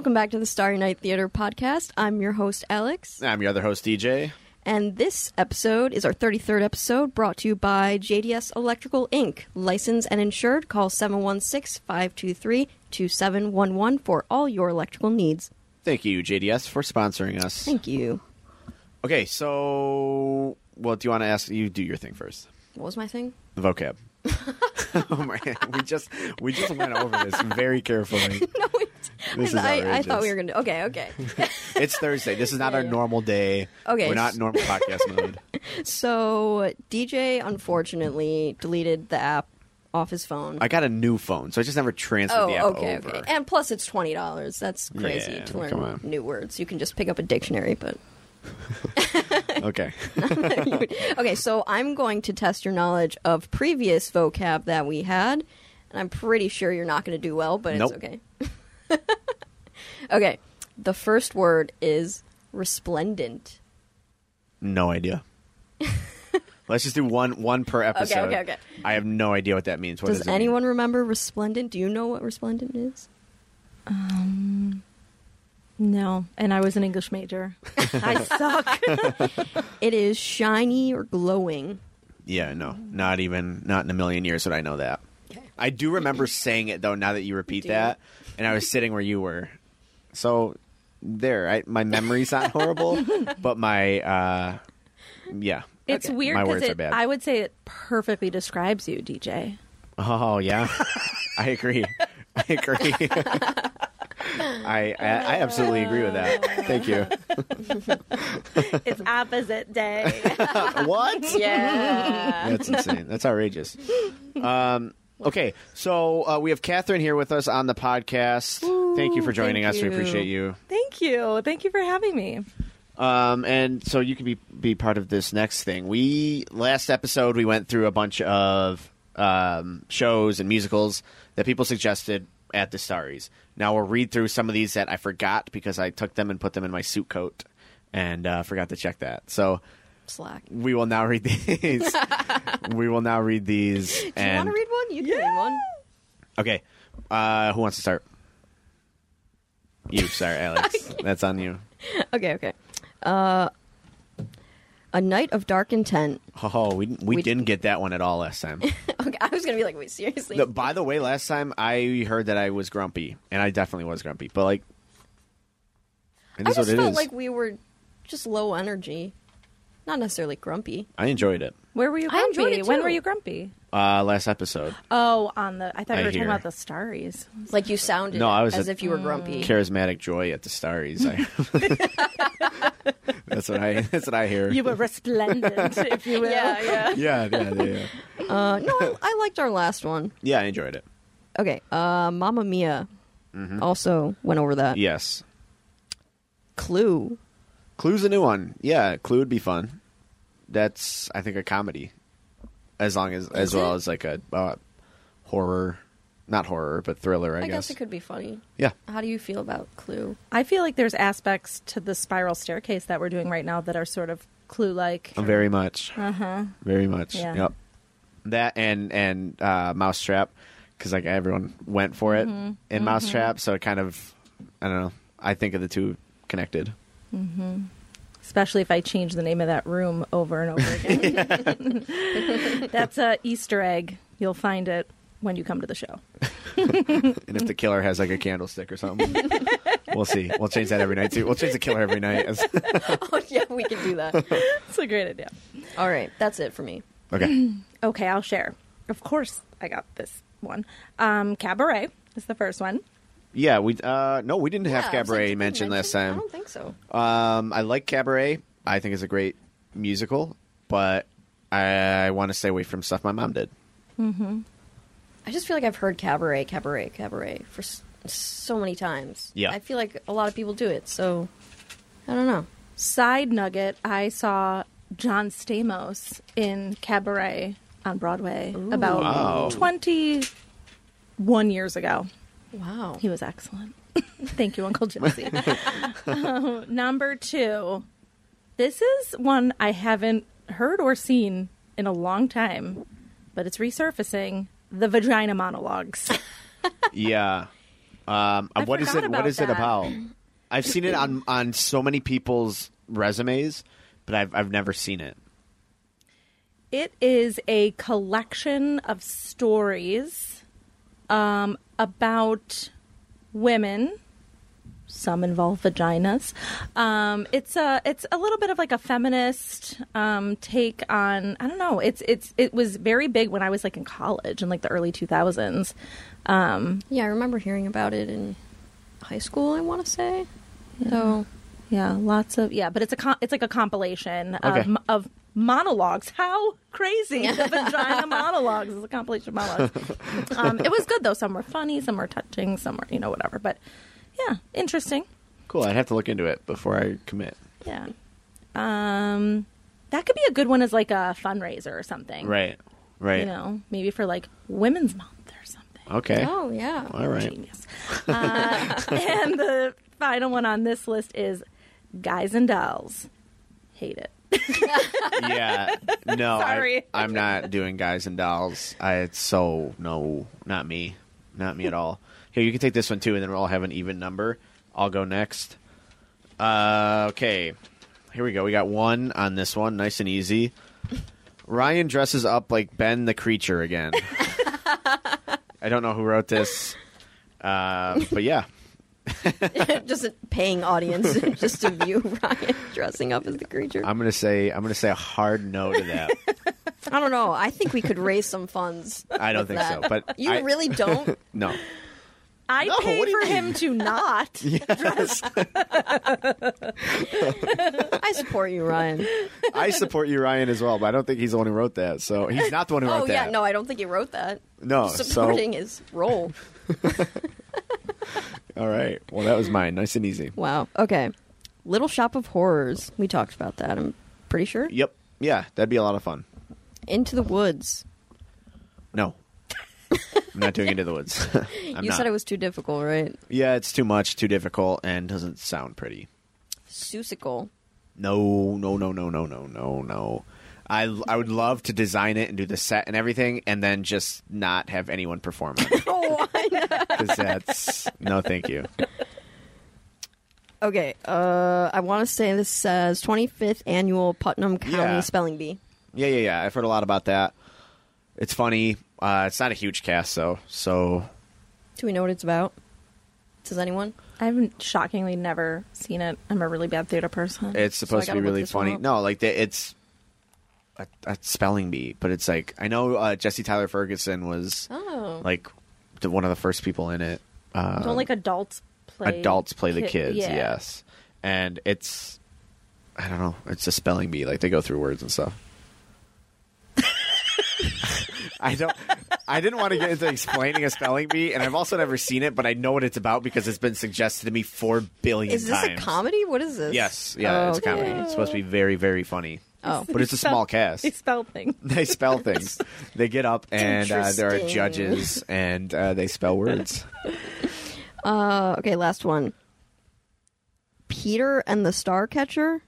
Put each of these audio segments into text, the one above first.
Welcome back to the Starry Night Theater podcast. I'm your host, Alex. I'm your other host, DJ. And this episode is our 33rd episode brought to you by JDS Electrical Inc. Licensed and insured. Call 716 523 2711 for all your electrical needs. Thank you, JDS, for sponsoring us. Thank you. Okay, so, well, do you want to ask? You do your thing first. What was my thing? The vocab. oh my! We just we just went over this very carefully. no, it, This is I, I thought we were going to. Okay, okay. It's Thursday. This is not our normal day. Okay, we're not normal podcast mode. so, DJ unfortunately deleted the app off his phone. I got a new phone, so I just never transferred Oh, the app okay, over. okay. And plus, it's twenty dollars. That's crazy Yeah, to come learn on. new words. You can just pick up a dictionary, but Okay. okay. So I'm going to test your knowledge of previous vocab that we had, and I'm pretty sure you're not going to do well, but Nope. it's okay. okay. The first word is resplendent. no idea. Let's just do one one per episode. okay, okay. Okay. I have no idea what that means. What Does, does, it mean? anyone remember resplendent? Do you know what resplendent is? Um, No, and I was an English major. I suck. It is shiny or glowing. Yeah, no, not even not in a million years would I know that. Okay. I do remember saying it though. Now that you repeat Do that, and I was sitting where you were, so there. I, my memory's not horrible, but my uh, yeah. It's Okay. weird My because words are it, bad. I would say it perfectly describes you, DJ. Oh yeah, I agree. I agree. I, I I absolutely agree with that. Thank you. It's opposite day. what? Yeah. That's insane. That's outrageous. Um, okay, so uh, we have Katherine here with us on the podcast. thank you for joining us. We appreciate you. Thank you. Thank you for having me. Um, and so you can be be part of this next thing. We last episode we went through a bunch of um, shows and musicals that people suggested at the Starries. Now we'll read through some of these that I forgot because I took them and put them in my suit coat and uh, forgot to check that. So Slack. we will now read these. we will now read these. Do you want to read one? You can read one. okay, uh, who wants to start? You, sorry, Alex. That's on you. Okay, okay. Uh, a night of dark intent. Oh, we we, We- didn't get that one at all last time. Okay, I was gonna be like, wait, seriously? No, by the way, last time I heard that I was grumpy, and I definitely was grumpy. But like, it I just felt like we were just low energy, not necessarily grumpy. I enjoyed it. Where were you I grumpy? enjoyed it When too. were you grumpy? Uh, last episode, Oh, on the. I thought I you were talking about the Starries. Like you sounded No, I was as a- if you were grumpy. charismatic joy at the Starries. I, that's what I. That's what I hear. You were resplendent, if you will. Yeah, yeah. yeah, yeah, yeah, yeah. Uh, no, I, I liked our last one. Yeah, I enjoyed it. Okay, uh, Mamma Mia Mm-hmm. also went over that. Yes, Clue. Clue's a new one. Yeah, Clue would be fun. That's I think a comedy, as long as as Is well it? as like a uh, horror, not horror, but thriller. I, I, guess. it could be funny. Yeah. How do you feel about Clue? I feel like there's aspects to the spiral staircase that we're doing right now that are sort of clue like. Very much. Uh huh. Very much. Yeah. Yep. That and and uh, Mousetrap, because like everyone went for it Mm-hmm. in Mousetrap, so it kind of I don't know. I think of the two connected. Especially if I change the name of that room over and over again. That's a Easter egg. You'll find it when you come to the show. and if the killer has like a candlestick or something, we'll see. We'll change that every night too. We'll change the killer every night. oh yeah, we can do that. It's a great idea. All right, that's it for me. okay. Okay, I'll share. Of course, I got this one. Um, Cabaret is the first one. Yeah, we uh no, we didn't have Yeah, I was like, cabaret did we mentioned last mention- I don't think so. Um, I like Cabaret. I think it's a great musical, but I want to stay away from stuff my mom did. I just feel like I've heard cabaret, cabaret, cabaret for s- so many times. Yeah. I feel like a lot of people do it, so I don't know. Side nugget: I saw John Stamos in Cabaret on Broadway about Wow. twenty-one years ago. Wow. He was excellent. Thank you, Uncle Jesse. Um, number two. This is one I haven't heard or seen in a long time, but it's resurfacing. The vagina monologues. Yeah. Um, what is it? What about is it about? I've seen it on on so many people's resumes, but I've I've never seen it. It is a collection of stories um, about women. Some involve vaginas. Um, it's a it's a little bit of like a feminist um, take on. I don't know. It's it's it was very big when I was like in college in like the early two thousands. Um, Yeah, I remember hearing about it in high school. I want to say. So yeah, lots of yeah, but it's a com- it's like a compilation Okay. of, of monologues. How crazy! The vagina monologues is a compilation of monologues. um, it was good though. Some were funny, some were touching, some were you know whatever. But yeah, interesting. Cool. I'd have to look into it before I commit. Yeah, um, that could be a good one as like a fundraiser or something. Right. Right. You know, maybe for like Women's Month or something. Okay. Oh yeah. All right. Genius. Uh, and the final one on this list is Guys and Dolls. Hate it. yeah. No, Sorry. I, I'm not doing guys and dolls. I it's so no, not me, not me at all. Here, you can take this one too, and then we'll all have an even number. I'll go next. Uh, okay, here we go. We got one on this one, nice and easy. Ryan dresses up like Ben the Creature again. I don't know who wrote this, uh, but yeah, just a paying audience just to view Ryan dressing up as the creature. I'm gonna say I'm gonna say a hard no to that. I don't know. I think we could raise some funds. I don't with think so, but you I- really don't. no. I No, pay what do you for mean? him to not. I support you, Ryan. I support you, Ryan, as well, but I don't think he's the one who wrote that. So he's not the one who wrote Oh that. yeah, no, I don't think he wrote that. No, supporting his role. All right. Well, that was mine. Nice and easy. Wow. Okay. Little Shop of Horrors. We talked about that. I'm pretty sure. Yep. Yeah, that'd be a lot of fun. Into the Woods. No. I'm not doing Into the Woods. I'm you not. said it was too difficult, right? Yeah, it's too much, too difficult, and doesn't sound pretty. Seussical. No, no, no, no, no, no, no, no. I, I would love to design it and do the set and everything, and then just not have anyone perform it. Why not? Because that's no, thank you. Okay. Uh, I want to say this says 25th annual Putnam County Yeah. Spelling Bee. Yeah, yeah, yeah. I've heard a lot about that. It's funny. Uh, it's not a huge cast, though. So Do we know what it's about? Does anyone? I've shockingly never seen it. I'm a really bad theater person. it's supposed to gotta be look really this one funny. up. No, like the, it's a, a spelling bee, but it's like I know uh, Jesse Tyler Ferguson was Oh. like the, one of the first people in it. Um, Don't like adults play. adults play the ki- kids, yeah. yes, and it's I don't know, it's a spelling bee. Like they go through words and stuff. I don't. I didn't want to get into explaining a spelling bee, and I've also never seen it, but I know what it's about because it's been suggested to me four billion Is this times. a comedy? What is this? Yes, yeah, it's a comedy. Okay. It's supposed to be very, very funny, Oh. but it's a small cast. They spell things. They spell things. They get up, and uh, there are Interesting. judges, and uh, they spell words. Uh, okay, last one. Peter and the Star Catcher.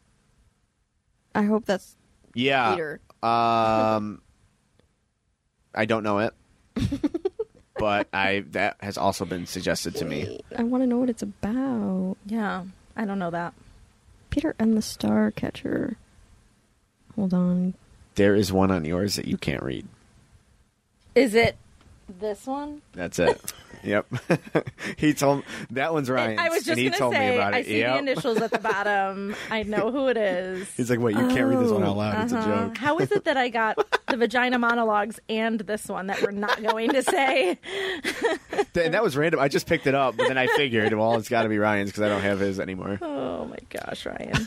I hope that's Yeah. Peter. Um, I don't know it, but I that has also been suggested to me. I want to know what it's about. Yeah, I don't know that. Peter and the Star Catcher. Hold on. There is one on yours that you can't read. Is it this one? That's it. Yep. he told that one's Ryan. I was just he going to told me say, about it. I see Yep. the initials at the bottom. I know who it is. He's like, wait, you can't read this one out loud. It's a Uh-huh. joke. How is it that I got the vagina monologues and this one that we're not going to say? And that was random. I just picked it up, but then I figured, well, it's got to be Ryan's because I don't have his anymore. Oh my gosh, Ryan.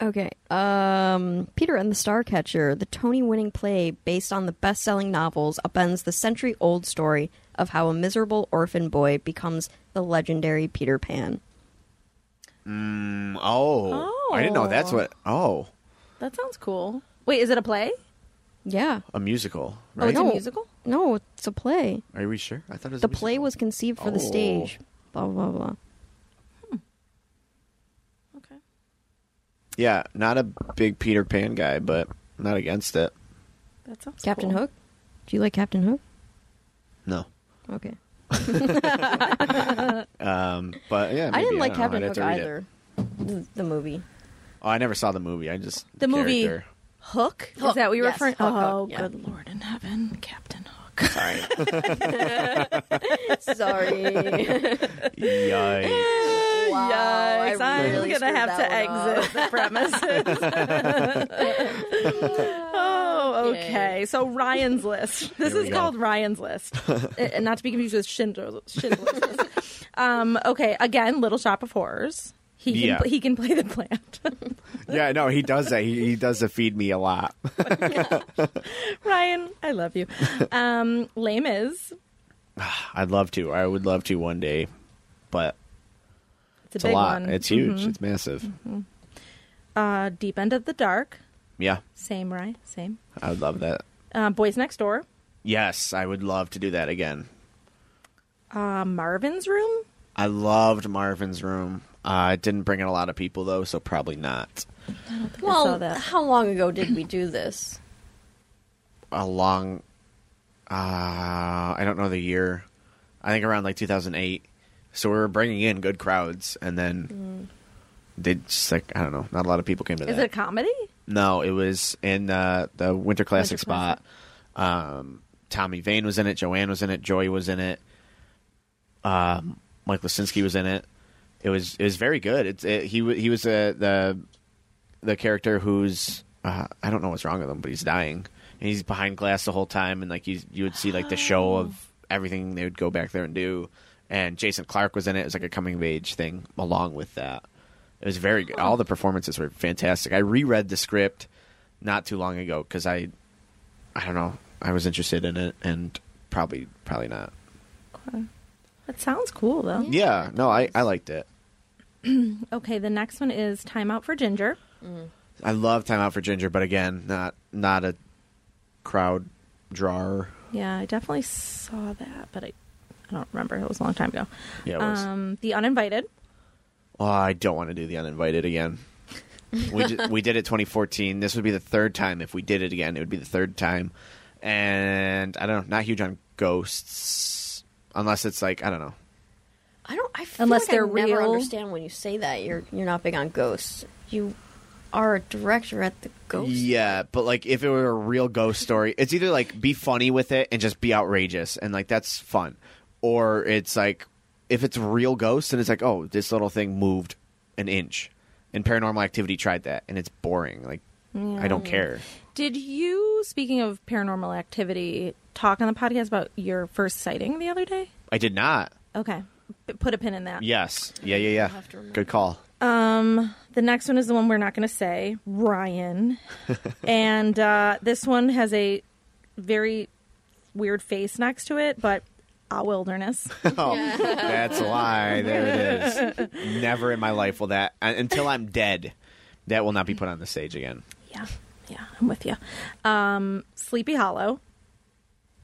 Okay. Um, Peter and the Starcatcher, the Tony-winning play based on the best-selling novels, upends the century-old story of how a miserable orphan boy becomes the legendary Peter Pan. Mm, oh. I didn't know that's Oh. what. Oh, That sounds cool. Wait, is it a play? Yeah. a musical, Oh, it's No. a musical? No, it's a play. Are we sure? I thought it was The a play musical. was conceived for the Oh. stage. Blah blah blah. Okay. Yeah, not a big Peter Pan guy, but not against it. That sounds Captain cool. Hook. Do you like Captain Hook? No. Okay. Um, but yeah, I didn't like don't know. Captain Hook to read it. either. The, the movie. Oh, I never saw the movie. I just The movie- character. Hook? Is Hook, that what you're yes, referring? Hook, oh, Hook, yeah. good Lord in heaven, Captain Hook. Sorry. Sorry. Yikes. Wow, I Yikes! I'm really gonna have to exit the premises. oh, okay. So Ryan's list. This is go. called Ryan's list, and not to be confused with Schindler's, Schindler's list. Um, okay, again, Little Shop of Horrors. He can Yeah. he can play the plant. Yeah, no, he does that. He, he does the feed me a lot. Ryan, I love you. Um, Les Mis. I'd love to. I would love to one day, but It's a a big lot. one. It's huge. Mhm. It's massive. Uh, Deep End of the Dark. Yeah, Same, right? Same. I would love that. Uh, Boys Next Door. Yes, I would love to do that again. Uh, Marvin's Room. I loved Marvin's Room. Uh, it didn't bring in a lot of people though, so probably not. I saw well, that. how long ago did we do this? A long, uh, I don't know the year. I think around like 2008. So we were bringing in good crowds, and then they just like I don't know, not a lot of people came to Mm. Is that. it a comedy? No, it was in uh, the Winter Classic Winter spot. Um, Tommy Vane was in it. Joanne was in it. Joy was in it. Um, Mike Lisinski was in it. It was it was very good. It's it, he he was uh, the the character who's uh, I don't know what's wrong with him, but he's dying. And he's behind glass the whole time, and like he's, you would see like the show of everything they would go back there and do. And Jason Clark was in it. It was like a coming of age thing along with that. It was very good. All the performances were fantastic. I reread the script not too long ago because I, I don't know, I was interested in it and probably probably not. That sounds cool though. Yeah, no, I I liked it. Okay, the next one is Time Out for Ginger. Mm-hmm. I love Time Out for Ginger, but again, not not a crowd drawer. Yeah, I definitely saw that, but I, I don't remember. It was a long time ago. Yeah, it was. Um, the Uninvited. Oh, I don't want to do the uninvited again. we did, we did it 2014. This would be the third time if we did it again. It would be the third time, and I don't know. Not huge on ghosts, unless it's like I don't know. I don't. I feel Unless like they're I never understand when you say that you're you're not big on ghosts. You are a director at the ghost. Yeah, but like if it were a real ghost story, it's either like be funny with it and just be outrageous and like that's fun, or it's like if it's real ghosts and it's like oh this little thing moved an inch, and Paranormal Activity tried that and it's boring. Like I don't care. Did you, speaking of paranormal activity, talk on the podcast about your first sighting the other day? I did not. Okay, put a pin in that. Yes. Yeah. Yeah. Yeah. have to remember. Good call. Um, the next one is the one we're not going to say, Ryan, and uh, this one has a very weird face next to it, but a wilderness. Oh, that's why. There it is. Never in my life will that until I'm dead. That will not be put on the stage again. yeah, yeah, I'm with you. Um, Sleepy Hollow.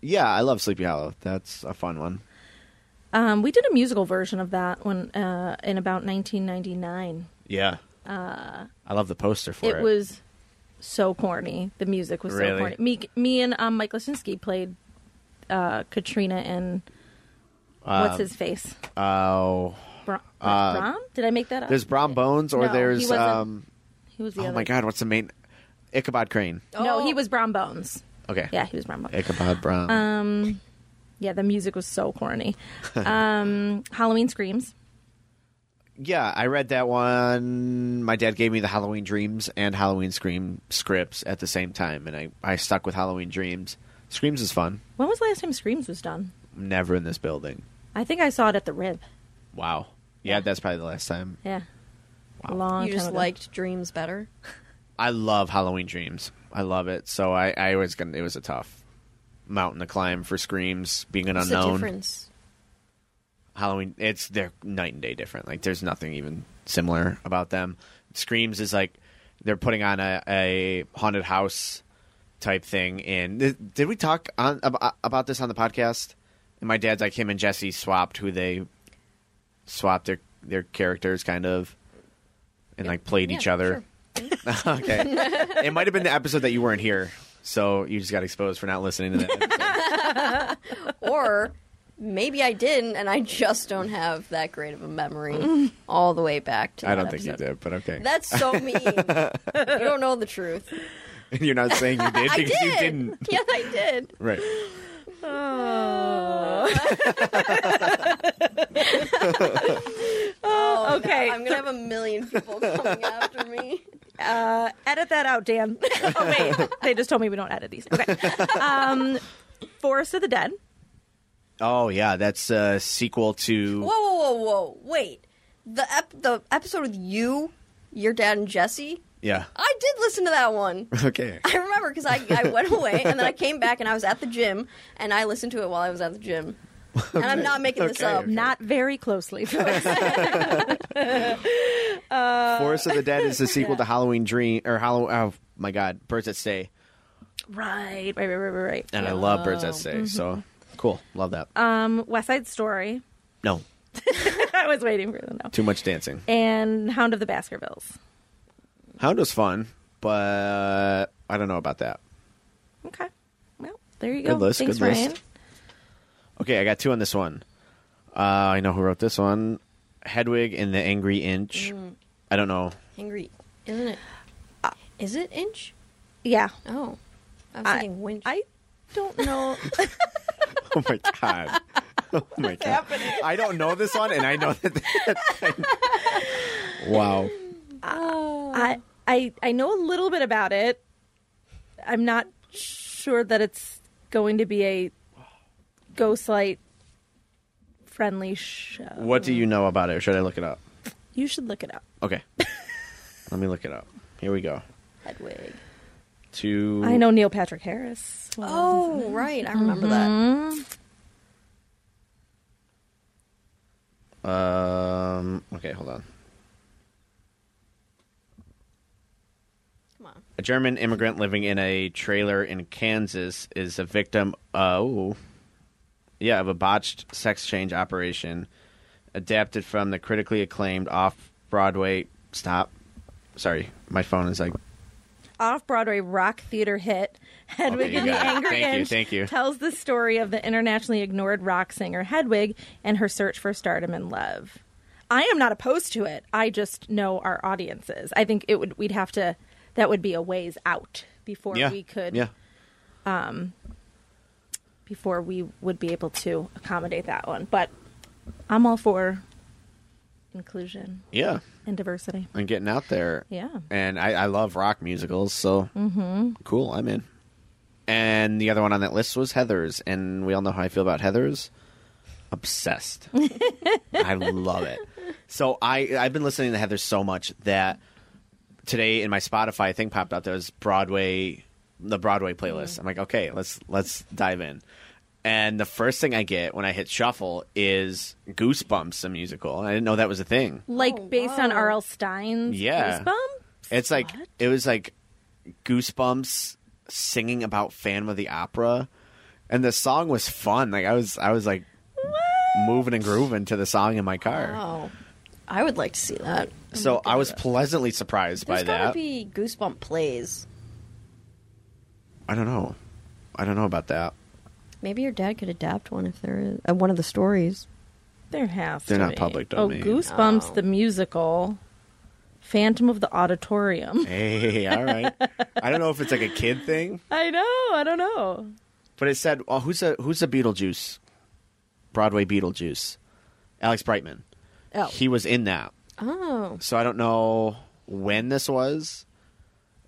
Yeah, I love Sleepy Hollow. That's a fun one. Um, we did a musical version of that one uh, in about 1999. Yeah. Uh, I love the poster for it. It was so corny. The music was so corny. Me, me and um, Mike Lisinski played uh, Katrina and what's Um, his face? Oh, Bra- uh, Brom? Did I make that up? there's Brom Bones, or No, he there's wasn't. um. he was the Oh other. my God, what's the main? Ichabod Crane. No, Oh. he was Brom Bones. Okay. Yeah, he was Brom Bones. Ichabod Brom. Um, Yeah, the music was so corny. um, Halloween Screams. Yeah, I read that one. My dad gave me the Halloween Dreams and Halloween Scream scripts at the same time, and I, I stuck with Halloween Dreams. Screams is fun. When was the last time Screams was done? Never in this building. I think I saw it at the Rib. Wow. Yeah, that's probably the last time. Yeah. A long You time just ago. liked Dreams better. I love Halloween Dreams. I love it. So I, I was gonna. It was a tough mountain to climb for Screams, being an What's the unknown. difference? Halloween, it's they're night and day different. Like there's nothing even similar about them. Screams is like they're putting on a, a haunted house type thing. And did, did we talk on about, about this on the podcast? And my dad's like him and Jesse swapped who they swapped their their characters kind of, and like played each Yeah, other. okay, it might have been the episode that you weren't here, so you just got exposed for not listening to that. Episode. Or maybe I didn't, and I just don't have that great of a memory all the way back to. I don't think you did, but okay. That's so mean. you don't know the truth. You're not saying you did I because did. you didn't. Yeah, I did. Right. Oh, okay. I'm gonna have a million people coming after me. Uh, edit that out, Dan. oh wait, they just told me we don't edit these. Okay. Um, Forest of the Dead. Oh yeah, that's a sequel to. Whoa, whoa, whoa, whoa! Wait, the ep- the episode with you, your dad, and Jesse. Yeah. I did listen to that one. Okay. I remember because I, I went away and then I came back and I was at the gym and I listened to it while I was at the gym. And I'm not making this up. okay. Not very closely. folks. Forest of the Dead is the sequel to Halloween Dream or Halloween. Oh my God, Birds that Stay, right, right, right, right, right, right. and I love Birds that Stay. So cool, love that. Um, West Side Story. no, I was waiting for them No. too much dancing. And Hound of the Baskervilles. Hound was fun, but I don't know about that. Okay. Well, there you go. Good list, Thanks, good list. Ryan. Okay, I got two on this one. Uh, I know who wrote this one. Hedwig and the Angry Inch. I don't know. Angry, isn't it? Is it inch? Yeah. Oh, I was I- thinking winch. I don't know. Oh my god. Oh my god. I don't know this one, and I know that. wow. I, I I know a little bit about it. I'm not sure that it's going to be a Ghostlight friendly show. What do you know about it? Or should I look it up? You should look it up. Okay. Let me look it up. Here we go. Hedwig. To I know Neil Patrick Harris. Well, Oh, right. I remember that. Um. Okay, hold on. Come on. A German immigrant living in a trailer in Kansas is a victim. Oh, yeah, of a botched sex change operation, adapted from the critically acclaimed off-Broadway. Stop. Sorry, my phone is like. Off Broadway rock theater hit Hedwig and the. Angry Thank you, Inch thank you. tells the story of the internationally ignored rock singer Hedwig and her search for stardom and love. I am not opposed to it. I just know our audiences. I think it would we'd have to that would be a ways out before Yeah. we could Yeah. Um, before we would be able to accommodate that one. But I'm all for inclusion Yeah. and diversity. And getting out there. Yeah. And I, I love rock musicals, so mm-hmm. cool. I'm in. And the other one on that list was Heathers, and we all know how I feel about Heathers. Obsessed. I love it. So I I've been listening to Heathers so much that today in my Spotify thing popped up. There was Broadway, the Broadway playlist. Mm. I'm like, okay, let's let's dive in. And the first thing I get when I hit shuffle is Goosebumps, a musical. I didn't know that was a thing. Like Oh, based on wow. R.L. Stine's Yeah. Goosebumps? It's like What? it was like Goosebumps singing about Phantom of the Opera, and the song was fun. Like I was, I was like moving and grooving to the song in my car. Oh, I would like to see that. so I was pleasantly surprised There's by gotta that. be goosebump plays. I don't know. I don't know about that. Maybe your dad could adapt one if there is uh, one of the stories. There has They're to not be. public Oh. Goosebumps Oh. the musical, Phantom of the Auditorium. Hey, all right. I don't know if it's like a kid thing, I know. I don't know. but it said, "Oh, who's a who's a Beetlejuice Broadway Beetlejuice, Alex Brightman. Oh. He was in that. Oh. So I don't know when this was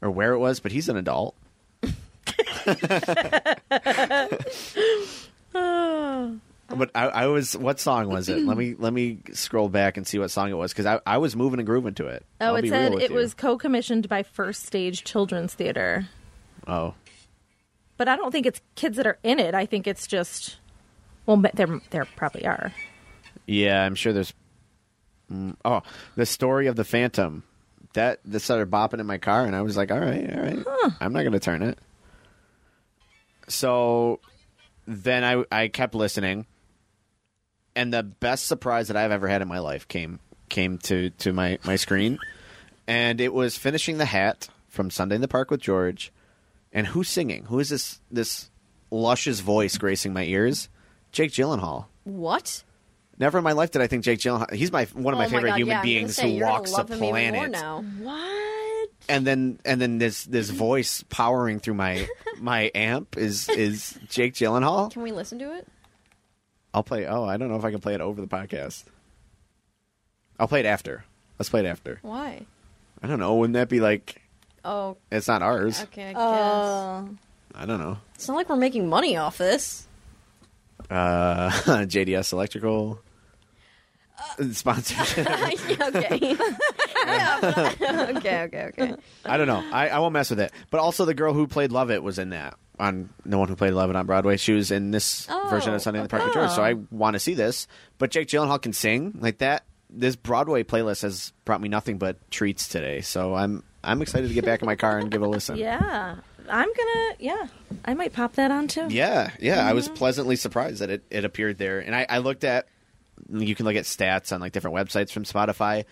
or where it was, but he's an adult. But I, I was. What song was it? let me let me scroll back and see what song it was because I, I was moving and grooving to it. Oh, I'll it said it you. was co-commissioned by First Stage Children's Theater. Oh, But I don't think it's kids that are in it. I think it's just well, there there probably are. yeah. I'm sure there's. Mm, oh, the story of the Phantom. That that started bopping in my car, and I was like, "All right, all right, I'm not going to turn it." So then I I kept listening, and the best surprise that I've ever had in my life came came to to my my screen, and it was finishing the hat from Sunday in the Park with George, and who's singing? Who is this this luscious voice gracing my ears? Jake Gyllenhaal. What? Never in my life did I think Jake Gyllenhaal. He's my one of my oh favorite God, human yeah, beings say, who you're gonna walks the love him even more planet. now. What? And then and then this this voice powering through my my amp is is Jake Gyllenhaal. Can we listen to it? I'll play. Oh, I don't know if I can play it over the podcast. I'll play it after. Let's play it after. Why? I don't know. Wouldn't that be like? Oh, It's not ours. okay. I guess. Uh, I don't know. it's not like we're making money off this. Uh, JDS Electrical sponsorship. Yeah, okay. Okay. Okay. Okay. I don't know. I, I won't mess with it. But also, the girl who played Lovett was in that. On the one who played Lovett on Broadway, she was in this Oh, version of Sunday in the Park with. George. So I want to see this. But Jake Gyllenhaal can sing like that. This Broadway playlist has brought me nothing but treats today. So I'm I'm excited to get back in my car and give a listen. yeah, I'm gonna. Yeah, I might pop that on too. Yeah, yeah. I was Mm-hmm. pleasantly surprised that it, it appeared there. And I, I looked at you can look at stats on like different websites from Spotify.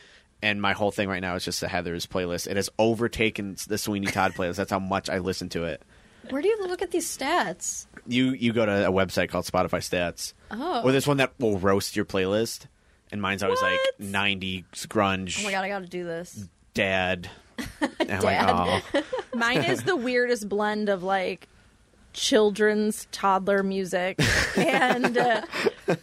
And my whole thing right now is just the Heathers playlist. It has overtaken the Sweeney Todd playlist. That's how much I listen to it. Where do you look at these stats? You you go to a website called Spotify Stats. Oh. Or there's one that will roast your playlist. And mine's always like What? 90s grunge, Oh my god, I got to do this. dad. And I'm Dad. like, oh. Mine is the weirdest blend of like children's toddler music and uh,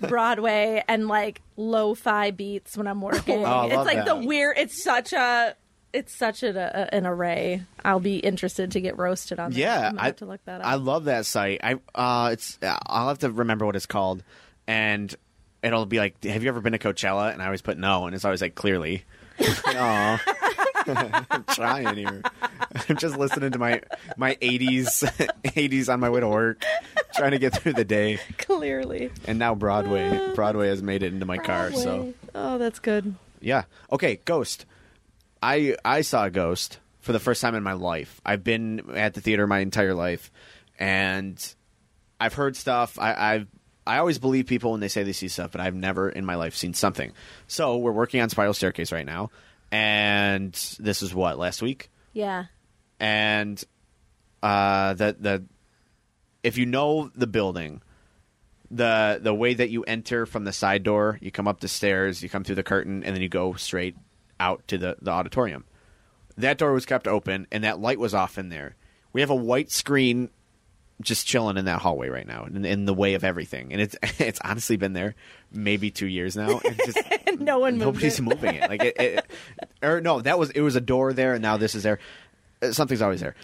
Broadway and like lo-fi beats when I'm working. Oh, it's love like the that. weird. It's such a. It's such a, a, an array. I'll be interested to get roasted on that. Yeah, I'm I have to look that up. I love that site. I uh, it's I'll have to remember what it's called, and it'll be like, "Have you ever been to Coachella?" And I always put no, and it's always like, "Clearly." Oh, I'm trying here. I'm just listening to my my 80s 80s on my way to work, trying to get through the day. Clearly, And now Broadway uh, Broadway has made it into my car. So oh, that's good. yeah. Okay, Ghost. I I saw a ghost for the first time in my life. I've been at the theater my entire life, and I've heard stuff. I, I've I always believe people when they say they see stuff, but I've never in my life seen something. So we're working on Spiral Staircase right now, and this is what last week, Yeah. and uh, that the if you know the building. The the way that you enter from the side door, you come up the stairs, you come through the curtain, and then you go straight out to the, the auditorium. That door was kept open, and that light was off in there. We have a white screen just chilling in that hallway right now, in, in the way of everything. And it's it's honestly been there maybe two years now. And just No one nobody's it. moving it. Like it, it, or no, that was it was a door there, and now this is there. Uh, Something's always there.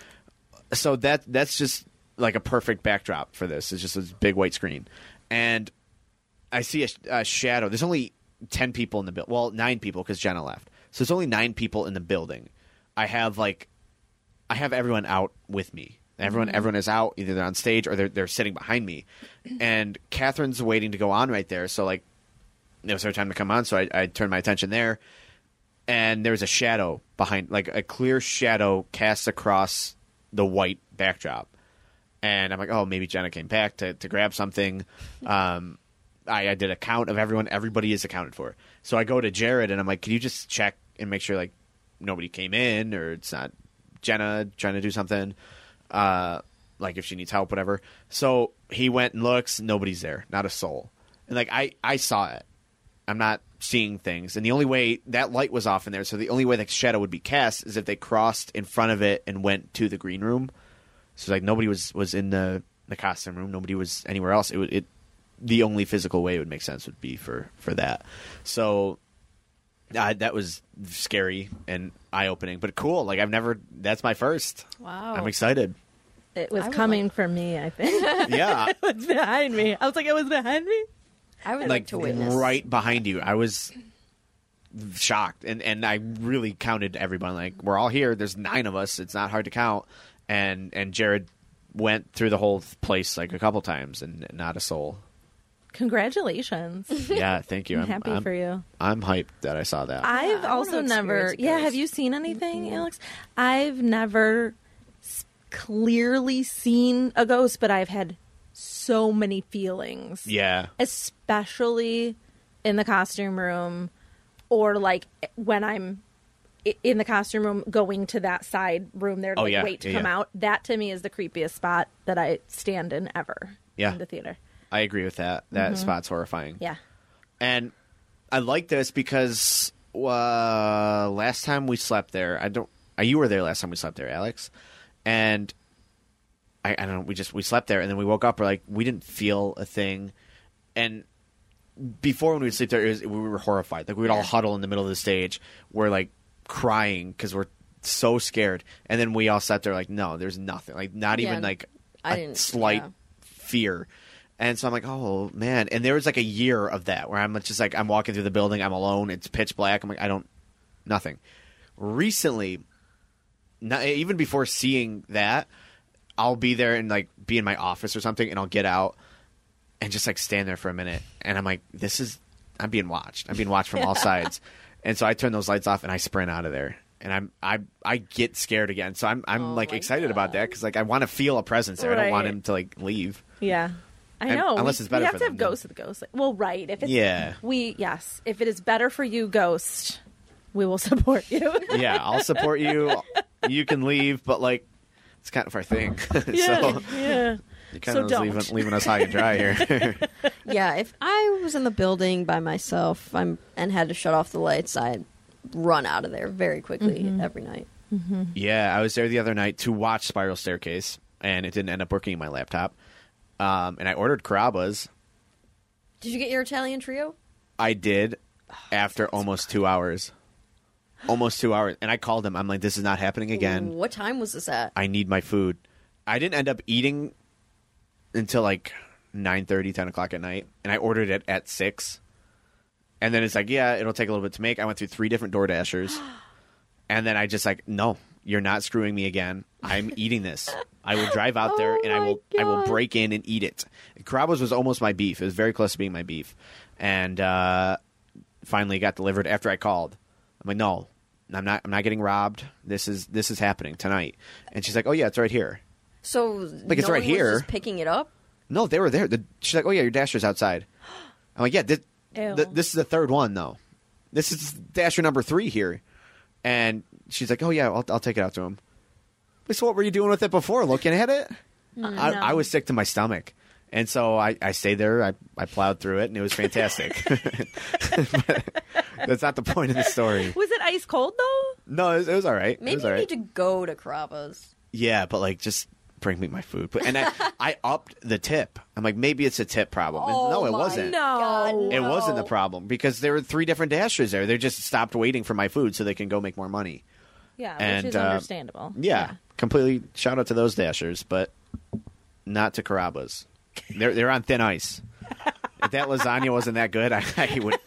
So that that's just like a perfect backdrop for this. It's just this big white screen, and I see a, a shadow. There's only ten people in the building. Well, nine people because Jenna left. So there's only nine people in the building. I have like, I have everyone out with me. Everyone, everyone is out. Either they're on stage or they're they're sitting behind me, and Katherine's waiting to go on right there. So like, it was her time to come on. So I, I turned my attention there, and there was a shadow behind, like a clear shadow cast across the white backdrop and I'm like, oh, maybe Jenna came back to, to grab something. Um, I, I did a count of everyone. Everybody is accounted for. So I go to Jared and I'm like, can you just check and make sure like nobody came in or it's not Jenna trying to do something, uh, like if she needs help, whatever. So he went and looks. Nobody's there. Not a soul. And like I I saw it. I'm not seeing things. And the only way that light was off in there, so the only way the shadow would be cast is if they crossed in front of it and went to the green room. So like nobody was was in the the costume room. Nobody was anywhere else. It it the only physical way it would make sense would be for for that. So uh, that was scary and eye opening, but cool. Like I've never. That's my first. Wow. I'm excited. It was coming like- for me, I think. Yeah, it was behind me. I was like, it was behind me? I would like, like to witness. right behind you. I was shocked, and and I really counted everyone. Like we're all here. There's nine of us. It's not hard to count. And and Jared went through the whole place like a couple times, and not a soul. Congratulations. Yeah, thank you. I'm happy I'm, for you. I'm hyped that I saw that. I've I also never. Yeah, have you seen anything, Alex? I've never s- clearly seen a ghost, but I've had so many feelings. yeah, especially in the costume room or like when I'm in the costume room going to that side room there to Oh, like, yeah. wait to Yeah, come yeah. out. That to me is the creepiest spot that I stand in ever Yeah. in the theater. I agree with that. That spot's horrifying. Mm-hmm. Yeah. And I like this because uh, last time we slept there, I don't. Uh, you were there last time we slept there, Alex, and I, I don't know. We just we slept there, and then we woke up. We're like, we didn't feel a thing, and before when we would sleep there, it was, we were horrified. Like we would all huddle in the middle of the stage. We're like crying because we're so scared, and then we all sat there like, no, there's nothing. Like not Yeah, even like I a slight yeah. fear. And so I'm like, oh man. And there was like a year of that where I'm just like, I'm walking through the building, I'm alone, it's pitch black. I'm like, I don't, nothing. Recently, not, even before seeing that, I'll be there and like be in my office or something, and I'll get out and just like stand there for a minute, and I'm like, this is, I'm being watched. I'm being watched from all sides, and so I turn those lights off and I sprint out of there. And I'm I I get scared again, so I'm I'm Oh like excited about that because like I want to feel a presence there. I don't want him to like leave. Yeah. I know. unless we, it's better we have for to have ghosts with the ghost. Well, right. If it's, Yeah. We yes. If it is better for you, ghost, we will support you. yeah, I'll support you. You can leave, but like, it's kind of our thing. yeah. so yeah. you kind So of don't. leaving, leaving us high and dry here. Yeah, if I was in the building by myself I'm, and had to shut off the lights, I'd run out of there very quickly Mm-hmm. every night. yeah, I was there the other night to watch Spiral Staircase, and it didn't end up working in my laptop. Um, and I ordered Carrabba's. Did you get your Italian trio? I did after almost two hours. Almost two hours, and I called him. I'm like, "This is not happening again. What time was this at? I need my food." I didn't end up eating until like 9 10 o'clock at night, and I ordered it at six. And then it's like, yeah, it'll take a little bit to make. I went through three different Door Dashers, and then I just like, no, you're not screwing me again. I'm eating this. I will drive out there Oh and I will I will break in and eat it. Carrabba's was almost my beef. It was very close to being my beef, and uh, finally got delivered after I called. I'm like, no, I'm not. I'm not getting robbed. This is this is happening tonight. And she's like, oh yeah, it's right here. So Like, it's right here. just picking it up. No, they were there. The, she's like, "Oh yeah, your dasher's outside." I'm like, "Yeah, this, Ew. th- this is the third one though. This is dasher number three here." And she's like, "Oh yeah, I'll, I'll take it out to him." But so what were you doing with it before? Looking at it? Mm, I, no. I was sick to my stomach, and so I, I stayed there. I, I plowed through it, and it was fantastic. That's not the point of the story. Was it ice cold though? No, it was, it was all right. it Maybe was you all right. need to go to Carrabba's. Yeah, but like just bring me my food. But- And I, I upped the tip. I'm like, maybe it's a tip problem. And Oh no, it my wasn't. No. It wasn't the No. problem because there were three different dashers there. They just stopped waiting for my food so they can go make more money. Yeah, And, which is uh, understandable. Yeah, completely. Shout out to those dashers, but not to Carrabba's. They're they're on thin ice. if that lasagna wasn't that good, I, I would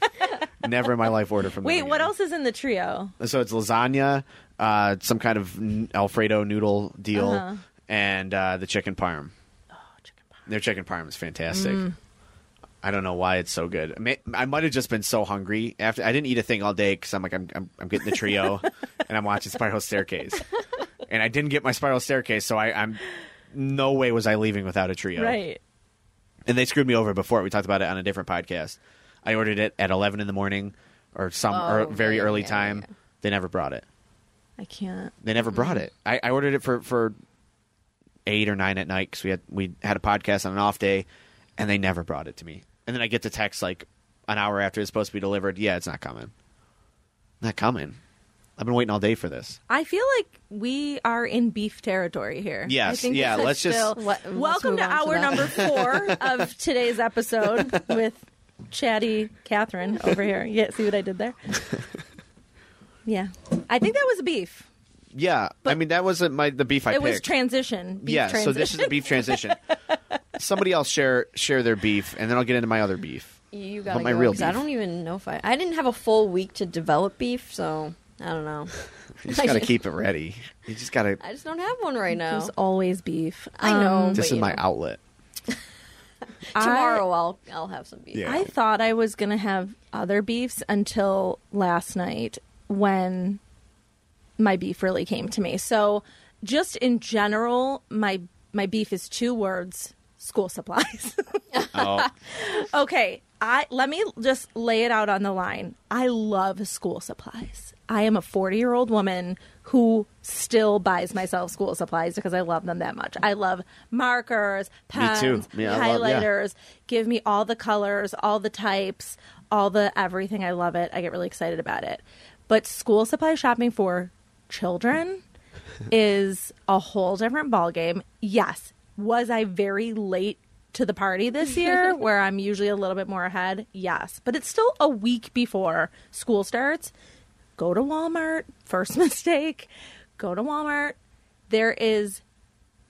never in my life order from them. Wait, what again. else is in the trio? So it's lasagna, uh, some kind of n- Alfredo noodle deal, Uh-huh. and uh, the chicken parm. Oh. Their chicken parm is fantastic. Mm. I don't know why it's so good. I, may, I might have just been so hungry after. I didn't eat a thing all day because I'm like I'm, I'm I'm getting the trio, and I'm watching Spiral Staircase, and I didn't get my Spiral Staircase, so I, I'm no way was I leaving without a trio. Right. And they screwed me over before. We talked about it on a different podcast. I ordered it at 11 in the morning or some Oh, or very yeah, early yeah, time. yeah. They never brought it. I can't. They never brought it. I, I ordered it for for eight or nine at night because we had we had a podcast on an off day, and they never brought it to me. And then I get the text like an hour after it's supposed to be delivered. Yeah, it's not coming. Not coming. I've been waiting all day for this. I feel like we are in beef territory here. Yes, I think yeah, let's just- still- Let- let's welcome to on to number four of today's episode with chatty Katherine over here. Yeah, see what I did there? Yeah, I think that was beef. Yeah, but I mean that wasn't my the beef I it picked. was transition. Beef yeah, transition. so this is a beef transition. Somebody else share share their beef, and then I'll get into my other beef. You gotta But my go, real 'cause I don't even know if I. I didn't have a full week to develop beef, so I don't know. You just got to keep it ready. You just got to. I just don't have one right now. There's always beef. I know. Um, This but is you my know. outlet. Tomorrow I'll I'll have some beef. Yeah. I thought I was gonna have other beefs until last night when my beef really came to me. So, just in general, my my beef is two words: school supplies. Oh, okay, I let me just lay it out on the line. I love school supplies. I am a 40-year-old woman who still buys myself school supplies because I love them that much. I love markers, pens, too. Yeah, I love- yeah. highlighters. Give me all the colors, all the types, all the everything. I love it. I get really excited about it. But school supply shopping for children is a whole different ballgame. Yes. Was I very late to the party this year where I'm usually a little bit more ahead? Yes. But it's still a week before school starts. Go to Walmart. First mistake. Go to Walmart. There is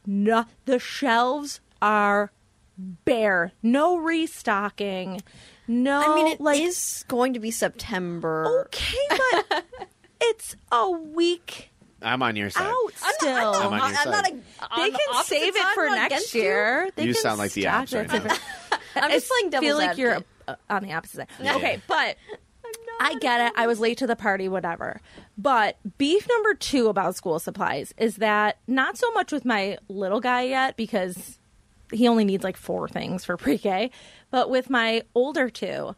no, the shelves are bare. No restocking. No, I mean, it is like is going to be September. okay, but it's a week I'm on your side. out still. I'm on your I'm side. not a, they on the can save it for next against you. year. They You can sound like the stock opps right I'm just playing I feel like you're advocate. uh, on the opposite side. Yeah. Okay, but I get it. I was late to the party, whatever. But beef number two about school supplies is that not so much with my little guy yet because he only needs like four things for pre K, but with my older two,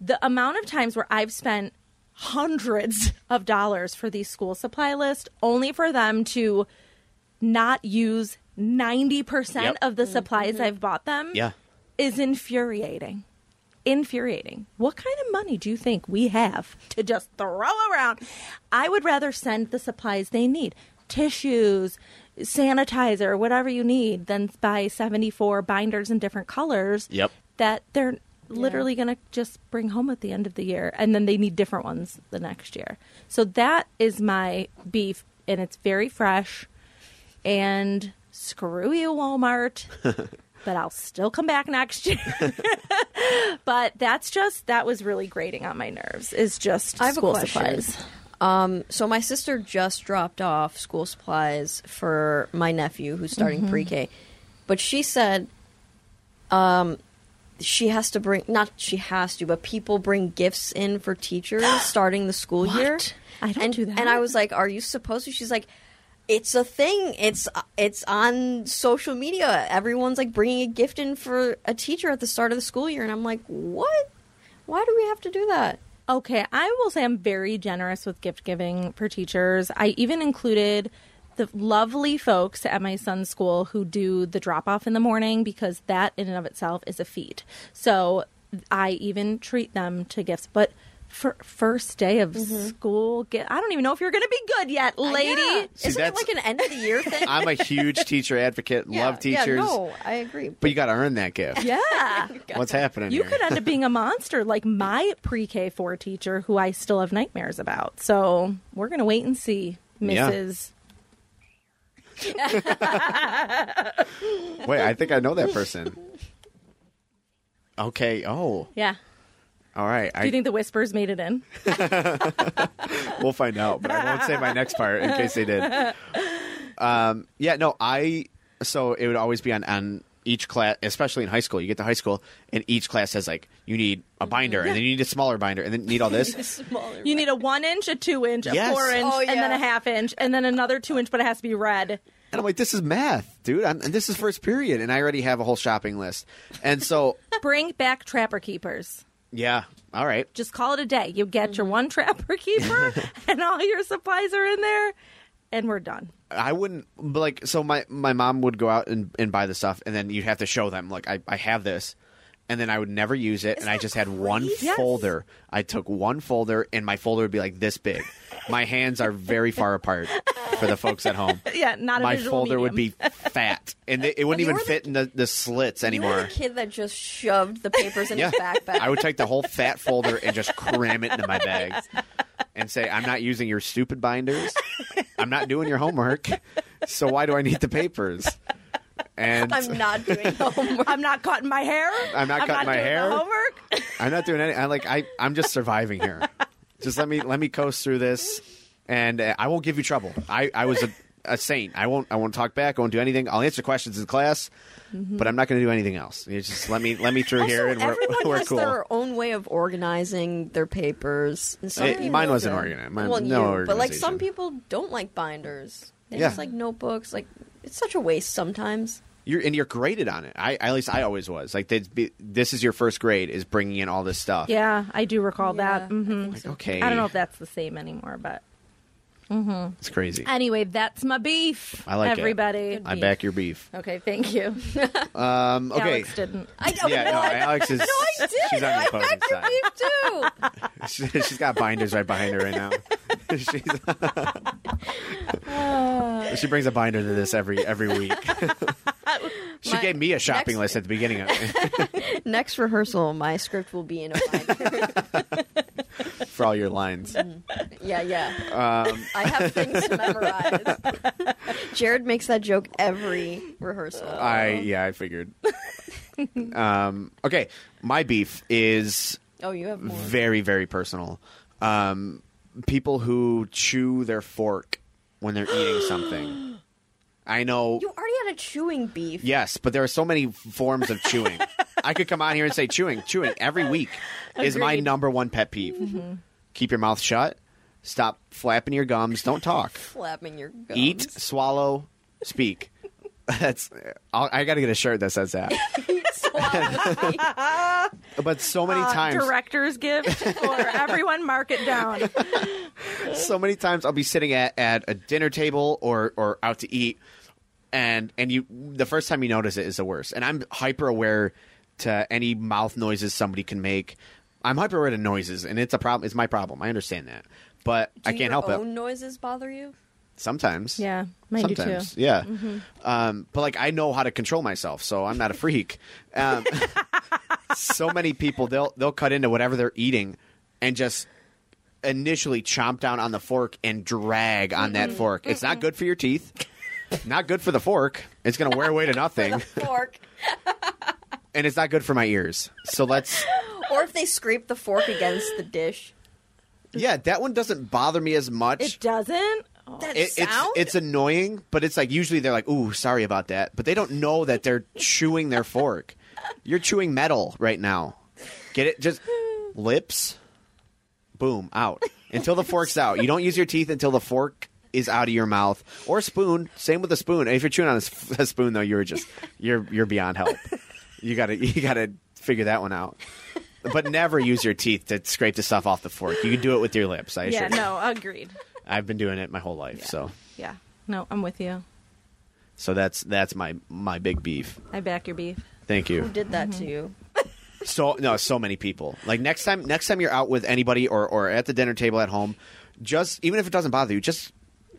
the amount of times where I've spent hundreds of dollars for these school supply list only for them to not use 90% Yep. of the mm-hmm. supplies I've bought them Yeah. is infuriating. Infuriating. What kind of money do you think we have to just throw around? I would rather send the supplies they need tissues, sanitizer, whatever you need, than buy 74 binders in different colors Yep. that they're literally going to just bring home at the end of the year. And then they need different ones the next year. So that is my beef, and it's very fresh. And screw you, Walmart. but I'll still come back next year. but that's just that was really grating on my nerves. Is just I have a school question. supplies. Um, so my sister just dropped off school supplies for my nephew who's starting Mm-hmm. pre-K, but she said, um, she has to bring not she has to, but people bring gifts in for teachers starting the school year. I don't and, do that. And I was like, "Are you supposed to?" She's like. It's a thing. It's it's on social media. Everyone's like bringing a gift in for a teacher at the start of the school year, and I'm like, what? Why do we have to do that? Okay, I will say I'm very generous with gift giving for teachers. I even included the lovely folks at my son's school who do the drop off in the morning because that in and of itself is a feat. So I even treat them to gifts. But first day of mm-hmm. school, get, I don't even know if you're going to be good yet, lady. Yeah. See, Isn't it like an end of the year thing? I'm a huge teacher advocate. Yeah, love teachers. Yeah, no, I agree. But you got to earn that gift. Yeah. What's happening You here? could end up being a monster like my pre K 4 teacher who I still have nightmares about. So we're going to wait and see, Yeah. Mrs. Wait, I think I know that person. Okay. Oh, Yeah. All right. Do you I, think the whispers made it in? we'll find out, but I won't say my next part in case they did. Um, yeah, no, I. So it would always be on on each class, especially in high school. You get to high school, and each class says like you need a binder, and then you need a smaller binder, and then you need all this. Smaller. You need a one inch, a two inch, a Yes. four inch, Oh, and then a half inch, and then another two inch, but it has to be red. And I'm like, this is math, dude. I'm, and this is first period, and I already have a whole shopping list. And so, Bring back trapper keepers. Yeah, all right. Just call it a day. You get your one trapper keeper, and all your supplies are in there, and we're done. I wouldn't but like so my my mom would go out and, and buy the stuff and then you'd have to show them like I, I have this and then I would never use it and I just had one Yes. folder. I took one folder and my folder would be like this big. my hands are very far apart for the folks at home. Yeah, not a my visual folder would be fat, and they, it wouldn't You even were the- fit in the, the slits You were anymore. the kid that just shoved the papers in Yeah, his backpack. I would take the whole fat folder and just cram it into my bag, and say, "I'm not using your stupid binders. I'm not doing your homework. So why do I need the papers?" And I'm not doing homework. I'm not cutting my hair. I'm not cutting my doing the hair. homework. I'm not doing any. I like. I I'm just surviving here. Just let me let me coast through this, and uh, I won't give you trouble. I I was a, a saint. I won't I won't talk back. I won't do anything. I'll answer questions in class, but I'm not going to do anything else. You just let me let me through here, and we're everyone we're has cool. their own way of organizing their papers. It- mine wasn't organized. Mine- well, no you, but like some people don't like binders. They Yeah. just like notebooks. Like it's such a waste sometimes. You're and you're graded on it. I at least I always was. Like they'd be, this is your first grade is bringing in all this stuff. Yeah, I do recall Yeah, that. I hmm think Like okay, I don't know if that's the same anymore, but it's crazy. anyway, that's my beef. I like it. everybody. I back your beef. Okay, thank you. Um, okay. Alex didn't. I don't Yeah, know. no, Alex is. No, I did. She's on the I opposing backed your side. beef too. She- She's got binders right behind her right now. She's, she brings a binder to this every every week. she My- gave me a shopping next- list at the beginning of it Next rehearsal, my script will be in a binder. For all your lines. yeah, yeah. Um, I have things to memorize. Jared makes that joke every rehearsal. I yeah, I figured. Um, okay, my beef is oh, you have more. very very personal. Um, people who chew their fork when they're eating something. I know. You already had a chewing beef. Yes, but there are so many forms of chewing. I could come on here and say chewing, chewing every week is my Agreed. number one pet peeve. Keep your mouth shut. Stop flapping your gums. Don't talk. Flapping your gums. Eat, swallow, speak. That's. I'll, I got to get a shirt that says that. But so many Uh, times, director's gift for everyone. Mark it down. so many times I'll be sitting at, at a dinner table or or out to eat, and and you the first time you notice it is the worst. And I'm hyper aware to any mouth noises somebody can make. I'm hyper aware to noises, and it's a problem. It's my problem. I understand that, but Do I can't your help own it. noises bother you? Sometimes, Yeah, mine do too. Sometimes, yeah. Um, but like I know how to control myself, so I'm not a freak. Um, so many people they'll they'll cut into whatever they're eating and just initially chomp down on the fork and drag on that fork. It's not good for your teeth. Not good for the fork. It's going to wear away to nothing, Fork. and it's not good for my ears. So let's. or if they scrape the fork against the dish. Yeah, that one doesn't bother me as much. It doesn't. Oh, That It- it's sound? it's annoying, but it's like usually they're like, "Ooh, sorry about that," but they don't know that they're chewing their fork. You're chewing metal right now. Get it? Just lips. Boom, out until the fork's out. You don't use your teeth until the fork is out of your mouth or spoon. Same with a spoon. If you're chewing on a spoon, though, you're just you're you're beyond help. You gotta you gotta figure that one out. But never use your teeth to scrape the stuff off the fork. You can do it with your lips. I yeah, assure you. no, agreed. I've been doing it my whole life. So Yeah, no, I'm with you. so that's that's my my big beef. I back your beef. Thank you. Who did that mm-hmm. to you? So no, so many people. Like next time next time you're out with anybody or or at the dinner table at home, just even if it doesn't bother you, just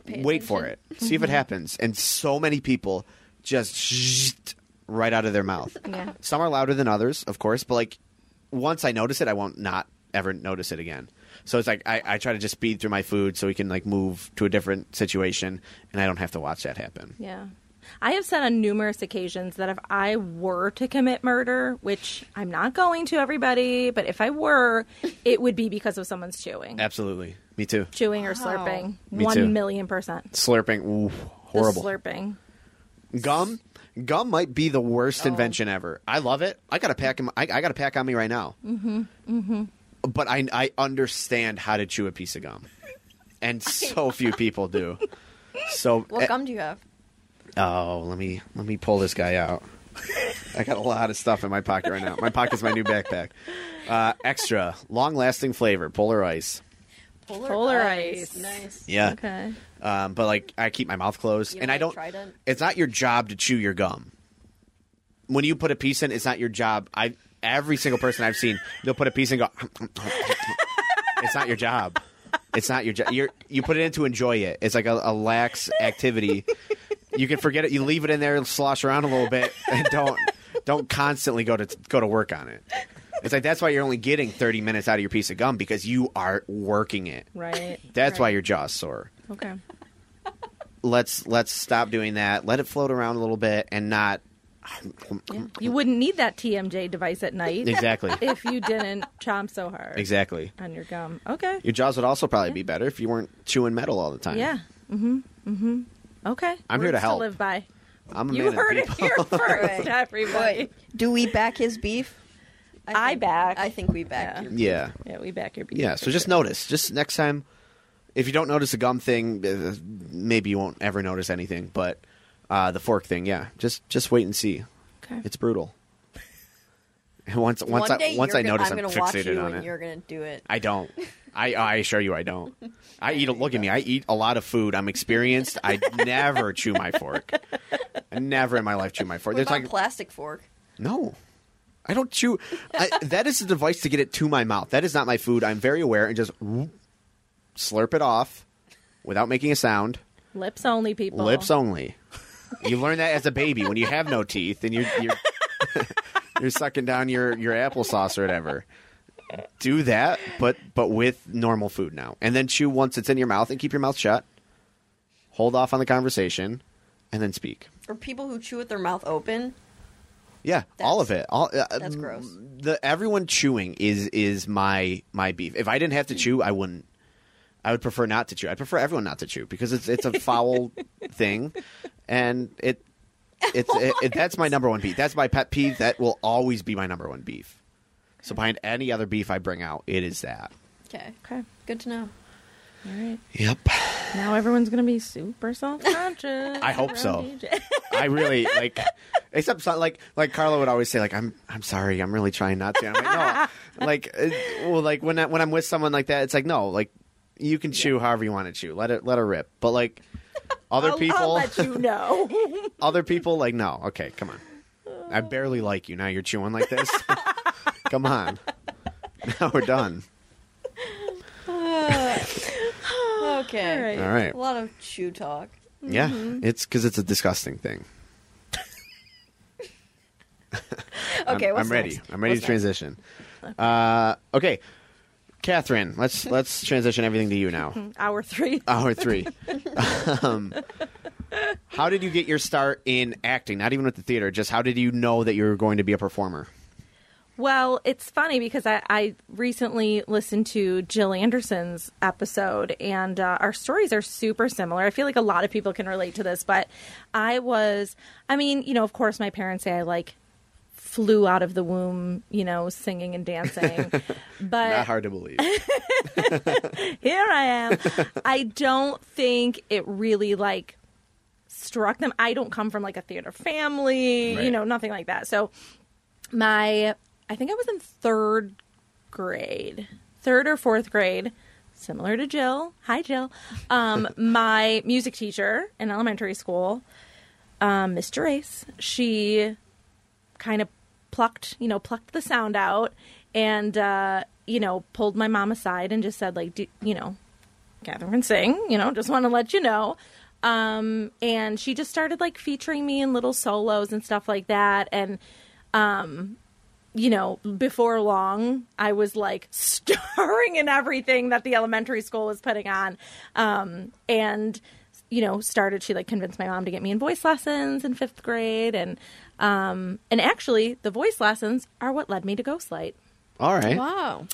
Pay wait for it. See if it mm-hmm. happens. And so many people just right out of their mouth. Yeah. Some are louder than others, of course, but like once I notice it, I won't not ever notice it again. So it's like I, I try to just speed through my food so we can like move to a different situation and I don't have to watch that happen. Yeah. I have said on numerous occasions that if I were to commit murder, which I'm not going to everybody, but if I were, it would be because of someone's chewing. Absolutely. Me too. Chewing or slurping. Me One too. million percent. Slurping, ooh, The horrible. slurping. Gum, gum might be the worst invention ever. I love it. I got a pack. In my, I, I got a pack on me right now. Mm-hmm. Mm-hmm. But I I understand how to chew a piece of gum, and so few people do. So What eh, gum do you have? oh, let me let me pull this guy out. I got a lot of stuff in my pocket right now. My pocket's my new backpack. Uh, extra long lasting flavor, polar ice. Polar ice. Nice. Yeah. Okay. Um, but like I keep my mouth closed, You and I don't. Trident? It's not your job to chew your gum. When you put a piece in, it's not your job. I every single person I've seen, they'll put a piece in and go. it's not your job. It's not your job. You're you put it in to enjoy it. It's like a, a lax activity. You can forget it. You leave it in there, and slosh around a little bit, and don't don't constantly go to go to work on it. It's like that's why you're only getting 30 minutes out of your piece of gum because you are working it. Right. That's why your jaw's sore. Okay. Let's let's stop doing that. Let it float around a little bit and not You wouldn't need that TMJ device at night exactly if you didn't chomp so hard exactly. on your gum. Okay. Your jaws would also probably be better if you weren't chewing metal all the time. Yeah. Mm-hmm. Mm-hmm. Okay. I'm here to Words help. live by. I'm a You man of heard it here first, everybody. Do we back his beef? I think- back. I think we back Yeah. your Yeah. Yeah, we back your beat. Yeah, so just notice. Just next time, if you don't notice the gum thing, uh, maybe you won't ever notice anything. But uh, the fork thing, yeah, just just wait and see. Okay. It's brutal. And once once One day I once you're I gonna- notice, I'm I'm, gonna watch fixated you on and it. you're gonna do it. I don't. I I assure you, I don't. I eat. a Look at me. I eat a lot of food. I'm experienced. I never chew my fork. I never in my life chew my fork. What There's about like plastic fork? no. I don't chew. I, that is a device to get it to my mouth. That is not my food. I'm very aware and just whoop, slurp it off without making a sound. Lips only, people. Lips only. You learn that as a baby when you have no teeth and you're you're, you're sucking down your your applesauce or whatever. Do that, but but with normal food now, and then chew once it's in your mouth and keep your mouth shut. Hold off on the conversation, and then speak. Or people who chew with their mouth open. Yeah, all of it. All uh, That's gross. The everyone chewing is is my my beef. If I didn't have to chew, I wouldn't. I would prefer not to chew. I prefer everyone not to chew because it's it's a foul thing, and it it's it, it, that's my number one beef. That's my pet peeve. That will always be my number one beef. So behind any other beef I bring out, it is that. Okay, Okay. good to know. All right. Yep. Now everyone's gonna be super self-conscious. I hope so. I really like, except so- like like Carla would always say like I'm I'm sorry I'm really trying not to. I'm like no, like uh, well like when I, when I'm with someone like that, it's like no, like you can chew however you want to chew. Let it let her rip. But like other I'll, people, I'll let you know. other people like no. Okay, come on. I barely like you. Now you're chewing like this. come on. Now we're done. Okay. All right. All right. A lot of chew talk. Yeah, Mm-hmm. it's because it's a disgusting thing. Okay, I'm, what's I'm ready. next? I'm ready What's to transition. Uh, okay, Katherine, let's let's transition everything to you now. Hour three. Hour three. um, how did you get your start in acting? Not even with the theater. Just how did you know that you were going to be a performer? Well, it's funny because I, I recently listened to Jill Anderson's episode, and uh, our stories are super similar. I feel like a lot of people can relate to this, but I was, I mean, you know, of course, my parents say I like flew out of the womb, you know, singing and dancing, but Not hard to believe. here I am. I don't think it really like struck them. I don't come from like a theater family, Right. you know, nothing like that. So my I think I was in third grade. Third or fourth grade. Similar to Jill. Hi Jill. Um, my music teacher in elementary school, um, Mr. She kind of plucked, you know, plucked the sound out and, uh, you know, pulled my mom aside and just said, like, you know, Katherine can sing, you know, just want to let you know. Um, and she just started like featuring me in little solos and stuff like that. And, um, you know, before long, I was like starring in everything that the elementary school was putting on. Um, and, you know, started, she like convinced my mom to get me in voice lessons in fifth grade. And, um, and actually, the voice lessons are what led me to Ghostlight. All right. Wow.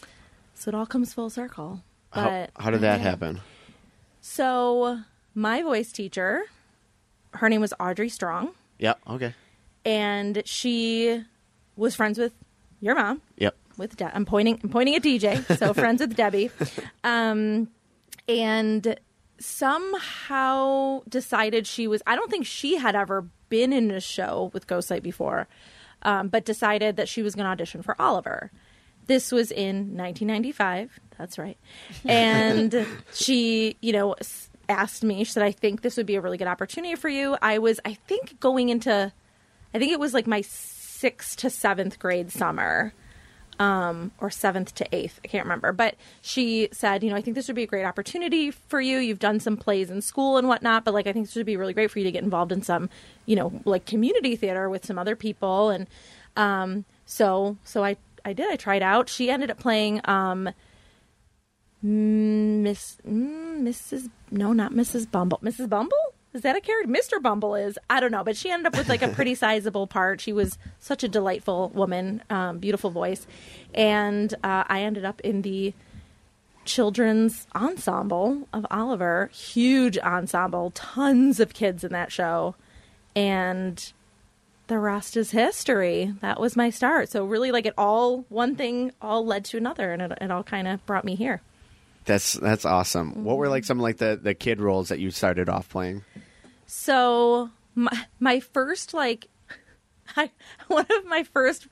So it all comes full circle. But how did that happen? so my voice teacher, her name was Audrey Strong, Yep. Okay. and she was friends with your mom. Yep. with De- I'm pointing I'm pointing at DJ, so friends with Debbie. Um and somehow decided she was I don't think she had ever been in a show with Ghostlight before. Um, but decided that she was going to audition for Oliver. This was in 1995. That's right. And she, you know, asked me, she said, I think this would be a really good opportunity for you. I was, I think, going into, I think it was like my sixth to seventh grade summer um, or seventh to eighth. I can't remember. But she said, you know, I think this would be a great opportunity for you. You've done some plays in school and whatnot, but like I think this would be really great for you to get involved in some, you know, like community theater with some other people. And um, so, so I, I did. I tried out. She ended up playing um, Miss mm, Mrs. No, not Mrs. Bumble. Mrs. Bumble. Is that a character? Mr. Bumble is. I don't know, but she ended up with like a pretty sizable part. She was such a delightful woman, um, beautiful voice, and uh, I ended up in the children's ensemble of Oliver. Huge ensemble, tons of kids in that show, and the rest is history. That was my start. So really, like it all, one thing all led to another, and it, it all kind of brought me here. That's that's awesome. What were like mm-hmm. some like the the kid roles that you started off playing? So my my first like I, one of my first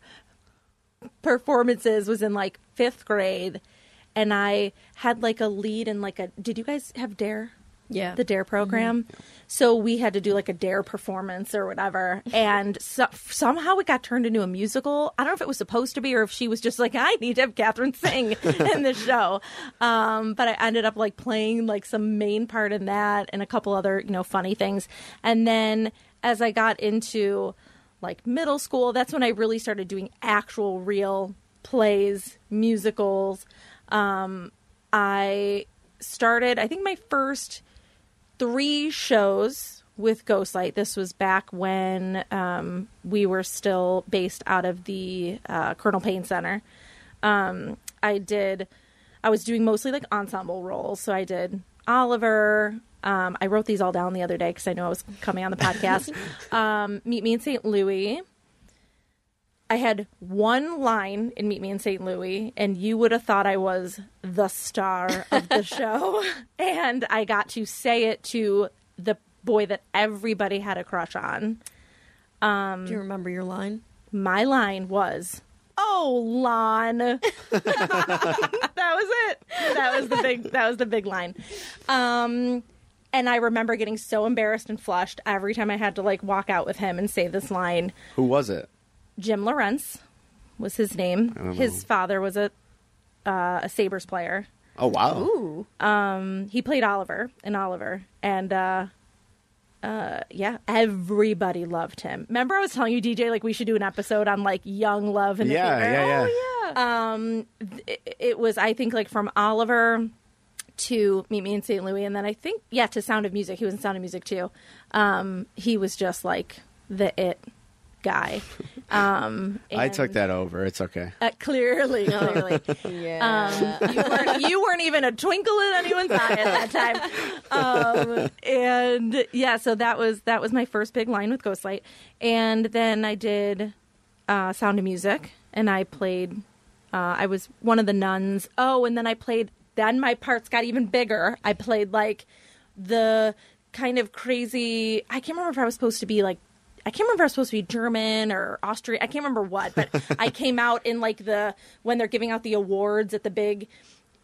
performances was in like fifth grade, and I had like a lead in like a. Did you guys have Dare? Yeah. the Dare program. So we had to do like a Dare performance or whatever, and so, somehow it got turned into a musical. I don't know if it was supposed to be or if she was just like, I need to have Katherine sing in the show. Um, but I ended up like playing like some main part in that and a couple other you know funny things, and then as I got into like middle school, that's when I really started doing actual real plays, musicals. Um, I started, I think my first three shows with Ghostlight. This was back when um, we were still based out of the uh, Colonel Payne Center. Um, I did, I was doing mostly like ensemble roles. So I did Oliver. Um, I wrote these all down the other day because I knew I was coming on the podcast. um, Meet Me in St. Louis. I had one line in Meet Me in St. Louis, and you would have thought I was the star of the show. And I got to say it to the boy that everybody had a crush on. Do you remember your line? My line was, "Oh, Lon." that was it. That was the big. That was the big line. Um, and I remember getting so embarrassed and flushed every time I had to like walk out with him and say this line. Who was it? Jim Lorenz was his name. His know. father was a uh, a Sabres player. Oh wow. Ooh. He played Oliver in Oliver, and uh, uh, yeah, everybody loved him. Remember, I was telling you, DJ, like we should do an episode on like young love in the Yeah, theater. yeah, yeah. Oh, yeah. Um, it, it was I think like from Oliver to Meet Me in St. Louis, and then I think yeah to Sound of Music. He was in Sound of Music too. Um, he was just like the it guy. Um, I took that over. It's okay. uh, clearly, clearly. yeah. Um, you, weren't, you weren't even a twinkle in anyone's eye at that time. Um, and yeah, so that was that was my first big line with Ghostlight, and then I did uh, Sound of Music, and I played. Uh, I was one of the nuns. Oh, and then I played. Then my parts got even bigger. I played like the kind of crazy. I can't remember if I was supposed to be like I can't remember if I was supposed to be German or Austrian. I can't remember what, but I came out in like the when they're giving out the awards at the big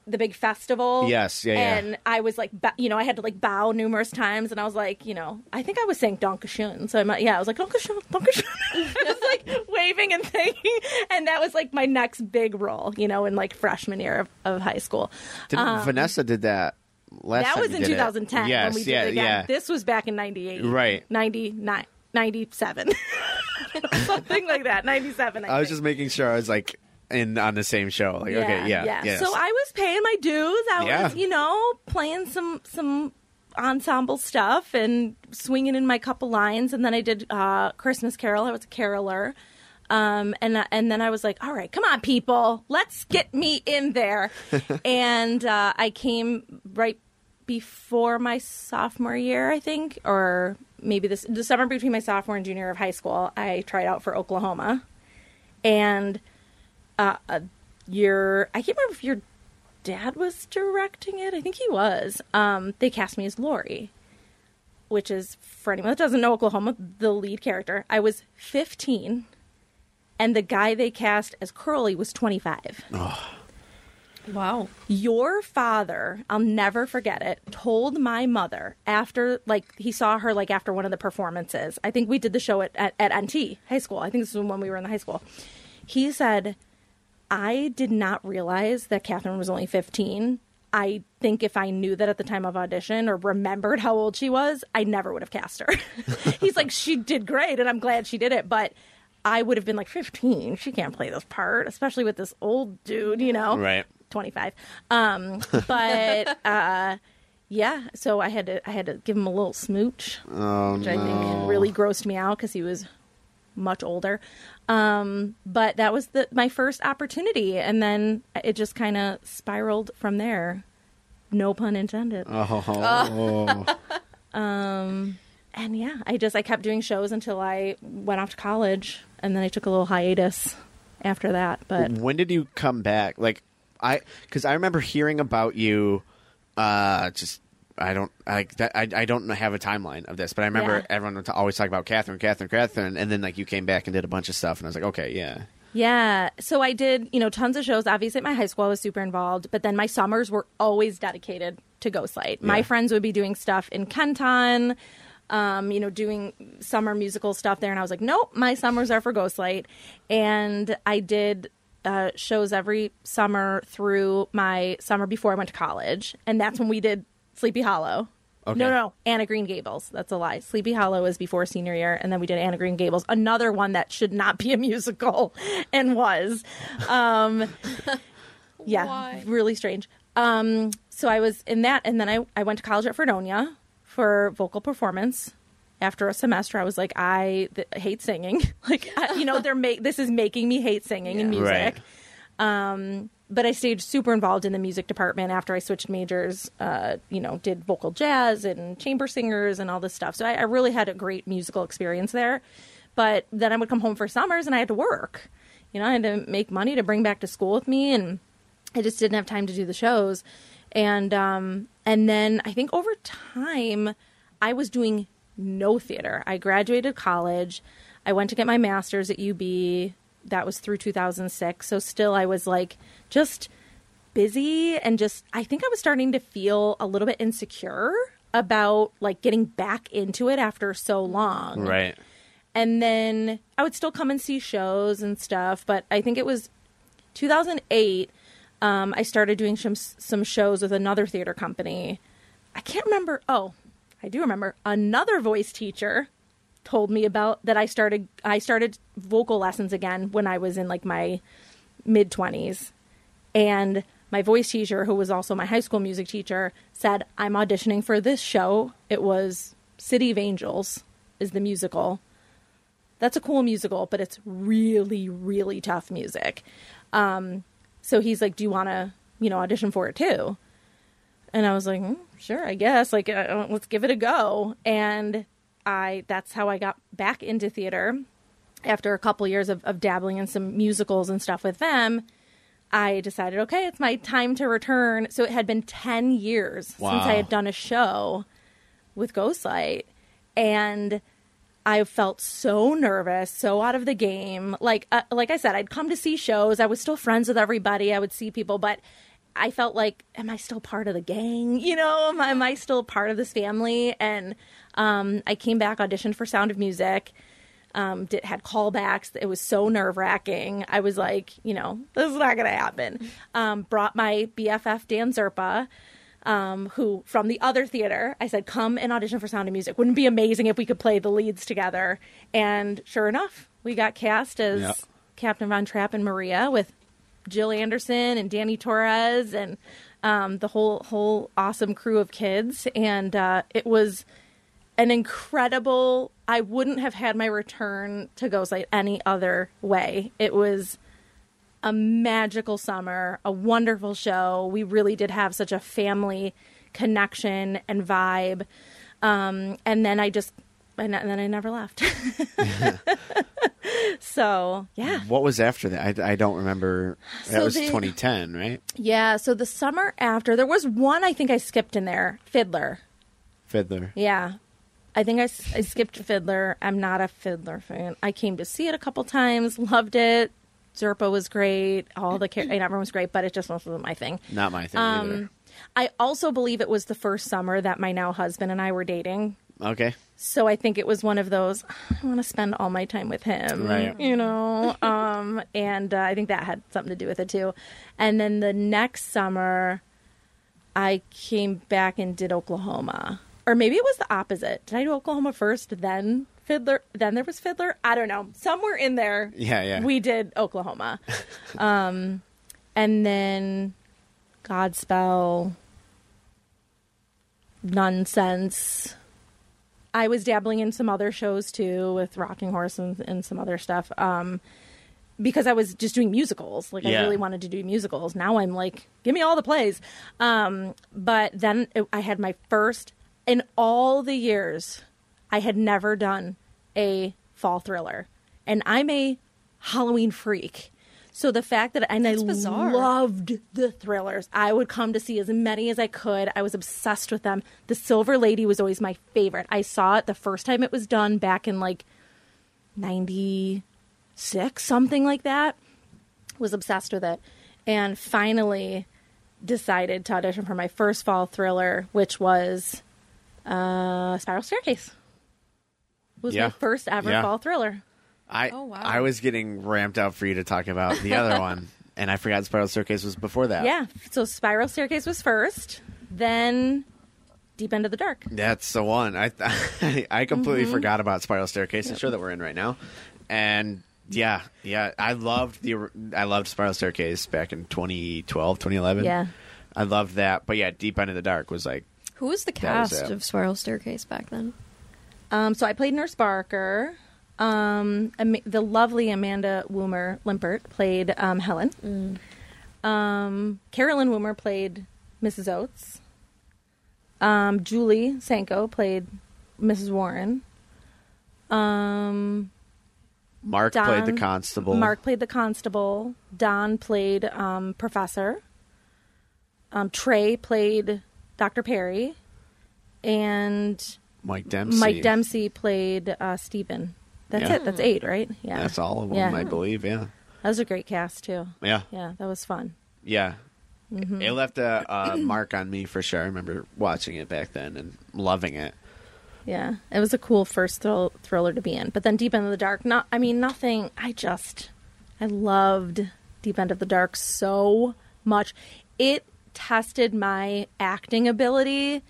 the big festival. Yes, yeah, yeah. And I was like, you know, I had to like bow numerous times, and I was like, you know, I think I was saying Dankeschön. So I'm like, yeah, I was like Dankeschön. I was like waving and thanking, and that was like my next big role, you know, in like freshman year of, of high school. Did, um, Vanessa did that last That was in did it. 2010 Yes, we did yeah, it again. yeah. This was back in 98. Right. 99, 97. Something like that. 97. I, I was think. just making sure I was like in on the same show. Like, okay, yeah, yes. So I was paying my dues. I Yeah. was, you know, playing some some ensemble stuff and swinging in my couple lines. And then I did uh, Christmas Carol. I was a caroler. Um, and and then I was like, all right, come on, people, let's get me in there. and uh, I came right before my sophomore year, I think, or maybe this the summer between my sophomore and junior year of high school. I tried out for Oklahoma, and uh, your I can't remember if your dad was directing it. I think he was. Um, they cast me as Laurey, which is for anyone that doesn't know Oklahoma, the lead character. I was 15, and the guy they cast as Curly was 25. Wow. Your father, I'll never forget it, told my mother after, like, he saw her, like, after one of the performances. I think we did the show at, at, at NT high school. I think this was when we were in the high school. He said, I did not realize that Katherine was only 15. I think if I knew that at the time of audition or remembered how old she was, I never would have cast her. He's like, she did great, and I'm glad she did it, but I would have been like 15. She can't play this part, especially with this old dude, you know? Right. 25. Um, but uh, yeah, so I had to I had to give him a little smooch, Oh, which I no. think really grossed me out because he was much older. Um, but that was the my first opportunity, and then it just kind of spiraled from there. No pun intended. Oh. Um, and yeah, I just I kept doing shows until I went off to college, and then I took a little hiatus after that. But when did you come back? Like, I because I remember hearing about you. Uh, just I don't like that. I, I don't have a timeline of this, but I remember Yeah. everyone would always talk about Katherine, Katherine, Katherine, and then like you came back and did a bunch of stuff, and I was like, okay, yeah, Yeah. So I did, you know, tons of shows. Obviously, at my high school, I was super involved, but then my summers were always dedicated to Ghostlight. My Yeah. friends would be doing stuff in Kenton, um, you know, doing summer musical stuff there. And I was like, nope, my summers are for Ghostlight. And I did uh, shows every summer through my summer before I went to college. And that's when we did Sleepy Hollow. Okay. No, no, Anna Green Gables. That's a lie. Sleepy Hollow was before senior year, and then we did Anna Green Gables, another one that should not be a musical, and was. Um, yeah, Why? really strange. Um, so I was in that, and then I, I went to college at Fredonia for vocal performance. After a semester, I was like, I th- hate singing. like, I, you know, they're make this is making me hate singing and music. Right. Um, but I stayed super involved in the music department after I switched majors. Uh, you know, did vocal jazz and chamber singers and all this stuff. So I, I really had a great musical experience there. But then I would come home for summers and I had to work. You know, I had to make money to bring back to school with me, and I just didn't have time to do the shows. And um, and then I think over time, I was doing no theater. I graduated college. I went to get my master's at UB. That was through 2006. So still, I was like just busy and just, I think I was starting to feel a little bit insecure about like getting back into it after so long. right. And then I would still come and see shows and stuff, but I think it was 2008. Um, I started doing some some shows with another theater company. I can't remember. Oh, I do remember. Another voice teacher told me about that. I started I started vocal lessons again when I was in like my mid twenties, and my voice teacher, who was also my high school music teacher, said, "I'm auditioning for this show." It was City of Angels is the musical that's a cool musical, but it's really, really tough music. Um, so he's like, "Do you want to, you know, audition for it too?" And I was like, "Hmm, "Sure, I guess. Like, uh, let's give it a go." And I that's how I got back into theater after a couple years of, of dabbling in some musicals and stuff with them. I decided, okay, it's my time to return. So it had been ten years since I had done a show with Ghostlight, and I felt so nervous, so out of the game. Like uh, like I said, I'd come to see shows. I was still friends with everybody. I would see people, but I felt like, am I still part of the gang? You know, am I, am I still part of this family? And um, I came back, auditioned for Sound of Music. Um, did, had callbacks. It was so nerve wracking. I was like, you know, this is not going to happen. Um, brought my BFF Dan Zerpa um, who from the other theater, I said, come and audition for Sound of Music. Wouldn't it be amazing if we could play the leads together? And sure enough, we got cast as Yep. Captain Von Trapp and Maria with Jill Anderson and Danny Torres and um, the whole whole awesome crew of kids. And uh, it was an incredible. I wouldn't have had my return to Ghostlight any other way. It was a magical summer, a wonderful show. We really did have such a family connection and vibe. Um, and then I just, and then I never left. so yeah, What was after that? I, I don't remember. That So was the- 2010, right? yeah. So the summer after, there was one I think I skipped in there, Fiddler. Fiddler. Yeah. I think I skipped Fiddler. I'm not a Fiddler fan. I came to see it a couple times, loved it. Zerpa was great. All the char- everyone was great, but it just wasn't my thing. Not my thing either. Um, I also believe it was the first summer that my now husband and I were dating Okay. So I think it was one of those. I want to spend all my time with him, Right. You know, um, and uh, I think that had something to do with it too. And then the next summer, I came back and did Oklahoma, or maybe it was the opposite. Did I do Oklahoma first, then Fiddler, then there was Fiddler? I don't know. Somewhere in there, Yeah, yeah. we did Oklahoma, um, and then Godspell, nonsense. I was dabbling in some other shows too with Rocking Horse and, and some other stuff. Um, because I was just doing musicals. Like I really wanted to do musicals. Now I'm like, give me all the plays. Um, but then it, I had my first in all the years I had never done a fall thriller, and I'm a Halloween freak. So the fact that and That's I bizarre. loved the thrillers. I would come to see as many as I could. I was obsessed with them. The Silver Lady was always my favorite. I saw it the first time it was done back in like 96, something like that. Was obsessed with it. And finally decided to audition for my first fall thriller, which was uh, Spiral Staircase. Was Yeah. my first ever Yeah. fall thriller. I Oh, wow. I was getting ramped up for you to talk about the other one, and I forgot Spiral Staircase was before that. Yeah. So Spiral Staircase was first, then Deep End of the Dark. That's the one. I I completely Mm-hmm. forgot about Spiral Staircase, the show that we're in right now, and yeah, yeah, I loved the I loved Spiral Staircase back in 2012, 2011. Yeah. I loved that. But yeah, Deep End of the Dark was like Who was the That was cast of Spiral Staircase back then? Um, so I played Nurse Barker. Um, Am- the lovely Amanda Woomer Limpert played um, Helen. Um, Carolyn Woomer played Mrs. Oates. Um, Julie Sanko played Mrs. Warren. Um, Mark played the constable. Mark played the constable. Don played um, Professor. Um, Trey played Dr. Perry. And Mike Dempsey. Mike Dempsey played uh, Stephen. That's Yeah. it. That's eight, right? Yeah. That's all of them, Yeah. I believe. Yeah, That was a great cast too. yeah, Yeah, that was fun. yeah. Mm-hmm. It left a, a mark on me for sure. I remember watching it back then and loving it. Yeah, it was a cool first thrill- thriller to be in. But then Deep End of the Dark, not. I mean, nothing. I just, I loved Deep End of the Dark so much. It tested my acting ability.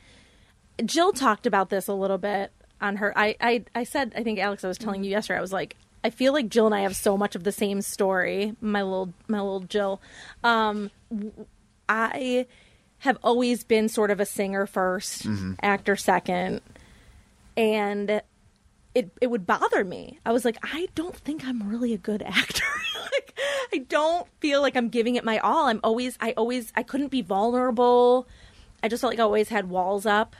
Jill talked about this a little bit on her. I, I, I said, I think Alex, I was telling you yesterday. I was like, I feel like Jill and I have so much of the same story. My little, my little Jill. Um, I have always been sort of a singer 1st actor second, and it it would bother me. I was like, I don't think I'm really a good actor. like, I don't feel like I'm giving it my all. I'm always, I always, I couldn't be vulnerable. I just felt like I always had walls up,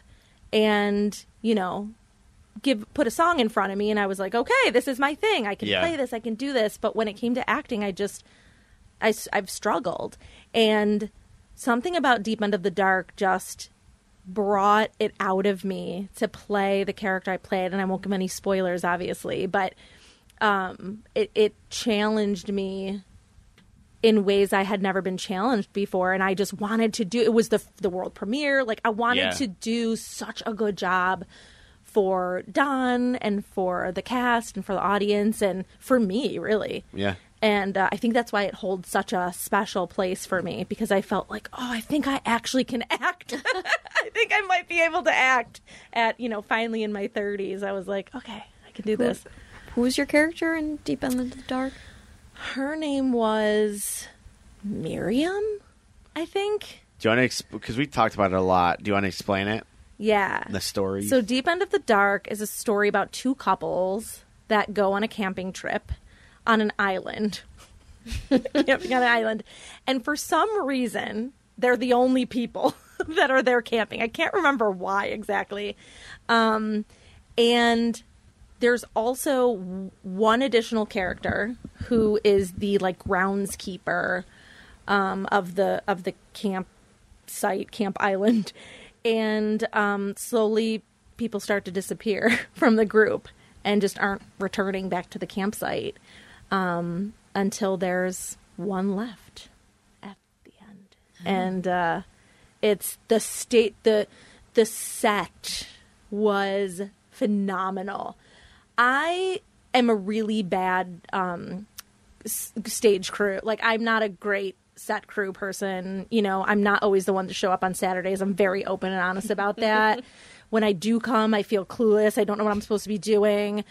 and you know, give put a song in front of me, and I was like, okay, this is my thing. I can Yeah. play this. I can do this. But when it came to acting, I just I, I've struggled. And something about Deep End of the Dark just brought it out of me to play the character I played. And I won't give any spoilers, obviously, but um, it, it challenged me in ways I had never been challenged before. And I just wanted to do it was the, the world premiere. Like, I wanted Yeah. to do such a good job for Don and for the cast and for the audience and for me, really. Yeah. And uh, I think that's why it holds such a special place for me because I felt like, oh, I think I actually can act. I think I might be able to act at, you know, finally in my 30s. I was like, okay, I can do this. Who was your character in Deep End of the Dark? Her name was Miriam, I think. Do you want to, because we talked about it a lot. Do you want to explain it? Yeah. The story? So, Deep End of the Dark is a story about two couples that go on a camping trip on an island. camping on an island. And for some reason, they're the only people that are there camping. I can't remember why exactly. Um, and there's also one additional character who is the like groundskeeper um, of the of the camp site, camp island, and um, slowly people start to disappear from the group and just aren't returning back to the campsite um, until there's one left at the end, and uh, it's the state the the set was phenomenal. I am a really bad um, s- stage crew. Like, I'm not a great set crew person. You know, I'm not always the one to show up on Saturdays. I'm very open and honest about that. when I do come, I feel clueless. I don't know what I'm supposed to be doing.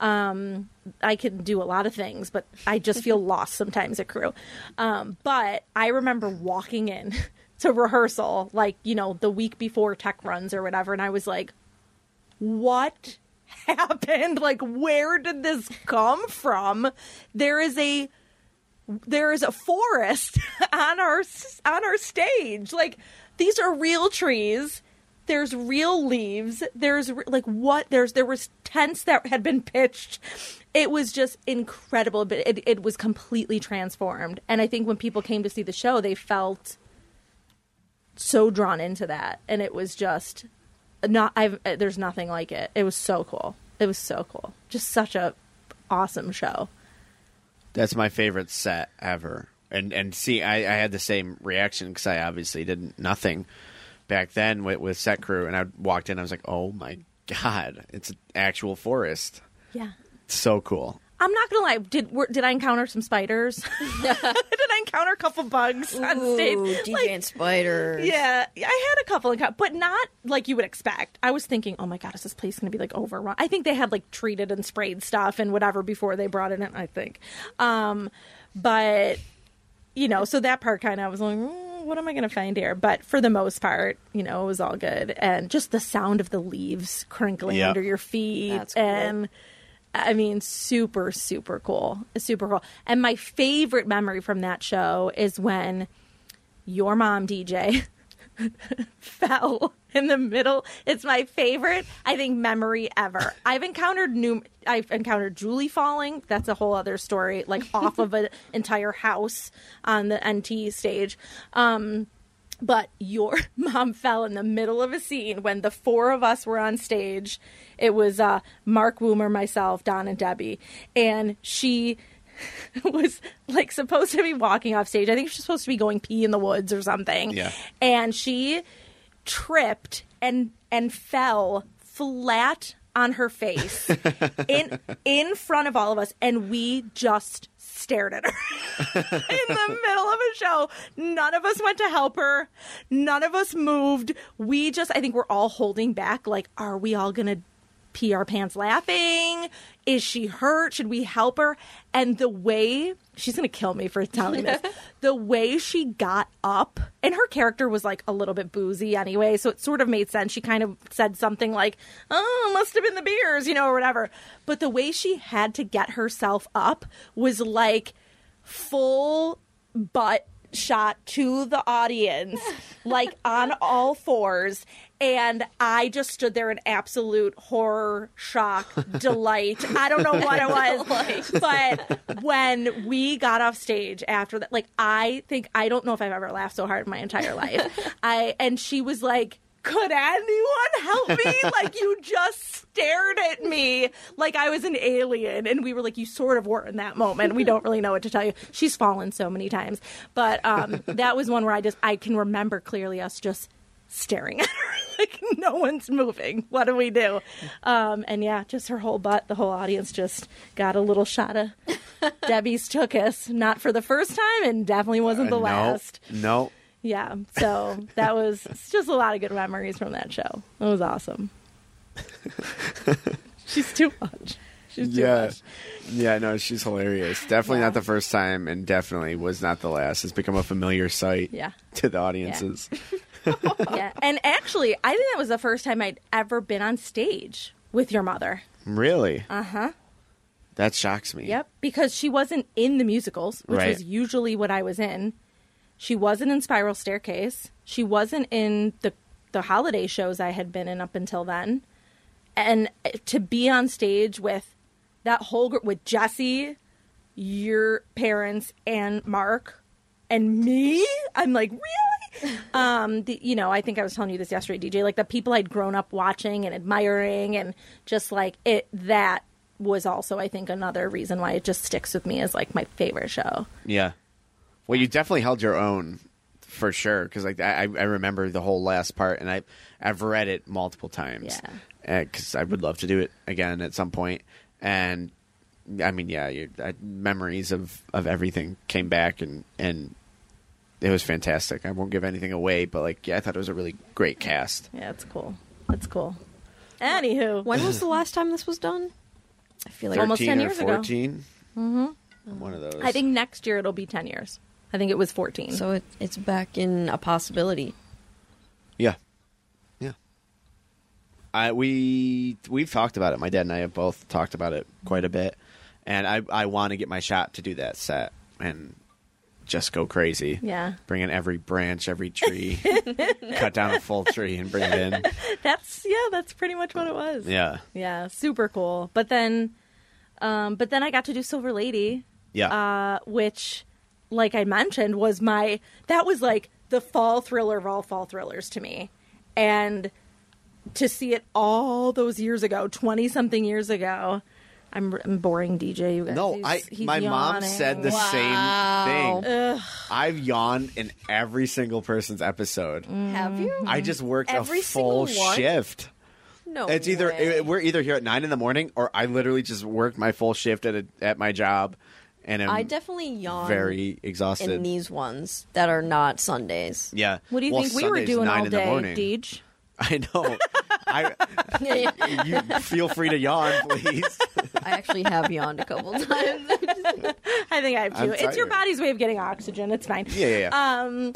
Um, I can do a lot of things, but I just feel lost sometimes at crew. Um, but I remember walking in to rehearsal, like, you know, the week before tech runs or whatever, and I was like, what happened? Like, where did this come from? There is a there is a forest on our on our stage. Like these are real trees. There's real leaves. There's re- like what there's there was tents that had been pitched. It was just incredible, but it, it was completely transformed. And I think when people came to see the show, they felt so drawn into that, and it was just not. I've uh, there's nothing like it. It was so cool. It was so cool. Just such a awesome show. That's my favorite set ever. And and see, I, I had the same reaction because I obviously did nothing back then with, with set crew, and I walked in, I was like, oh my god, it's an actual forest. Yeah. So cool. I'm not gonna lie. Did were, did I encounter some spiders? did I encounter a couple bugs on stage? Ooh, DJ Like, and Spiders. yeah, I had a couple, of, but not like you would expect. I was thinking, oh my god, is this place going to be like overrun? I think they had like treated and sprayed stuff and whatever before they brought it in. I think, um, but you know, so that part kind of I was like, mm, what am I going to find here? But for the most part, you know, it was all good, and just the sound of the leaves crinkling Yep. under your feet, That's cool. and I mean, super, super cool. Super cool. And my favorite memory from that show is when your mom, DJ, fell in the middle. It's my favorite, I think, memory ever. I've encountered new. I've encountered Julie falling. That's a whole other story. Like off of an entire house on the NT stage. Um, but your mom fell in the middle of a scene when the four of us were on stage. It was uh, Mark Woomer, myself, Don, and Debbie, and she was like supposed to be walking off stage. I think she's supposed to be going pee in the woods or something. Yeah. and she tripped and and fell flat on her face in in front of all of us, and we just stared at her in the middle of a show. None of us went to help her. None of us moved. We just, I think we're all holding back. Like, are we all going to pee our pants laughing? Is she hurt? Should we help her? And the way she's going to kill me for telling this, the way she got up, and her character was like a little bit boozy anyway, so it sort of made sense. She kind of said something like, "Oh, must have been the beers," you know, or whatever. But the way she had to get herself up was like full butt shot to the audience, like on all fours. And I just stood there in absolute horror, shock, delight. I don't know what it was. But when we got off stage after that, like, I think, I don't know if I've ever laughed so hard in my entire life. I, and she was like, could anyone help me? like you just stared at me like I was an alien, and we were like, you sort of were in that moment. We don't really know what to tell you. She's fallen so many times, but um, that was one where I just I can remember clearly us just staring at her like no one's moving. What do we do? Um, and yeah, just her whole butt, the whole audience just got a little shot of Debbie's took us. Not for the first time, and definitely wasn't the Uh, no, last. No. Yeah, so that was just a lot of good memories from that show. It was awesome. She's too much. She's too Yeah. much. Yeah, no, she's hilarious. Definitely Yeah. not the first time, and definitely was not the last. It's become a familiar sight Yeah. to the audiences. Yeah. And actually, I think that was the first time I'd ever been on stage with your mother. Really? Uh huh. That shocks me. Yep. Because she wasn't in the musicals, which Right. was usually what I was in. She wasn't in Spiral Staircase. She wasn't in the the holiday shows I had been in up until then. And to be on stage with that whole group with Jesse, your parents, and Mark, and me, I'm like, really? um, the, you know, I think I was telling you this yesterday, DJ. Like the people I'd grown up watching and admiring, and just like it. That was also, I think, another reason why it just sticks with me as like my favorite show. Yeah. Well, you definitely held your own for sure because like I, I remember the whole last part and I I've read it multiple times. Yeah. because I would love to do it again at some point. And I mean, yeah, your uh, memories of of everything came back, and and it was fantastic. I won't give anything away, but like, yeah, I thought it was a really great cast. Yeah, it's cool. It's cool. Anywho, When was the last time this was done? I feel like Almost 10 or years ago. 14 Mm-hmm. One of those. I think next year it'll be 10 years. I think it was 14. so. It, it's back in a possibility. Yeah, yeah. I we we've talked about it. My dad and I have both talked about it quite a bit, and I I want to get my shot to do that set and just go crazy. yeah. Bring in every branch, every tree, cut down a full tree and bring it in. That's yeah, that's pretty much what it was. Yeah, Yeah, super cool. But then um but then I got to do Silver Lady, yeah, uh which like I mentioned was my that was like the fall thriller of all fall thrillers to me. And to see it all those years ago, 20 something years ago. I'm, I'm boring DJ you guys. no, He's- I he's my mom said the Wow. same thing. I've yawned in every single person's episode. Mm. Have you? I mm-hmm. just worked Every a full shift. No. It's either way. we're either here at nine in the morning, or I literally just worked my full shift at a, at my job, and I'm I definitely yawn very exhausted. in these ones that are not Sundays. yeah. What do you Well, think we were Sunday's doing nine all in the day, morning. Deej? I know. I you feel free to yawn, please. I actually have yawned a couple times. I think I have too. It's your body's way of getting oxygen. It's fine. Yeah, yeah, yeah. Um,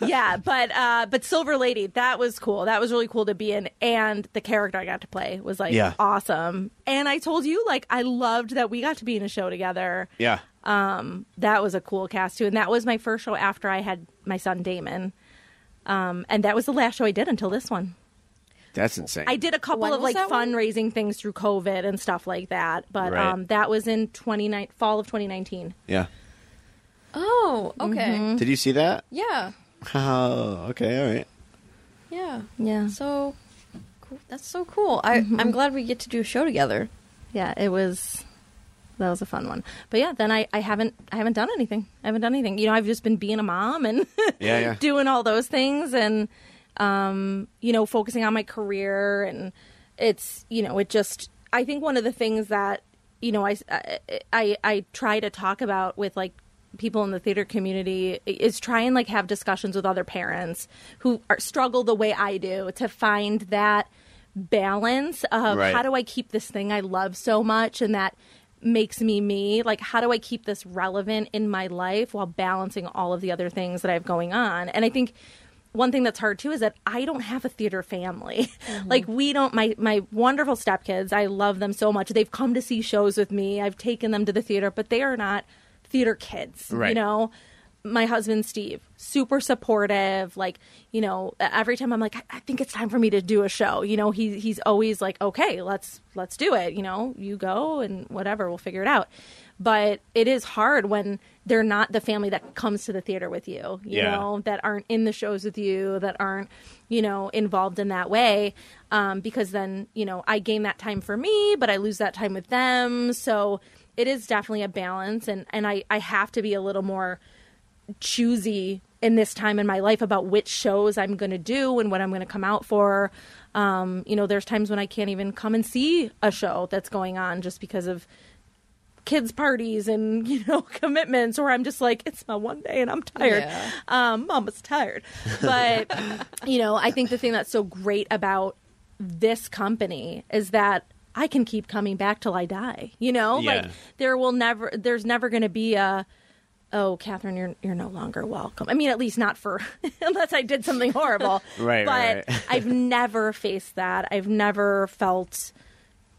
yeah, but uh, but Silver Lady, that was cool. That was really cool to be in, and the character I got to play was like Yeah. awesome. And I told you, like, I loved that we got to be in a show together. yeah. Um, That was a cool cast too, and that was my first show after I had my son Damon. Um, and that was the last show I did until this one. That's insane. I did a couple When of like that one? fundraising things through COVID and stuff like that, but Right. um, that was in twenty nine fall of twenty nineteen. Yeah. oh, okay. Mm-hmm. Did you see that? Yeah. Oh, okay, all right. Yeah. Yeah, So cool. That's so cool. I, Mm-hmm. I'm glad we get to do a show together. yeah, it was. That was a fun one. But yeah, then I, I haven't I haven't done anything. I haven't done anything. You know, I've just been being a mom and Yeah, yeah. doing all those things and um, you know, focusing on my career. And it's, you know, it just I think one of the things that, you know, I I I try to talk about with like people in the theater community is try and like have discussions with other parents who are, struggle the way I do to find that balance of Right. how do I keep this thing I love so much and that makes me me? Like how do I keep this relevant in my life while balancing all of the other things that I have going on? And I think one thing that's hard too is that I don't have a theater family. Mm-hmm. like we don't my my wonderful stepkids, I love them so much. They've come to see shows with me. I've taken them to the theater, but they are not theater kids, right. you know. My husband Steve, super supportive. Like, you know, every time I'm like, I, I think it's time for me to do a show. You know, he he's always like, okay, let's let's do it. You know, you go and whatever, we'll figure it out. But it is hard when they're not the family that comes to the theater with you. You Yeah. know, that aren't in the shows with you, that aren't, you know, involved in that way. Um, because then, you know, I gain that time for me, but I lose that time with them. So it is definitely a balance and, and I, I have to be a little more choosy in this time in my life about which shows I'm going to do and what I'm going to come out for. Um, you know, there's times when I can't even come and see a show that's going on just because of kids parties and you know commitments or i'm just like it's my one day and i'm tired Yeah. um mama's tired but you know i think the thing that's so great about this company is that i can keep coming back till i die you know Yeah. like there will never there's never going to be a oh katherine you're you're no longer welcome i mean at least not for unless i did something horrible Right, but right, right. i've never faced that i've never felt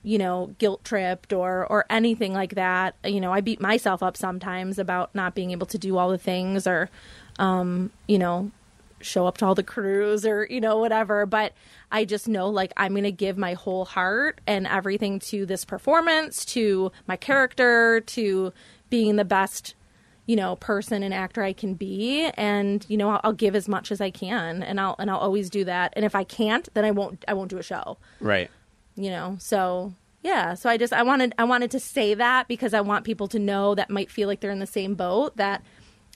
you know, guilt tripped or or anything like that. You know, I beat myself up sometimes about not being able to do all the things or um, you know, show up to all the crews or, you know, whatever, but I just know like I'm going to give my whole heart and everything to this performance, to my character, to being the best you know person and actor I can be and you know I'll, I'll give as much as I can and I'll and I'll always do that and if I can't then I won't I won't do a show Right. You know so yeah so i just i wanted i wanted to say that because i want people to know that might feel like they're in the same boat that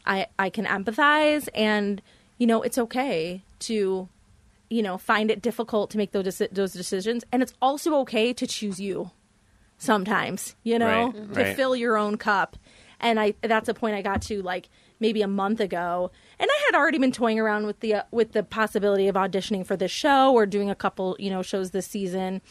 i i can empathize and you know it's okay to you know find it difficult to make those those decisions, and it's also okay to choose you sometimes. You know, Right, to right. fill your own cup. And I that's a point I got to like maybe a month ago, and I had already been toying around with the uh, with the possibility of auditioning for this show or doing a couple you know shows this season,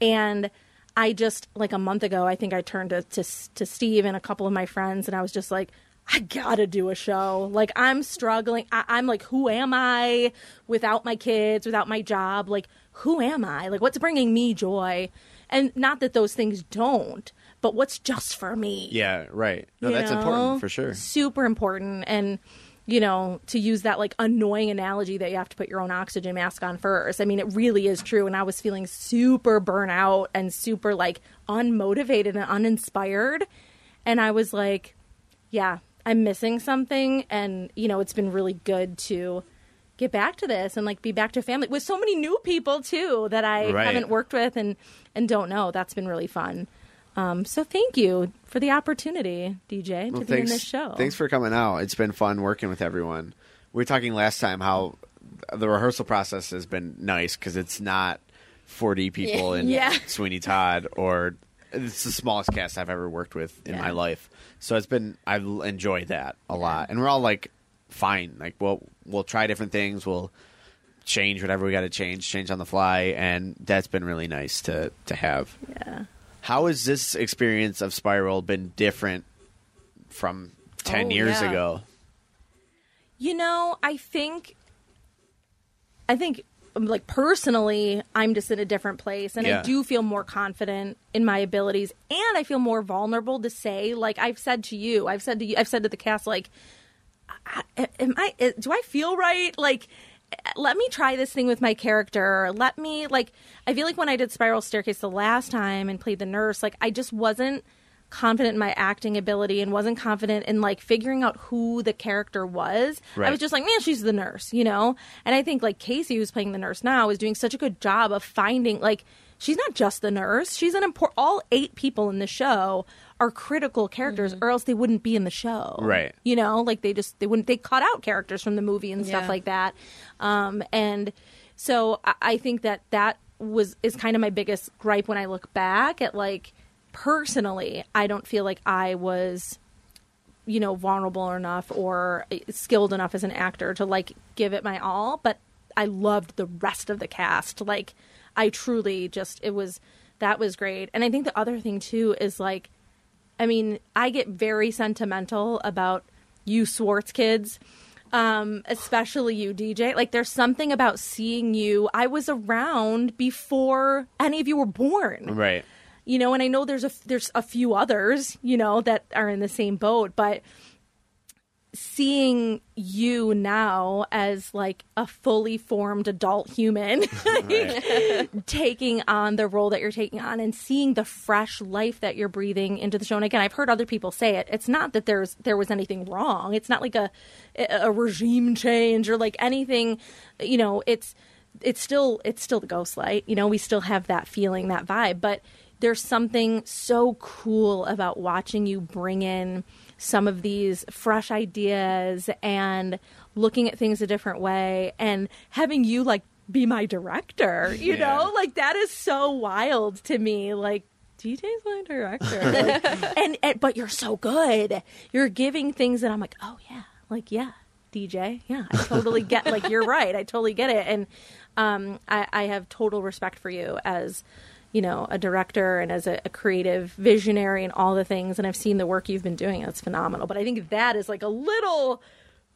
and I just like a month ago I think I turned to to, to Steve and a couple of my friends, and I was just like. I gotta do a show. Like I'm struggling. I, I'm like, who am I without my kids, without my job? Like, who am I? Like, what's bringing me joy? And not that those things don't, but what's just for me? Yeah, right. No, you that's know? important for sure. Super important. And, you know, to use that like annoying analogy that you have to put your own oxygen mask on first. I mean, it really is true. And I was feeling super burnout and super like unmotivated and uninspired. And I was like, yeah, I'm missing something. And, you know, it's been really good to get back to this and like be back to family with so many new people too that I Right. haven't worked with and, and don't know. That's been really fun. Um, so thank you for the opportunity, DJ, to Well, be in this show. Thanks for coming out. It's been fun working with everyone. We were talking last time how the rehearsal process has been nice because it's not 40 people in Yeah. Sweeney Todd or it's the smallest cast I've ever worked with in Yeah. my life. So it's been I've enjoyed that a lot, and we're all like fine. Like we'll we'll try different things. We'll change whatever we got to change, change on the fly, and that's been really nice to to have. yeah. How has this experience of Spiral been different from 10 Oh, years yeah. ago? You know, I think, I think, like personally, I'm just in a different place, and Yeah. I do feel more confident in my abilities, and I feel more vulnerable to say, like I've said to you, I've said to you, I've said to the cast, like, I- am I? eh, Do I feel right? Like. Let me try this thing with my character. Let me like I feel like when I did Spiral Staircase the last time and played the nurse, like I just wasn't confident in my acting ability and wasn't confident in like figuring out who the character was. I was just like, man, she's the nurse, you know? And I think like Casey, who's playing the nurse now, is doing such a good job of finding like she's not just the nurse. She's an important all eight people in the show are critical characters or else they wouldn't be in the show. Right. You know, like they just they wouldn't they cut out characters from the movie and stuff Yeah. like that. Um and so I, I think that that was is kind of my biggest gripe when I look back at like personally, I don't feel like I was you know vulnerable enough or skilled enough as an actor to like give it my all but i loved the rest of the cast like i truly just it was that was great. And i think the other thing too is like i mean i get very sentimental about you swartz kids um especially you dj like there's something about seeing you. I was around before any of you were born. Right. you know and i know there's a there's a few others you know that are in the same boat but seeing you now as like a fully formed adult human taking on the role that you're taking on and seeing the fresh life that you're breathing into the show. And again i've heard other people say it. It's not that there's there was anything wrong. It's not like a a regime change or like anything. You know it's it's still it's still the ghost light. You know we still have that feeling that vibe. But there's something so cool about watching you bring in some of these fresh ideas and looking at things a different way and having you like be my director you Yeah. know? Like that is so wild to me. Like DJ's my director. Like, and, and but you're so good. You're giving things that I'm like oh yeah. Like yeah DJ yeah I totally get like you're right. I totally get it. And um I, I have total respect for you as you know a director and as a, a creative visionary and all the things and I've seen the work you've been doing it's phenomenal but I think that is like a little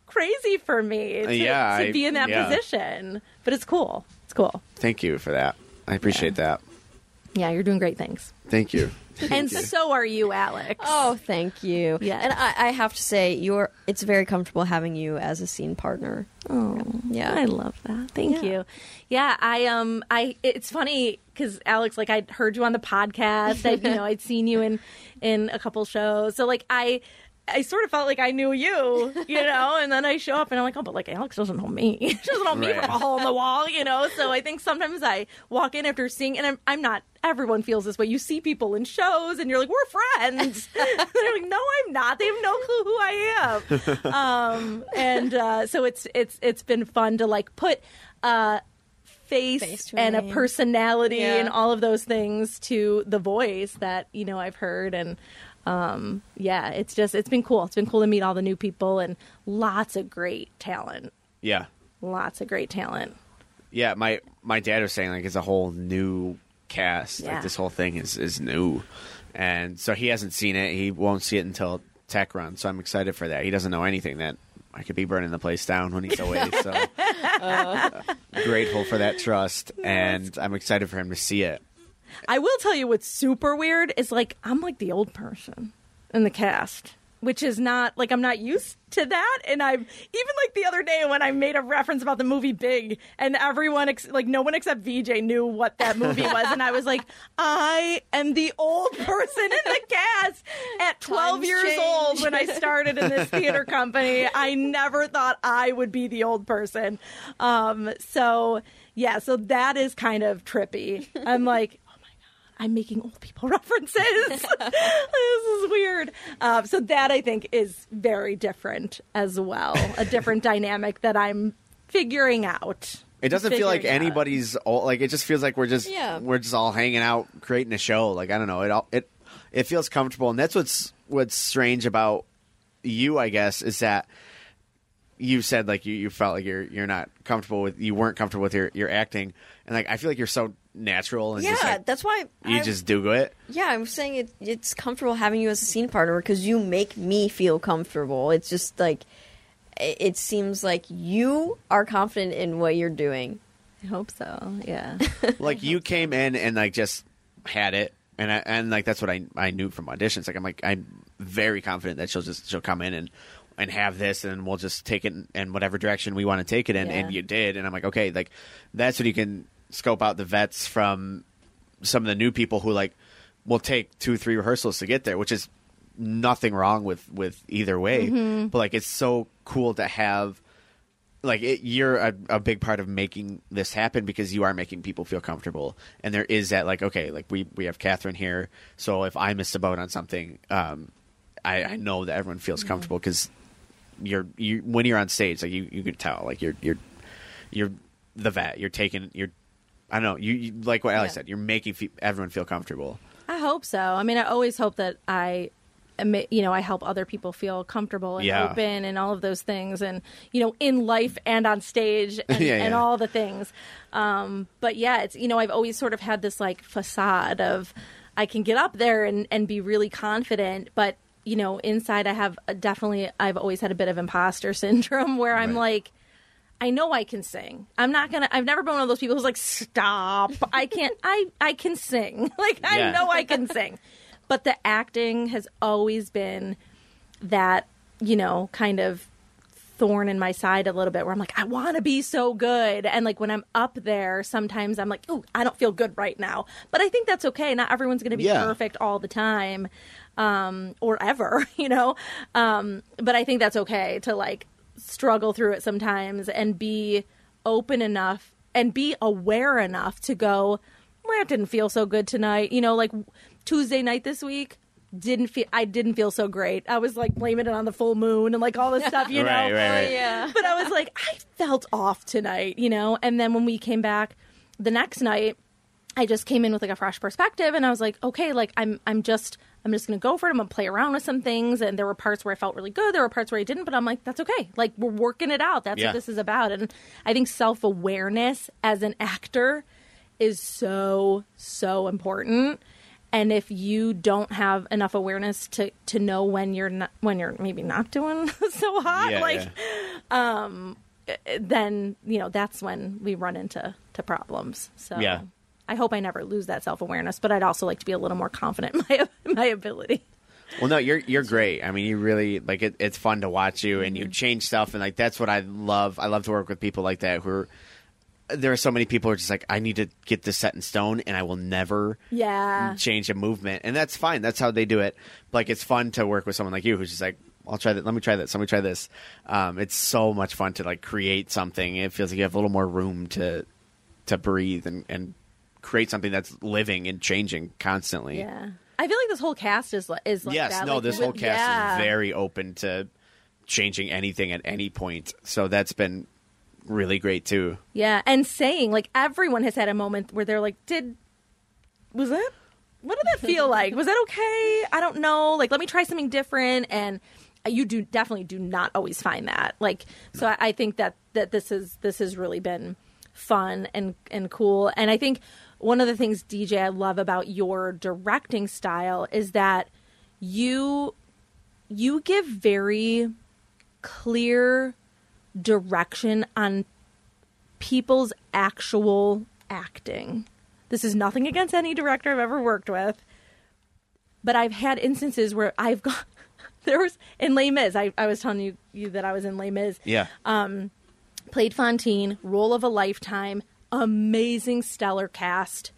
crazy for me to, Yeah, to be in that yeah. position but it's cool it's cool Thank you for that. I appreciate that. Yeah you're doing great things Thank you. and so are you Alex Oh, thank you. Yeah, And I, I have to say, you're. It's very comfortable having you as a scene partner. Oh, Yeah. I love that. Thank Yeah. you. Yeah, I um, I it's funny because Alex, like, I'd heard you on the podcast. I, you know, I'd seen you in in a couple shows. So like, I. I sort of felt like I knew you, you know, and then I show up and I'm like, oh, but like Alex doesn't know me. she doesn't know me Right. from a hole in the wall, you know. So I think sometimes I walk in after seeing, and I'm I'm not. Everyone feels this way. You see people in shows, and you're like, we're friends. they're like, no, I'm not. They have no clue who I am um, and uh, so it's it's it's been fun to like put uh, face, Face and a personality Yeah. and all of those things to the voice that you know I've heard and um yeah it's just it's been cool it's been cool to meet all the new people and lots of great talent Yeah, lots of great talent yeah. My my dad was saying like it's a whole new cast. Yeah. Like this whole thing is is new, and so he hasn't seen it. He won't see it until Tech Run. So I'm excited for that. He doesn't know anything that I could be burning the place down when he's away. So uh, grateful for that trust, and I'm excited for him to see it. I will tell you what's super weird is like I'm like the old person in the cast, which is not like I'm not used to that. And I've even like the other day when I made a reference about the movie Big, and everyone ex- like no one except VJ knew what that movie was, and I was like, I am the old person in the cast at 12 Times years change. old when I started in this theater company. I never thought I would be the old person. Um, so yeah, so that is kind of trippy. I'm like, I'm making old people references. this is weird. Um, so that I think is very different as well, a different dynamic that I'm figuring out. It doesn't feel like anybody's all, like it just feels like we're just Yeah. we're just all hanging out creating a show. Like I don't know, it all it it feels comfortable and that's what's what's strange about you, I guess, is that you said like you, you felt like you're you're not comfortable with you weren't comfortable with your, your acting and like I feel like you're so natural and Yeah, just like, that's why you I- just do it. Yeah, I'm saying it, it's comfortable having you as a scene partner because you make me feel comfortable. It's just like it, it seems like you are confident in what you're doing. I hope so. Yeah. like you came in and like just had it and I, and like that's what I I knew from auditions like I'm like I'm very confident that she'll just she'll come in and and have this and we'll just take it in, in whatever direction we want to take it in Yeah. and you did and I'm like okay like that's what you can scope out the vets from some of the new people who like will take two three rehearsals to get there which is nothing wrong with with either way. But like it's so cool to have like it, you're a, a big part of making this happen because you are making people feel comfortable. And there is that like okay like we we have katherine here. So if i miss a boat on something um i i know that everyone feels comfortable because you're you when you're on stage like you you can tell like you're you're you're the vet. You're taking you're i don't know you, you like what Allie Yeah. said you're making fe- everyone feel comfortable I hope so. I mean, I always hope that I, you know, I help other people feel comfortable and Yeah. open and all of those things, and you know, in life and on stage and, Yeah, and all the things. Um, but yeah, it's you know, I've always sort of had this like facade of I can get up there and and be really confident, but you know, inside I have a, definitely I've always had a bit of imposter syndrome where I'm Right. like. I know I can sing. I'm not gonna. I've never been one of those people who's like, "Stop! I can't. I I can sing. Like I Yeah. know I can sing." But the acting has always been that you know kind of thorn in my side a little bit where I'm like, I want to be so good. And like when I'm up there, sometimes I'm like, oh, I don't feel good right now. But I think that's okay. Not everyone's going to be Yeah. perfect all the time um, or ever, you know? Um, but I think that's okay to like struggle through it sometimes and be open enough and be aware enough to go, well, it didn't feel so good tonight. You know, like Tuesday night this week. Didn't feel I didn't feel so great. I was like blaming it on the full moon and like all this stuff, you know Right, right, right. yeah. but I was like, I felt off tonight, you know? And then when we came back the next night, I just came in with like a fresh perspective and I was like, okay, like I'm I'm just I'm just gonna go for it. I'm gonna play around with some things and there were parts where I felt really good, there were parts where I didn't, but I'm like, that's okay. Like we're working it out. That's Yeah. what this is about. And I think self awareness as an actor is so, so important. And if you don't have enough awareness to, to know when you're not when you're maybe not doing so hot, Yeah, like yeah. Um, eh, then you know that's when we run into to problems. So Yeah. I hope I never lose that self awareness, but I'd also like to be a little more confident in my my ability. Well, no, you're you're great. I mean, you really like it. It's fun to watch you, and you Mm-hmm. change stuff, and like that's what I love. I love to work with people like that. Who are there are so many people who are just like, I need to get this set in stone, and I will never Yeah. change a movement, and that's fine. That's how they do it. Like it's fun to work with someone like you, who's just like, I'll try that. Let me try this. Let me try this. Um, it's so much fun to like create something. It feels like you have a little more room to to breathe and and create something that's living and changing constantly. Yeah. I feel like this whole cast is is like yes, that. no, Like, this with- whole cast yeah. is very open to changing anything at any point. So that's been really great too. Yeah, and saying like everyone has had a moment where they're like, "Did was that? What did that feel like? Was that okay? I don't know. Like, let me try something different." And you do definitely do not always find that. Like, so I, I think that that this is this has really been fun and and cool. And I think one of the things DJ I love about your directing style is that you you give very clear direction on people's actual acting. This is nothing against any director I've ever worked with, but I've had instances where I've got there was in Les Mis. I, I was telling you you that I was in Les Mis. Yeah. Um, Played Fantine, role of a lifetime, amazing stellar cast.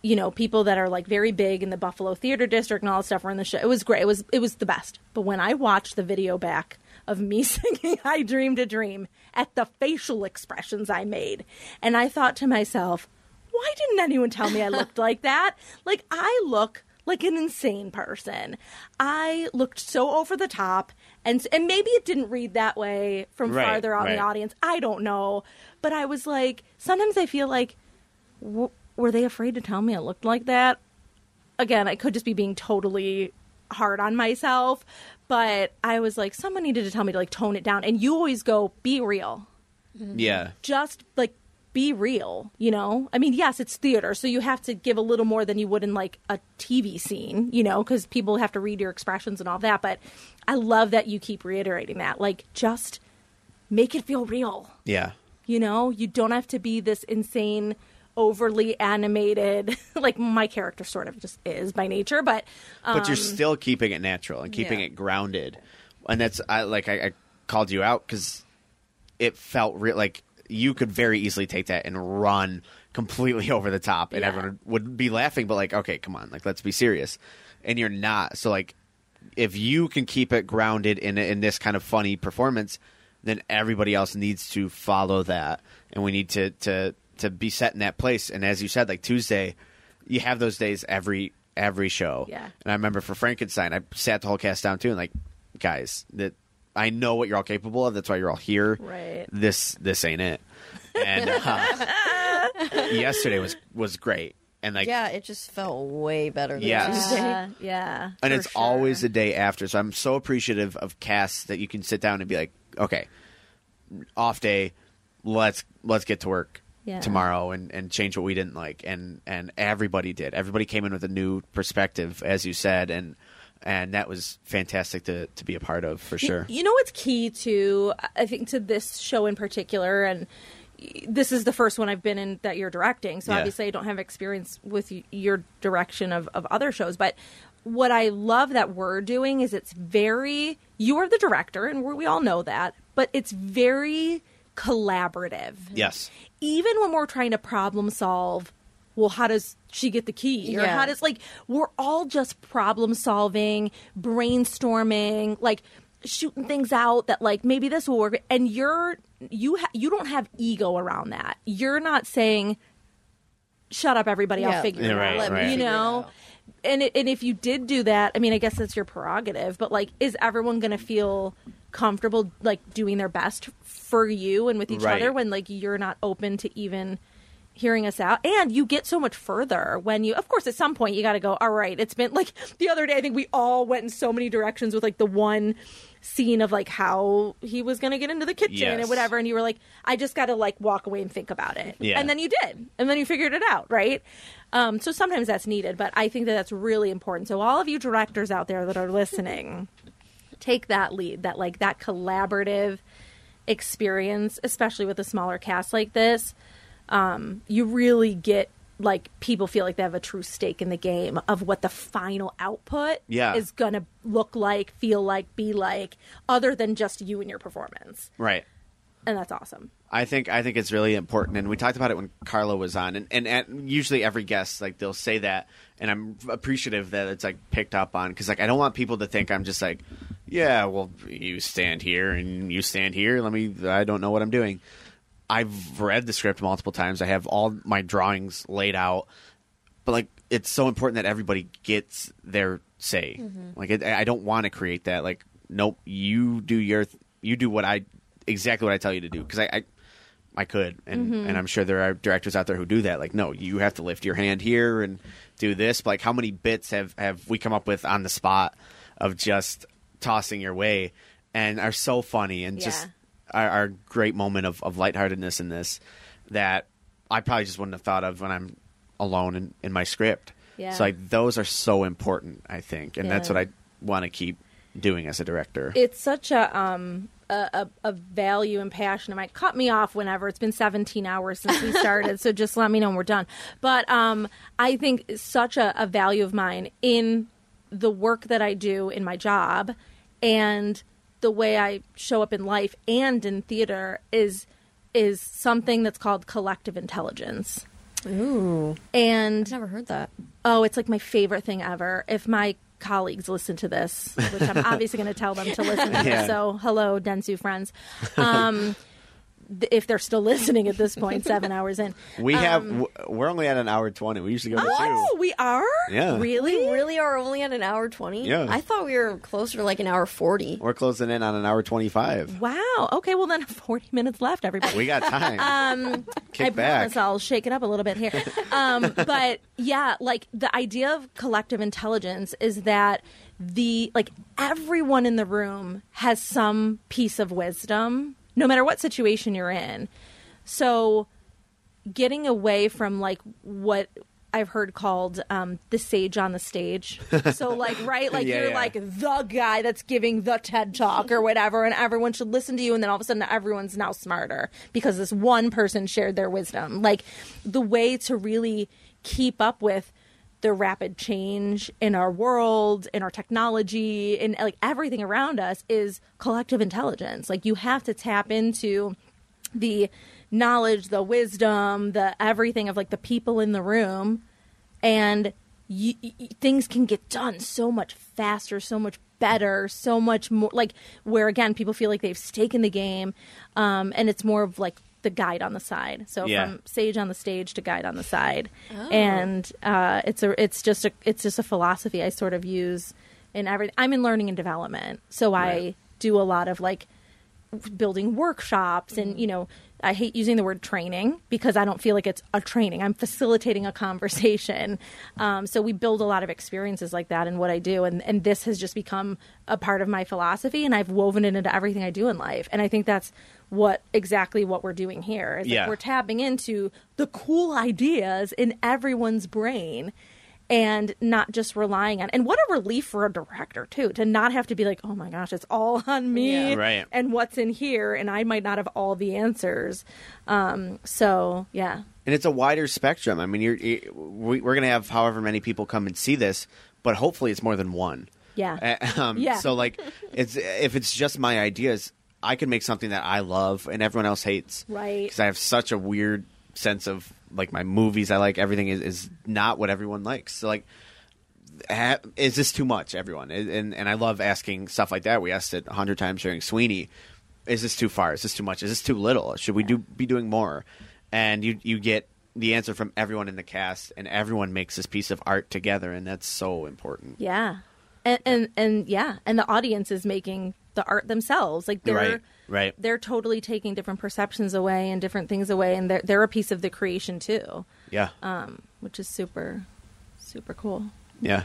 You know, people that are like very big in the Buffalo Theater District and all that stuff were in the show. It was great. It was it was the best. But when I watched the video back of me singing I Dreamed a Dream at the facial expressions I made, and I thought to myself, why didn't anyone tell me I looked like that? Like I look like an insane person. I looked so over the top and and maybe it didn't read that way from Right, farther out in right. the audience. I don't know, but I was like sometimes I feel like w- were they afraid to tell me it looked like that? Again, I could just be being totally hard on myself, but I was like someone needed to tell me to like tone it down and you always go be real Yeah. just like be real, you know? I mean, yes, it's theater, so you have to give a little more than you would in like a TV scene, you know, because people have to read your expressions and all that. But I love that you keep reiterating that. Like, just make it feel real, Yeah. you know? You don't have to be this insane, overly animated, like my character sort of just is by nature, but. Um, but you're still keeping it natural and keeping yeah. it grounded and that's I like I, I called you out because it felt real like you could very easily take that and run completely over the top and Yeah. everyone would be laughing but like okay come on like let's be serious. And you're not. So like if you can keep it grounded in in this kind of funny performance then everybody else needs to follow that. And we need to to to be set in that place. And as you said like tuesday you have those days every every show. Yeah. and I remember for Frankenstein, I sat the whole cast down too, and like, guys, that I know what you're all capable of. That's why you're all here. Right. This this ain't it. And uh, yesterday was was great, and like, yeah, it just felt way better than Yes. Tuesday. Yeah, yeah. and for it's sure. always the day after. So I'm so appreciative of casts that you can sit down and be like, okay, off day, let's let's get to work Yeah. tomorrow and, and change what we didn't like. And and everybody did. Everybody came in with a new perspective, as you said, and and that was fantastic to to be a part of for sure. You know what's key to I think to this show in particular, and this is the first one I've been in that you're directing, so Yeah. obviously I don't have experience with your direction of, of other shows, but what I love that we're doing is it's very you are the director, and we all know that, but it's very collaborative. Yes. Even when we're trying to problem solve, well, how does she get the key? Or Yeah. how does like we're all just problem solving, brainstorming, like shooting things out that like maybe this will work. And you're you ha- you don't have ego around that. You're not saying, "Shut up, everybody, I'll figure Yeah, it right, out." Right. You know. And it, and if you did do that, I mean, I guess that's your prerogative. But like, is everyone going to feel comfortable like doing their best for you and with each Right. other when like you're not open to even hearing us out and you get so much further when you of course at some point you got to go all right it's been like the other day i think we all went in so many directions with like the one scene of like how he was going to get into the kitchen Yes. and whatever and you were like i just got to like walk away and think about it Yeah. and then you did and then you figured it out right um, so sometimes that's needed but i think that that's really important so all of you directors out there that are listening take that lead that like that collaborative experience especially with a smaller cast like this um, you really get like people feel like they have a true stake in the game of what the final output Yeah. is gonna look like feel like be like other than just you and your performance Right. and that's awesome I think I think it's really important, and we talked about it when Carla was on, and, and, and usually every guest like they'll say that, and I'm appreciative that it's like picked up on because like I don't want people to think I'm just like, yeah, well you stand here and you stand here. Let me, I don't know what I'm doing. I've read the script multiple times. I have all my drawings laid out, but like it's so important that everybody gets their say. Mm-hmm. Like it, I don't want to create that. Like, nope, you do your, you do what I exactly what I tell you to do because I, I I could, and mm-hmm. and I'm sure there are directors out there who do that. Like, no, you have to lift your hand here and do this. But like, how many bits have have we come up with on the spot of just tossing your way, and are so funny and just Yeah. are, are great moment of of lightheartedness in this that I probably just wouldn't have thought of when I'm alone in, in my script. Yeah. So like those are so important, I think, and that's what I want to keep doing as a director. it's such a um a, a, a value and passion of mine. Cut me off whenever. It's been 17 hours since we started, so just let me know when we're done. But um, I think such a, a value of mine in the work that I do in my job and the way I show up in life and in theater is is something that's called collective intelligence. Ooh, And never heard that. Oh, it's like my favorite thing ever. If my colleagues listen to this, which I'm obviously going to tell them to listen to Yeah. so hello, Densu friends. Um, if they're still listening at this point, seven hours in. we have Um, w- we're only at an hour twenty. We usually go to Oh, two. we are? Yeah. Really? We really are only at an hour twenty. Yeah. I thought we were closer to like an hour forty. We're closing in on an hour twenty five. Wow. Okay, well, then 40 minutes left, everybody. We got time. Um, Kick I back. promise I'll shake it up a little bit here. Um, but yeah, like the idea of collective intelligence is that the like everyone in the room has some piece of wisdom, no matter what situation you're in. So getting away from like what I've heard called um, the sage on the stage. So like right, like Yeah, you're yeah. like the guy that's giving the TED talk or whatever, and everyone should listen to you, and then all of a sudden everyone's now smarter because this one person shared their wisdom. Like the way to really keep up with the rapid change in our world, in our technology, in like everything around us is collective intelligence. Like you have to tap into the knowledge, the wisdom, the everything of like the people in the room, and y y things can get done so much faster, so much better, so much more. Like where again, people feel like they've staken the game, um, and it's more of like the guide on the side. So Yeah. from sage on the stage to guide on the side, and uh, it's a it's just a it's just a philosophy I sort of use in every. I'm in learning and development, so I do a lot of like building workshops and you know i hate using the word training because i don't feel like it's a training. I'm facilitating a conversation. Um, so we build a lot of experiences like that in what i do. And, and this has just become a part of my philosophy and i've woven it into everything i do in life. And i think that's what exactly what we're doing here is Yeah. like we're tapping into the cool ideas in everyone's brain and not just relying on and what a relief for a director too to not have to be like oh my gosh it's all on me Yeah. Right. and what's in here and i might not have all the answers um so yeah and it's a wider spectrum. I mean, you're, you we, we're going to have however many people come and see this, but hopefully it's more than one. yeah um, Yeah. So like, it's if it's just my ideas, I can make something that I love and everyone else hates. Right. Because I have such a weird sense of like my movies. I like everything is, is not what everyone likes. So like. Ha- is this too much, everyone? And, and and I love asking stuff like that. We asked it a hundred times during Sweeney. Is this too far? Is this too much? Is this too little? Should we do be doing more? And you you get the answer from everyone in the cast, and everyone makes this piece of art together, and that's so important. yeah and and and yeah and the audience is making the art themselves like they're Right, right. they're totally taking different perceptions away and different things away and they're they're a piece of the creation too Yeah. um which is super super cool Yeah.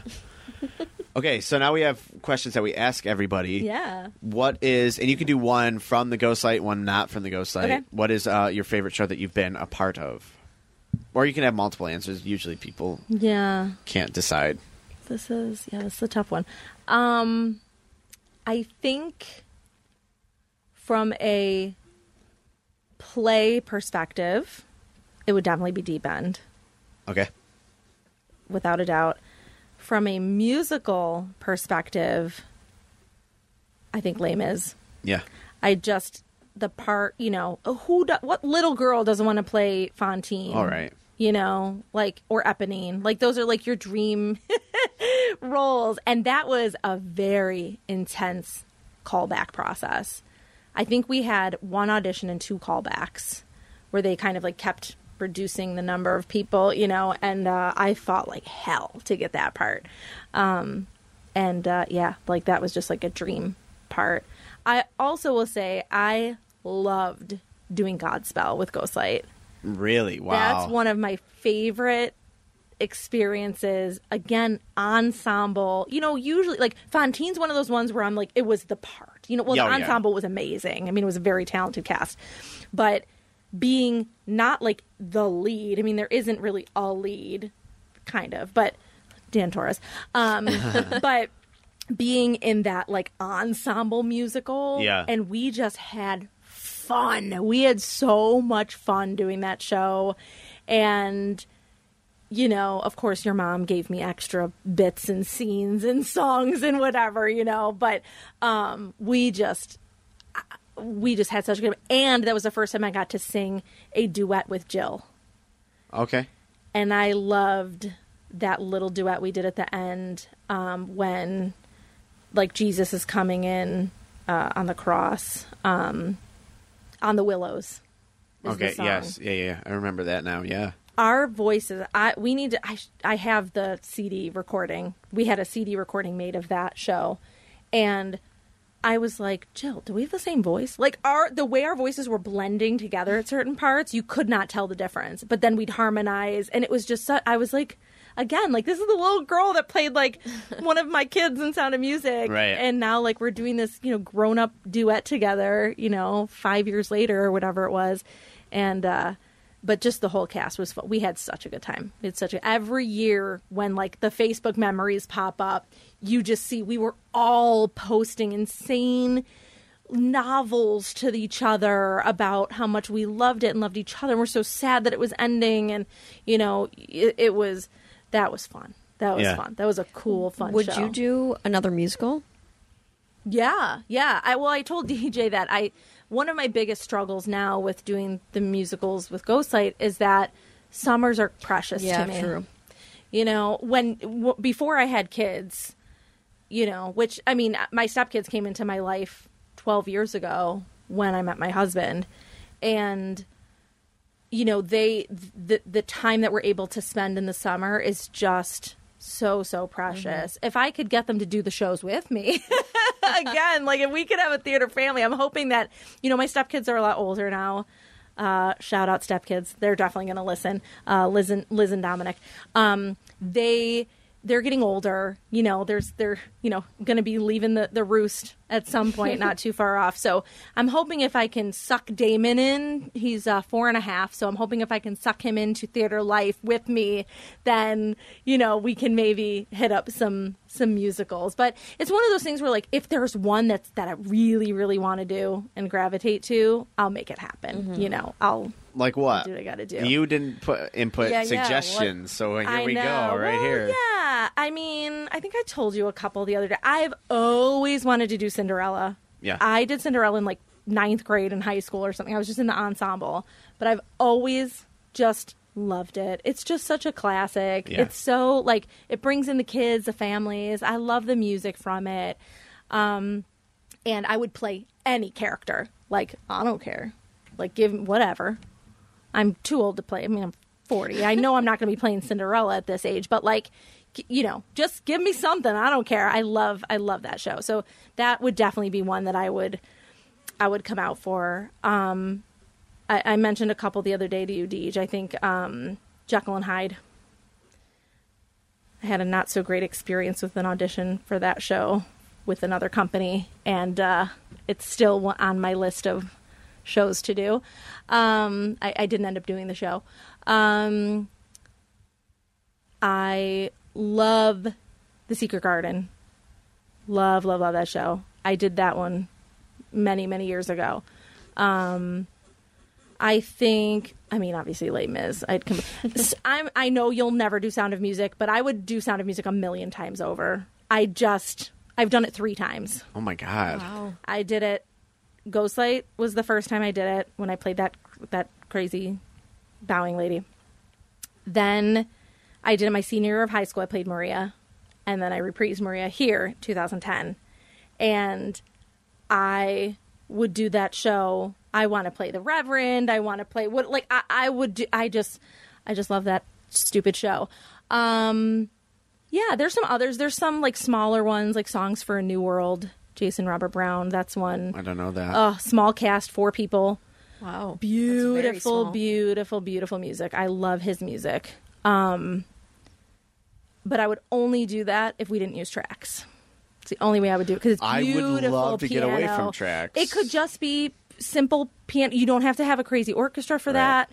okay, so now we have questions that we ask everybody. yeah What is, and you can do one from the Ghost Light, one not from the Ghost Light. Okay. What is uh, your favorite show that you've been a part of? Or you can have multiple answers. Usually people yeah can't decide. This is yeah, this is a tough one. Um I think from a play perspective, it would definitely be Deep End, Okay. without a doubt. From a musical perspective, I think Les Mis. Yeah. I just the part, you know, who do, what little girl doesn't want to play Fantine? All right. You know, like or Eponine. Like those are like your dream roles and that was a very intense callback process. I think we had one audition and two callbacks where they kind of like kept reducing the number of people, you know, and uh, I fought like hell to get that part. Um, and uh, yeah, like that was just like a dream part. I also will say I loved doing Godspell with Ghostlight. Really? Wow. That's one of my favorite experiences. Again, ensemble. You know, usually like Fantine's one of those ones where I'm like, it was the part. You know, well, oh, the yeah. ensemble was amazing. I mean, it was a very talented cast, but being not like the lead. I mean, there isn't really a lead, kind of, but Dan Torres. Um, but being in that like ensemble musical, Yeah. and we just had fun. We had so much fun doing that show, and you know, of course, your mom gave me extra bits and scenes and songs and whatever, you know, but um, we just we just had such a good and that was the first time I got to sing a duet with Jill. okay. And I loved that little duet we did at the end um, when like Jesus is coming in uh, on the cross um, on the willows. Okay. Yes. Yeah. Yeah. I remember that now. Yeah. our voices i we need to i i have the cd recording we had a cd recording made of that show and i was like jill do we have the same voice like our the way our voices were blending together at certain parts you could not tell the difference but then we'd harmonize and it was just i was like again like this is the little girl that played like one of my kids in sound of music. Right. and now like we're doing this you know grown up duet together you know five years later or whatever it was. And uh but just the whole cast was fun. we had such a good time. It's such a every year when like the facebook memories pop up you just see we were all posting insane novels to each other about how much we loved it and loved each other. And we're so sad that it was ending. And you know it, it was that was fun that was Yeah. fun that was a cool fun Would show. you do another musical? Yeah, yeah. I well, I told DJ that I one of my biggest struggles now with doing the musicals with Ghostlight is that summers are precious Yeah, to me. Yeah, true. You know, when w- before I had kids, you know, which I mean, uh, my stepkids came into my life 12 years ago when I met my husband, and you know, they the the time that we're able to spend in the summer is just so so precious. If I could get them to do the shows with me, again, like if we could have a theater family, I'm hoping that you know my stepkids are a lot older now. Uh, shout out stepkids, they're definitely going to listen. Uh, Liz and Liz and Dominic, um, they they're getting older. You know, there's they're you know going to be leaving the the roost at some point, not too far off. So I'm hoping if I can suck Damon in, he's uh, four and a half. So I'm hoping if I can suck him into theater life with me, then you know we can maybe hit up some some musicals. But it's one of those things where like if there's one that's that I really really want to do and gravitate to, I'll make it happen. Mm-hmm. You know, I'll Like what? do what I gotta do. You didn't put input Yeah, yeah, what- suggestions, so here I we know. go, right Well, here. Yeah, I mean, I think I told you a couple the other day. I've always wanted to do Cinderella. Yeah. I did Cinderella in like ninth grade in high school or something. I was just in the ensemble, but I've always just loved it. It's just such a classic. Yeah. It's so like it brings in the kids, the families. I love the music from it. Um, and I would play any character. Like I don't care. Like give whatever. I'm too old to play. I mean, I'm 40. I know I'm not going to be playing Cinderella at this age, but like, you know, just give me something. I don't care. I love, I love that show. So that would definitely be one that I would, I would come out for. Um, I, I mentioned a couple the other day to you, Deej. I think um, Jekyll and Hyde. I had a not so great experience with an audition for that show with another company, and uh, it's still on my list of shows to do. Um, I, I didn't end up doing the show. Um, I love The Secret Garden. Love, love, love that show. I did that one many, many years ago. Um, I think. I mean, obviously, Les Mis. I'd. Com- I'm. I know you'll never do Sound of Music, but I would do Sound of Music a million times over. I just. I've done it three times. Oh my god. Wow. I did it. Ghostlight was the first time I did it when I played that that crazy bowing lady. Then I did it my senior year of high school. I played Maria, and then I reprised Maria here, 2010, and I would do that show. I want to play the Reverend. I want to play what like I, I would. Do, I just I just love that stupid show. Um, yeah, there's some others. There's some like smaller ones, like Songs for a New World. Jason Robert Brown. That's one. I don't know that. Oh, small cast, four people. Wow. beautiful, beautiful, beautiful music. I love his music. Um, but I would only do that if we didn't use tracks. It's the only way I would do it because it's I would beautiful. love to get away from tracks. It could just be simple piano. You don't have to have a crazy orchestra for Right. that.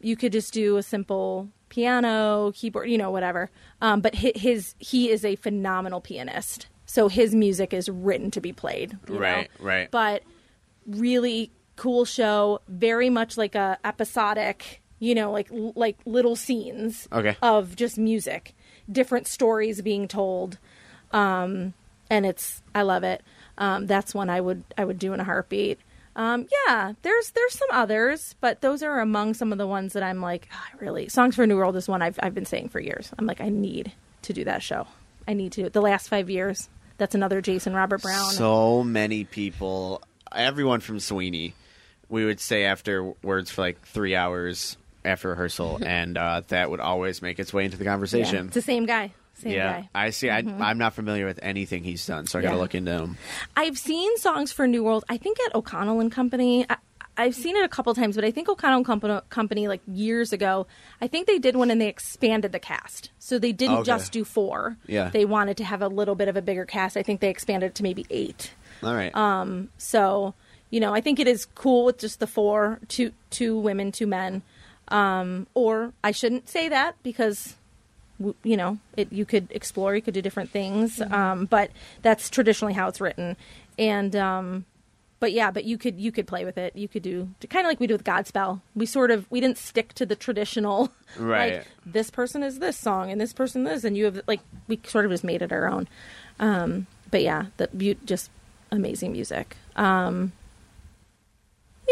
You could just do a simple piano, keyboard, you know, whatever. Um, but hi- his he is a phenomenal pianist, so his music is written to be played. you know? Right, right. But really cool show, very much like a episodic, you know, like like little scenes Okay. of just music, different stories being told, um, and it's I love it. Um, that's one I would I would do in a heartbeat. Um, yeah, there's there's some others, but those are among some of the ones that I'm like, "Ah, I really. Songs for a New World is one I've I've been saying for years. I'm like, I need to do that show. I need to. The last five years, that's another Jason Robert Brown. So many people, everyone from Sweeney, we would say afterwards for like three hours after rehearsal, and uh, that would always make its way into the Yeah, conversation. it's the same guy. Same Yeah, guy. Mm-hmm. I see. I, I'm not familiar with anything he's done, so I got to look into him. I've seen songs for New World. I think at O'Connell and Company. I, I've seen it a couple times, but I think O'Connell and Company, Company, like years ago, I think they did one and they expanded the cast. So they didn't Okay. just do four. Yeah. They wanted to have a little bit of a bigger cast. I think they expanded it to maybe eight. All right. Um, so, you know, I think it is cool with just the four, two, two women, two men. Um, or I shouldn't say that because, you know, it, you could explore, you could do different things. Um, but that's traditionally how it's written. And, um, but yeah, but you could you could play with it. You could do kind of like we do with Godspell. We sort of we didn't stick to the traditional, Right. Like this person is this song and this person this, and you have like we sort of just made it our own. Um, but yeah, the bu- just amazing music. Um,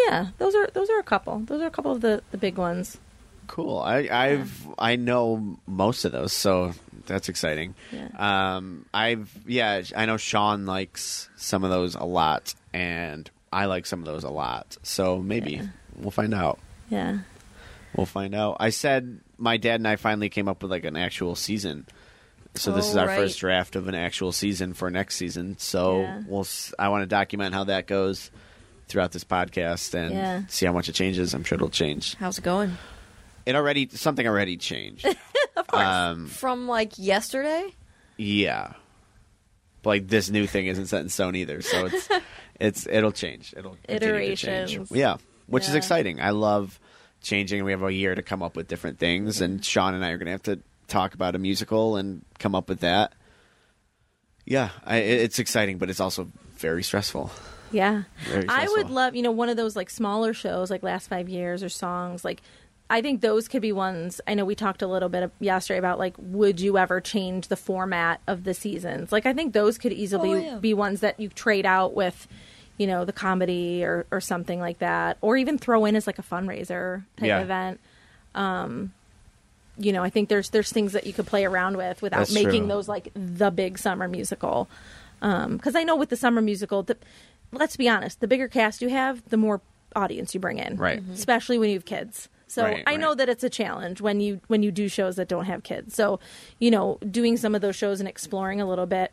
yeah, those are those are a couple. Those are a couple of the the big ones. Cool. I, I've I know most of those, so that's exciting. Yeah. Um, I've yeah, I know Sean likes some of those a lot, and I like some of those a lot. So maybe Yeah. we'll find out. Yeah, We'll find out. I said my dad and I finally came up with like an actual season. So this Oh, is our right. first draft of an actual season for next season. So Yeah. we'll. I want to document how that goes throughout this podcast and see how much it changes. I'm sure it'll change. How's it going? It already something already changed. of course. um, From like yesterday? yeah, But, like this new thing isn't set in stone either. So it's it's it'll change. It'll to change. Iterations. Yeah, which is exciting. I love changing. And we have a year to come up with different things, and Sean and I are going to have to talk about a musical and come up with that. Yeah, I, it's exciting, but it's also very stressful. Yeah. Very I would love, you know, one of those like smaller shows like last 5 years or songs like I think those could be ones. I know we talked a little bit yesterday about like would you ever change the format of the seasons? Like I think those could easily Oh, yeah. be ones that you trade out with you know, the comedy or or something like that or even throw in as like a fundraiser type Yeah. event. Um you know, I think there's there's things that you could play around with without That's making true. those like the big summer musical. Because I know with the summer musical, the, let's be honest, the bigger cast you have, the more audience you bring in, Right. Especially when you have kids. So Right, I know that it's a challenge when you when you do shows that don't have kids. So you know, doing some of those shows and exploring a little bit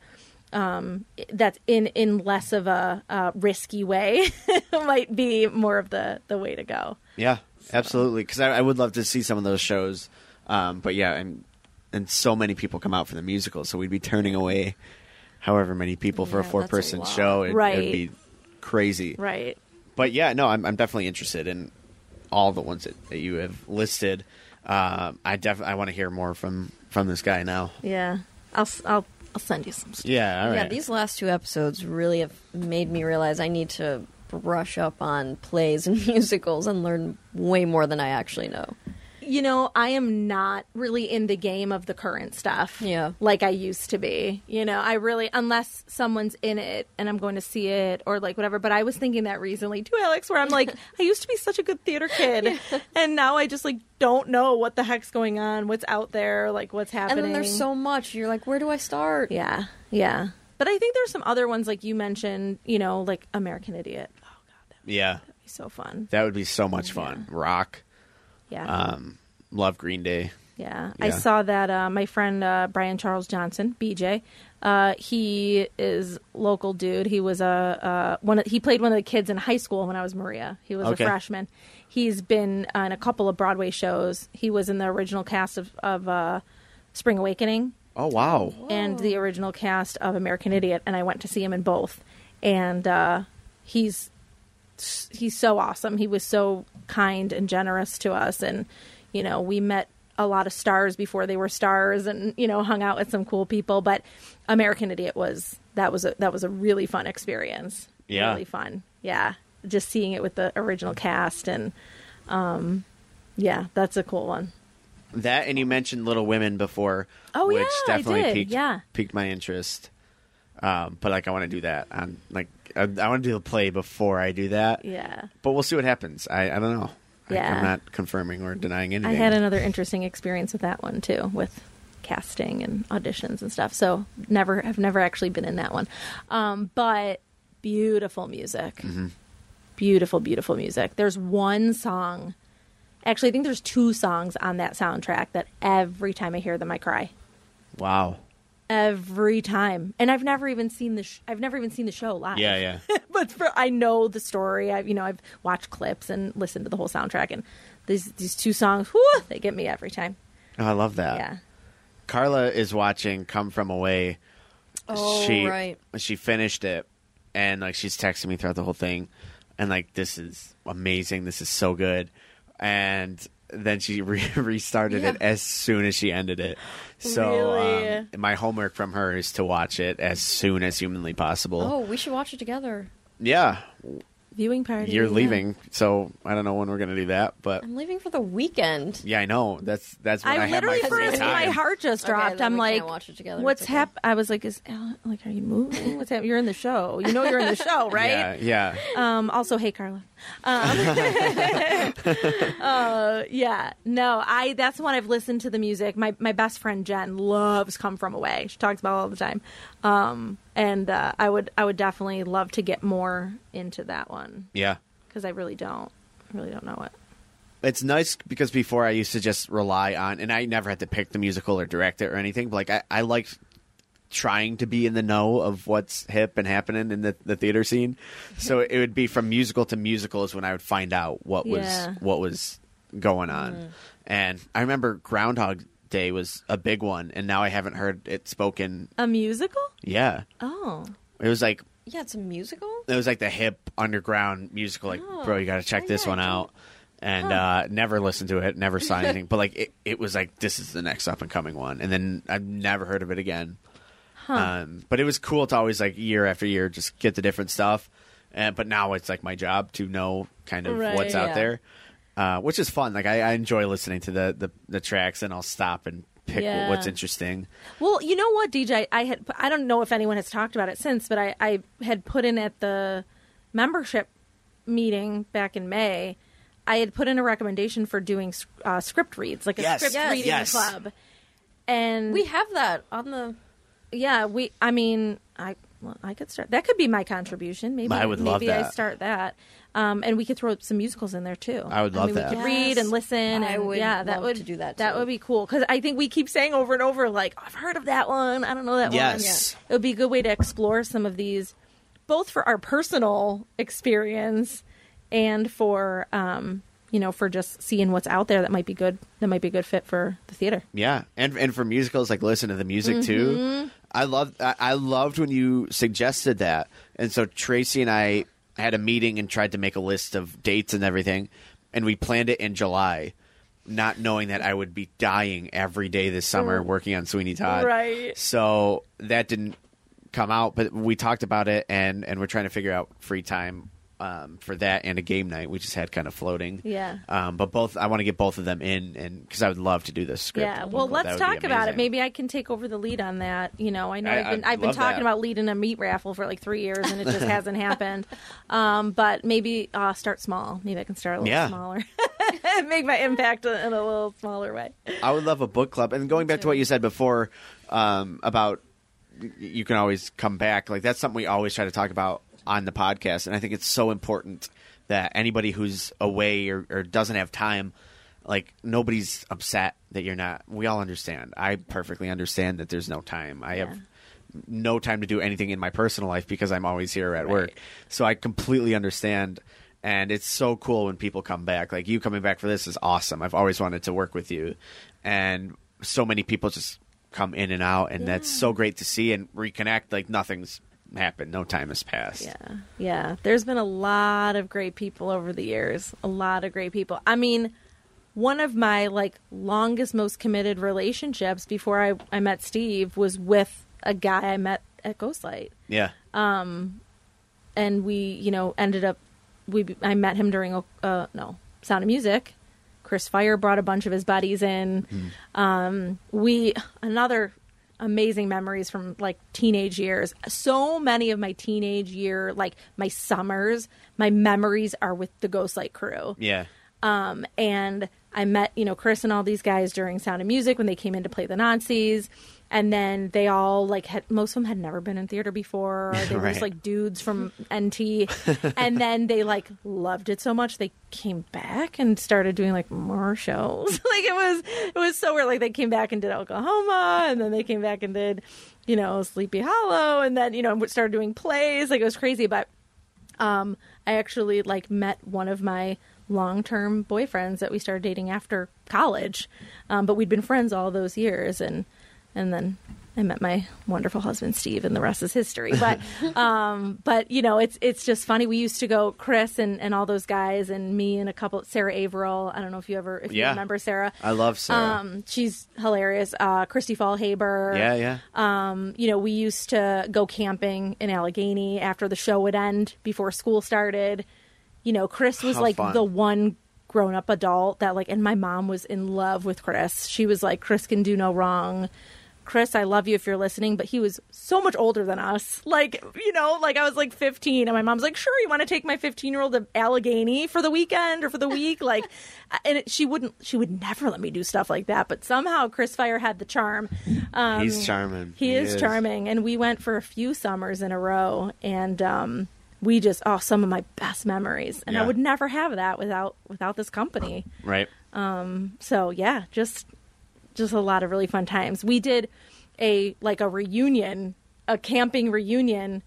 um, that's in in less of a uh, risky way might be more of the the way to go. Yeah, absolutely. Because I, I would love to see some of those shows. Um, but yeah, and and so many people come out for the musical, so we'd be turning away however many people for Yeah, a a four person show. It, Right. It'd be crazy. Right. But yeah, no, I'm I'm definitely interested in all the ones that, that you have listed. Um, I definitely I want to hear more from from this guy now. Yeah. I'll s- I'll I'll send you some. Stuff. Yeah, all right. Yeah, these last two episodes really have made me realize I need to brush up on plays and musicals and learn way more than I actually know. You know, I am not really in the game of the current stuff. Yeah. Like I used to be. You know, I really, unless someone's in it and I'm going to see it or like whatever. But I was thinking that recently too, Alex, where I'm like, I used to be such a good theater kid. And now I just like don't know what the heck's going on, what's out there, like what's happening. And then there's so much. You're like, where do I start? Yeah. Yeah. But I think there's some other ones like you mentioned, you know, like American Idiot. Oh, God, yeah. that would be so fun. that would be so much fun. Rock, Yeah. um, love Green Day. Yeah, I saw that. Uh, my friend uh, Brian Charles Johnson, BJ. Uh, he is local dude. He was a uh, one. Of, he played one of the kids in high school when I was Maria. He was Okay. a freshman. He's been on a couple of Broadway shows. He was in the original cast of, of uh, Spring Awakening Oh wow. and the original cast of American Idiot, and I went to see him in both. And uh, he's he's so awesome. He was so kind and generous to us, and you know, we met a lot of stars before they were stars, and you know, hung out with some cool people. But American Idiot was that was a that was a really fun experience. Yeah. really fun. Yeah, just seeing it with the original cast, and um, yeah, that's a cool one. That and you mentioned Little Women before, Oh, which yeah, I definitely did, piqued yeah. piqued my interest. Um, but like I want to do that. On like I, I want to do the play before I do that. Yeah. But we'll see what happens. I, I don't know. I, Yeah. I'm not confirming or denying anything. I had another interesting experience with that one too, with casting and auditions and stuff. So never have never actually been in that one, um, but beautiful music, Mm-hmm. beautiful, beautiful music. There's one song, actually, I think there's two songs on that soundtrack that every time I hear them, I cry. wow. Every time, and I've never even seen the sh- I've never even seen the show live. Yeah, yeah. but for, I know the story. I you know I've watched clips and listened to the whole soundtrack, and these these two songs, whew, they get me every time. Oh, I love that. Yeah. Carla is watching Come From Away. Oh, she, right. She finished it, and like she's texting me throughout the whole thing, and like this is amazing. This is so good, and then she re- restarted it as soon as she ended it. So Really? um, my homework from her is to watch it as soon as humanly possible. Oh, we should watch it together. Yeah, Viewing party. you're yeah. leaving, so I don't know when we're gonna do that, but I'm leaving for the weekend. yeah, I know that's that's when I, I have my literally, free for a second, my heart just dropped. then I'm like, watch it together. what's It's okay. hap? I was like, is Ellen, like, are you moving? What's happening? You're in the show. You know, you're in the show, right? Yeah, yeah. Um, also, hey, Carla. Um, uh, yeah, no, I. That's when I've listened to the music. My my best friend Jen loves "Come From Away." She talks about it all the time, um, and uh, I would I would definitely love to get more into that one yeah. because I really don't, I really don't know it. it's nice because before I used to just rely on, and I never had to pick the musical or direct it or anything. But like I, I liked trying to be in the know of what's hip and happening in the, the theater scene. So it would be from musical to musical is when I would find out what was what was going on. And I remember Groundhog Day was a big one, and now I haven't heard it spoken. A musical? Yeah, Oh, it was like Yeah, it's a musical. it was like the hip underground musical. Like, Oh. bro, you got to check this yeah, one out. And uh, never listened to it, never saw anything. but like, it, it was like this is the next up and coming one, and then I've never heard of it again. Um, but it was cool to always like year after year just get the different stuff. And but now it's like my job to know kind of Right, what's out yeah. there, uh, which is fun. Like I, I enjoy listening to the, the the tracks, and I'll stop and pick Yeah. what's interesting. Well, you know what, DJ? I had I don't know if anyone has talked about it since, but I, I had put in at the membership meeting back in May. I had put in a recommendation for doing uh, script reads, like a Yes, script yes, reading yes. club. And We have that on the. Yeah, we. I mean, I well, I could start. That could be my contribution. Maybe I would love maybe I start that. Um, and we could throw some musicals in there too. I would love mean, that. We could Yes. read and listen. I and would yeah, that love would to do that, That would be cool because I think we keep saying over and over, like I've heard of that one. I don't know that one. Yes. It would be a good way to explore some of these, both for our personal experience and for um, you know, for just seeing what's out there that might be good. That might be a good fit for the theater. Yeah, and and for musicals, like listen to the music Mm-hmm. too. I love I, I loved when you suggested that, and so Tracy and I had a meeting and tried to make a list of dates and everything, and we planned it in July, not knowing that I would be dying every day this summer working on Sweeney Todd. Right. So that didn't come out, but we talked about it, and and we're trying to figure out free time. Um, for that and a game night, we just had kind of floating. Yeah. Um, but both, I want to get both of them in, and because I would love to do this script. Yeah, well, let's talk about it. Maybe I can take over the lead on that. You know, I know I- have been I've been talking that. about leading a meat raffle for like three years, and it just hasn't happened. Um, but maybe uh, start small. Maybe I can start a little Yeah. smaller, make my impact in a little smaller way. I would love a book club. And going back to what you said before um, about you can always come back, like that's something we always try to talk about on the podcast. And I think it's so important that anybody who's away or, or doesn't have time, like nobody's upset that you're not. We all understand. I perfectly understand that there's no time. I have no time to do anything in my personal life because I'm always here at work. So I completely understand. And it's so cool when people come back. Like you coming back for this is awesome. I've always wanted to work with you. And so many people just come in and out and that's so great to see and reconnect like nothing's happened. No time has passed. Yeah. Yeah. There's been a lot of great people over the years. A lot of great people. I mean, one of my like longest, most committed relationships before I, I met Steve was with a guy I met at Ghostlight. Yeah. Um and we, you know, ended up we I met him during uh no, Sound of Music. Chris Fire brought a bunch of his buddies in. Um we another amazing memories from like teenage years. So many of my teenage year like my summers, my memories are with the Ghostlight crew. Yeah. Um, and I met, you know, Chris and all these guys during Sound of Music when they came in to play the Nazis. And then they all like had most of them had never been in theater before. They were Right. just like dudes from NT. and then they like loved it so much they came back and started doing like more shows. like it was it was so weird. Like they came back and did Oklahoma and then they came back and did, you know, Sleepy Hollow and then, you know, started doing plays. Like it was crazy. But um, I actually like met one of my long-term boyfriends that we started dating after college, um, but we'd been friends all those years, and and then I met my wonderful husband Steve, and the rest is history. But um, but you know, it's it's just funny. We used to go Chris and and all those guys, and me and a couple Sarah Averill. I don't know if you ever if you remember Sarah. I love Sarah. Um, she's hilarious. Uh, Christy Fallhaber. yeah, yeah. Um, you know, we used to go camping in Allegheny after the show would end before school started. You know, Chris was How like fun. the one grown up adult that like and my mom was in love with Chris. She was like Chris can do no wrong. Chris, I love you if you're listening, but he was so much older than us. Like, you know, like I was like 15 and my mom's like, "Sure, you want to take my 15-year-old to Allegheny for the weekend or for the week?" Like and it, she wouldn't she would never let me do stuff like that, but somehow Chris Fire had the charm. Um, He's charming. he, is, charming, and we went for a few summers in a row, and um, we just oh, some of my best memories, and I would never have that without without this company. Right. So yeah, just just a lot of really fun times. We did a like a reunion, a camping reunion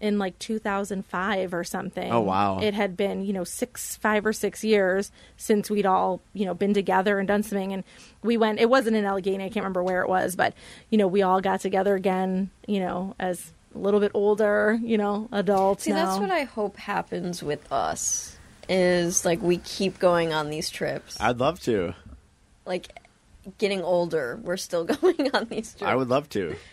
in like 2005 or something. Oh, wow. It had been, you know, 6 5 or 6 years since we'd all, you know, been together and done something and we went it wasn't in Allegheny, I can't remember where it was, but you know, we all got together again, you know, as a little bit older, you know, adults See, now. that's what I hope happens with us. Is like we keep going on these trips. I'd love to. like getting older, we're still going on these trips. I would love to.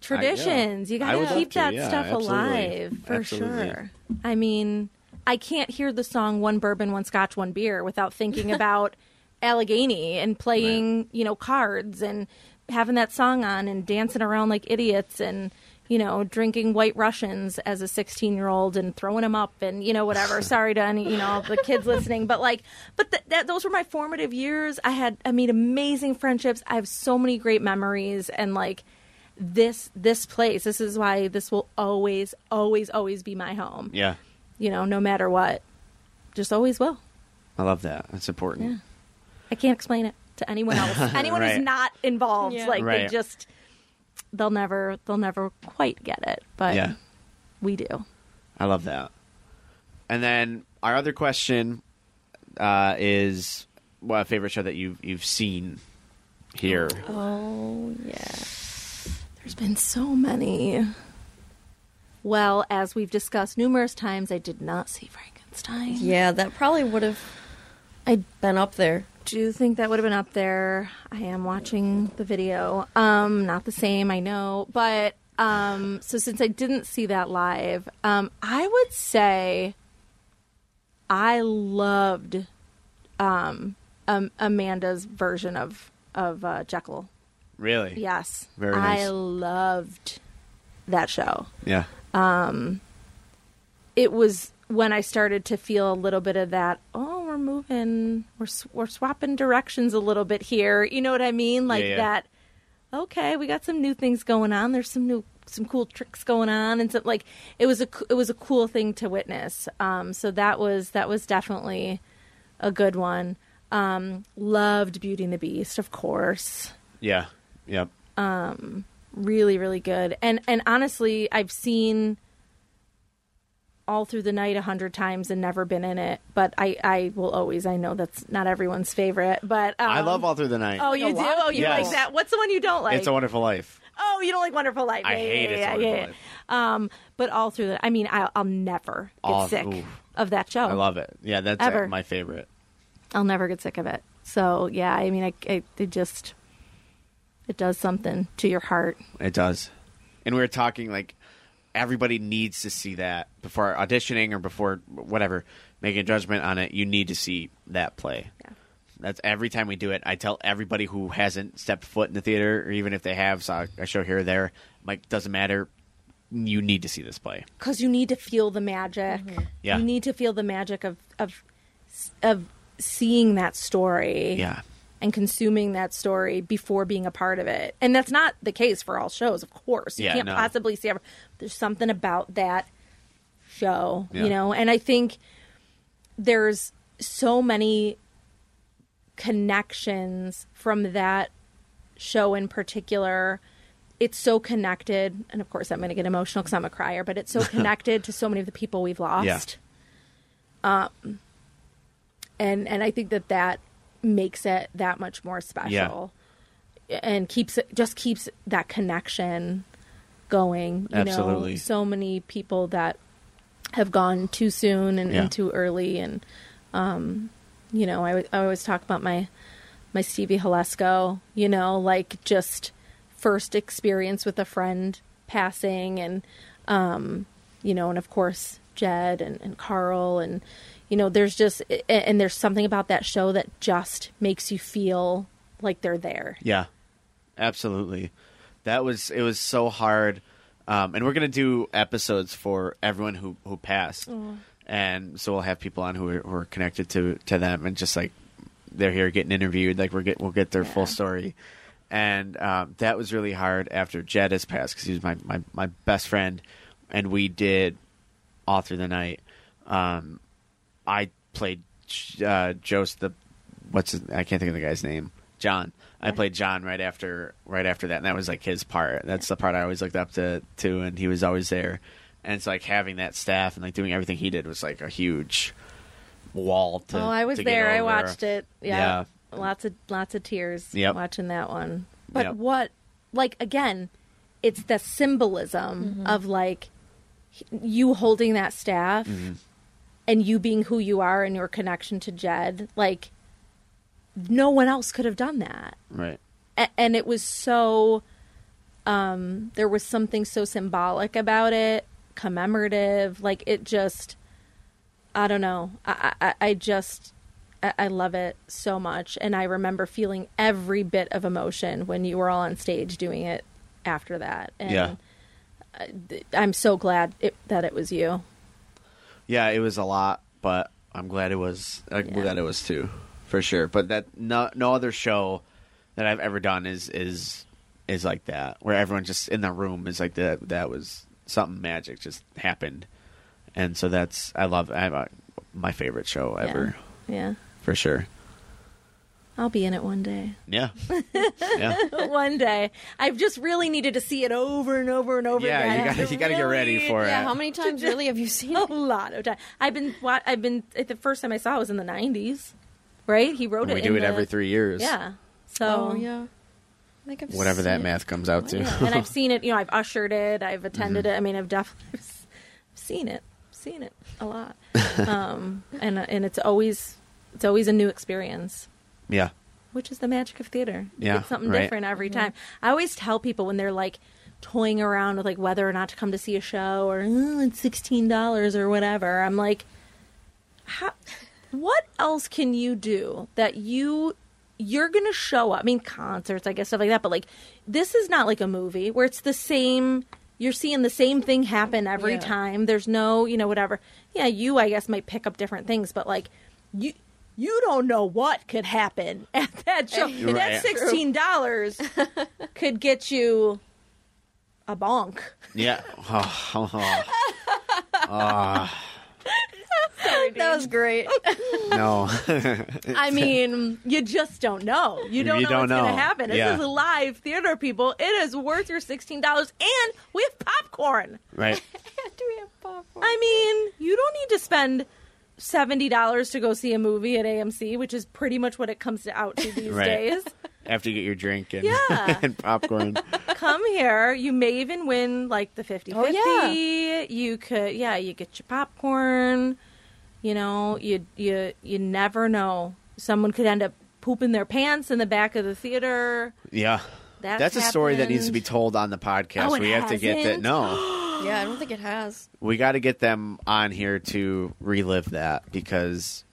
traditions. You got to keep that yeah, stuff absolutely. alive for Absolutely. sure. I mean, I can't hear the song "One Bourbon, One Scotch, One Beer" without thinking about Allegheny and playing, you know, cards and having that song on and dancing around like idiots and you know drinking White Russians as a 16 year old and throwing them up and you know whatever. Sorry to any you know the kids listening, but like, but th- that those were my formative years. I had I made amazing friendships. I have so many great memories and like this this place this is why this will always always always be my home Yeah. you know no matter what just always will I love that. That's important. Yeah. i can't explain it to anyone else anyone Right. who's not involved Yeah. like they just they'll never they'll never quite get it but Yeah. we do I love that. And then our other question uh, is what favorite show that you've you've seen here? oh yeah. there's been so many well as we've discussed numerous times i did not see frankenstein Yeah, that probably would have i been up there. do you think that would have been up there. I am watching the video. Um, not the same, I know, but um, so since I didn't see that live, um, I would say I loved um, um, Amanda's version of of uh, Jekyll. Really? Yes, Very I loved that show Yeah. Um, it was when I started to feel a little bit of that. Oh, we're moving, we're we're swapping directions a little bit here. You know what I mean? Like Yeah, yeah. that. Okay, we got some new things going on. There's some new some cool tricks going on, and so like it was a it was a cool thing to witness. Um, so that was that was definitely a good one. Um, loved Beauty and the Beast, of course. Yeah. Yep. Um, Really, really good. And and honestly, I've seen all through the night a hundred times and never been in it. But I, I will always. I know that's not everyone's favorite, but um, I love All Through the Night. Oh, you do? Oh, you Yes. like that? What's the one you don't like? it's a Wonderful Life. Oh, you don't like Wonderful Life. I Yeah, yeah, hate yeah, It's a yeah, yeah. Um, but all through the, I mean, I'll, I'll never get All- sick ooh. of that show. I love it. Yeah, that's uh, Ever. my favorite. I'll never get sick of it. So yeah, I mean, I, I it just it does something to your heart. It does. And we were talking like everybody needs to see that before auditioning or before whatever making a judgment on it. You need to see that play. Yeah. That's every time we do it. I tell everybody who hasn't stepped foot in the theater, or even if they have, saw a show here or there, I'm like doesn't matter. You need to see this play. because you need to feel the magic. Mm-hmm. Yeah. You need to feel the magic of of of seeing that story. Yeah, And consuming that story before being a part of it, and that's not the case for all shows, of course. You Yeah, can't no. possibly see. Every, there's something about that show, Yeah. you know, and I think there's so many connections from that show in particular. It's so connected, and of course, I'm going to get emotional because I'm a crier. But it's so connected to so many of the people we've lost. Um, and and I think that that makes it that much more special, and keeps it just keeps that connection going. You Absolutely. know, so many people that have gone too soon and, Yeah. and too early, and um, you know, I, I always talk about my my Stevie Halesco, you know, like just first experience with a friend passing and um, you know, and of course Jed and, and Carl and you know, there's just and there's something about that show that just makes you feel like they're there. yeah, absolutely. That was it. Was so hard, um, and we're gonna do episodes for everyone who who passed, and so we'll have people on who are, who are connected to to them, and just like they're here getting interviewed, like we're get we'll get their full story, and um, that was really hard after Jed has passed because he was my, my my best friend, and we did all through the night. Um, I played uh, Joseph. The what's his, I can't think of the guy's name. John. I played John right after right after that, and that was like his part. That's the part I always looked up to to, and he was always there. And it's like having that staff and like doing everything he did was like a huge wall to. oh, I was there. I watched it. Yeah. Yeah. Lots of lots of tears Yep. watching that one. But Yep. what like again, it's the symbolism of like you holding that staff Mm-hmm. And you being who you are and your connection to Jed. Like no one else could have done that. Right. A- and it was so um there was something so symbolic about it commemorative like it just i don't know i i, I just I, I love it so much and i remember feeling every bit of emotion when you were all on stage doing it after that and Yeah. I'm so glad it, that it was you Yeah, it was a lot, but I'm glad it was. I'm Yeah. glad it was too, for sure. But that no no other show that I've ever done is is is like that, where everyone just in the room is like that. That was something magic just happened, and so that's I love I, my favorite show ever yeah yeah for sure. I'll be in it one day Yeah, yeah, one day i've just really needed to see it over and over and over yeah. again You got have you to got to get ready really- for Yeah, it. how many times really have you seen a it? lot of time. I've been I've been the first time I saw it was in the '90s, right? He wrote it. we in do it the- every three years. Yeah. So Oh yeah, I think I've whatever that it. math comes out to. yeah. and I've seen it. You know, I've ushered it. I've attended Mm-hmm. it. I mean, I've definitely seen it. Seen it a lot. um, and and it's always it's always a new experience. Yeah, Which is the magic of theater. You Yeah, get something right. different every time. I always tell people when they're like toying around with like whether or not to come to see a show or oh, it's sixteen dollars or whatever. I'm like, how, what else can you do that you you're gonna show up? I mean, concerts, I guess stuff like that, but like this is not like a movie where it's the same. You're seeing the same thing happen every Yeah. time. There's no, you know, whatever. Yeah, you I guess might pick up different things, but like you. You don't know what could happen at that show. And Right. that sixteen dollars could get you a bonk. yeah. Oh, oh, oh. Ah. Sorry, That was great. No. I mean, you just don't know. You don't You know don't what's going to happen. This Yeah. is live theater, people. It is worth your sixteen dollars, and we have popcorn. right. Do we have popcorn? I mean, you don't need to spend seventy dollars to go see a movie at AMC, which is pretty much what it comes out to these Right. days. After you get your drink and, Yeah. and popcorn. Come here. You may even win like the 50 Oh, yeah. You could, yeah, you get your popcorn. You know, you you you never know. Someone could end up pooping their pants in the back of the theater. Yeah. That's That's a story that needs to be told on the podcast. Oh, it we have to get that. No. yeah, I don't think it has. we got to get them on here to relive that because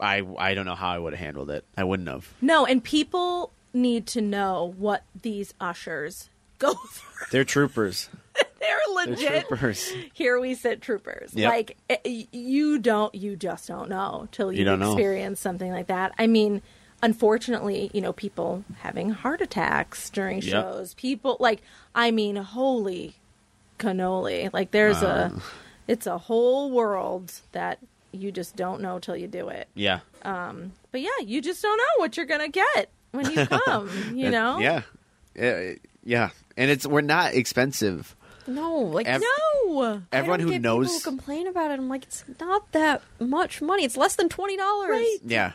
I I don't know how I would have handled it. I wouldn't have. No, and people need to know what these ushers go through. They're troopers. They're They're legit. troopers. Here we sit, troopers. Yep. Like eh, you don't, you just don't know till you, You don't know. experience something like that. I mean, unfortunately, you know, people having heart attacks during Yep. shows. People like, I mean, holy cannoli! Like, there's Uh. a, it's a whole world that you just don't know till you do it. Yeah. Um. But yeah, you just don't know what you're gonna get when you come. you know? Yeah. Yeah. Yeah. And it's we're not expensive. No, like Ev- No. Everyone who knows people who complain about it. I'm like, it's not that much money. It's less than twenty dollars. Right. Yeah.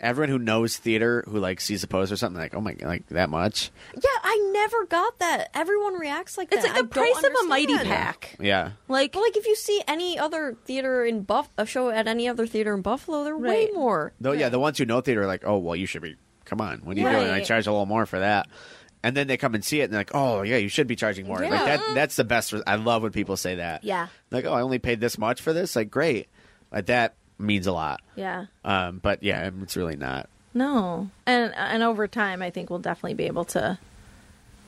Everyone who knows theater who like sees a poster or something like, oh my god, like that much. Yeah, I never got that. Everyone reacts like that. It's that. like the I price of a mighty pack. Yeah. Like, But like, if you see any other theater in Buff, a show at any other theater in Buffalo, they're way more. Though yeah, the ones who know theater are like, oh well, you should be. Come on, what are you Right. doing? I charge a little more for that. And then they come and see it, and they're like, "Oh, yeah, you should be charging more." Like that. That's the best. I love when people say that. Yeah. Like, "Oh, I only paid this much for this." Like, great. Like that means a lot. yeah. Um, but yeah, it's really not. No, and and over time, I think we'll definitely be able to,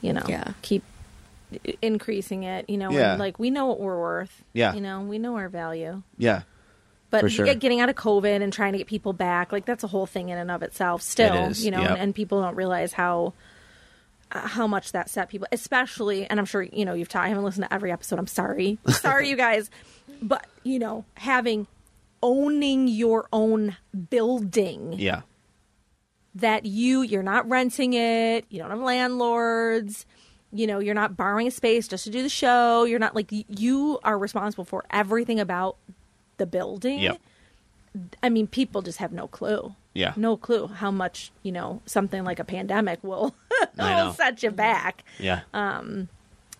you know, Yeah. keep increasing it. You know, Yeah. and like we know what we're worth. Yeah. you know, we know our value. Yeah. But For sure. get- getting out of COVID and trying to get people back, like that's a whole thing in and of itself. Still, It is, you know, yep. and, and people don't realize how uh, how much that set people, especially. And I'm sure you know you've taught. I haven't listened to every episode. I'm sorry, sorry, you guys. But you know, having owning your own building Yeah. that you you're not renting it you don't have landlords you know you're not borrowing a space just to do the show you're not like you are responsible for everything about the building Yep. i mean people just have no clue Yeah. no clue how much you know something like a pandemic will, will set you back Yeah. Um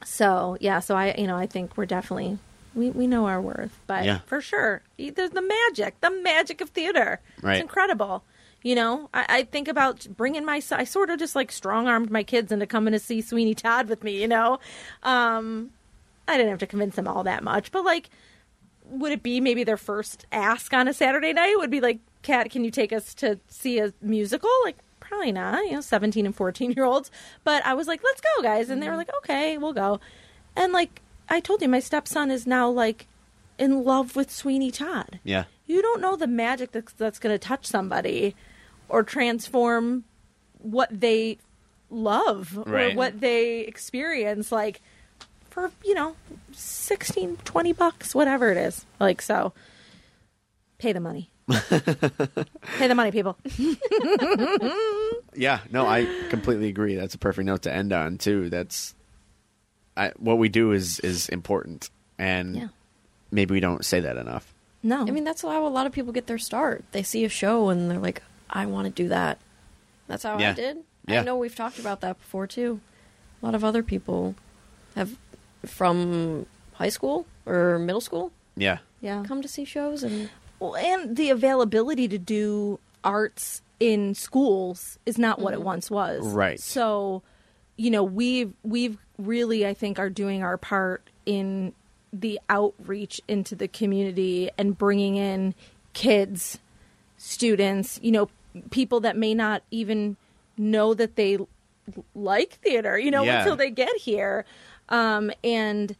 so yeah so i you know i think we're definitely we, we know our worth but Yeah. for sure there's the magic the magic of theater. Right. it's incredible. You know I, I think about bringing my i sort of just like strong-armed my kids into coming to see sweeney todd with me you know? Um i didn't have to convince them all that much but like would it be maybe their first ask on a saturday night? Would be like kat can you take us to see a musical? Like probably not you know 17 and 14 year olds. But i was like let's go guys. And they were like okay we'll go. And like i told you my stepson is now like in love with sweeney todd Yeah. you don't know the magic that's, that's going to touch somebody or transform what they love Right. or what they experience like for you know 16 20 bucks whatever it is like so pay the money pay the money people Yeah, no, I completely agree. That's a perfect note to end on too. That's I, what we do is is important, and Yeah. maybe we don't say that enough. no I mean, that's how a lot of people get their start. They see a show and they're like, I want to do that. That's how Yeah. I did. Yeah. I know we've talked about that before too. A lot of other people have from high school or middle school Yeah, yeah come to see shows and Well, and the availability to do arts in schools is not what it mm-hmm. once was. Right. So, you know, we've we've really I think are doing our part in the outreach into the community and bringing in kids, students, you know, people that may not even know that they like theater, you know, Yeah. until they get here. Um, and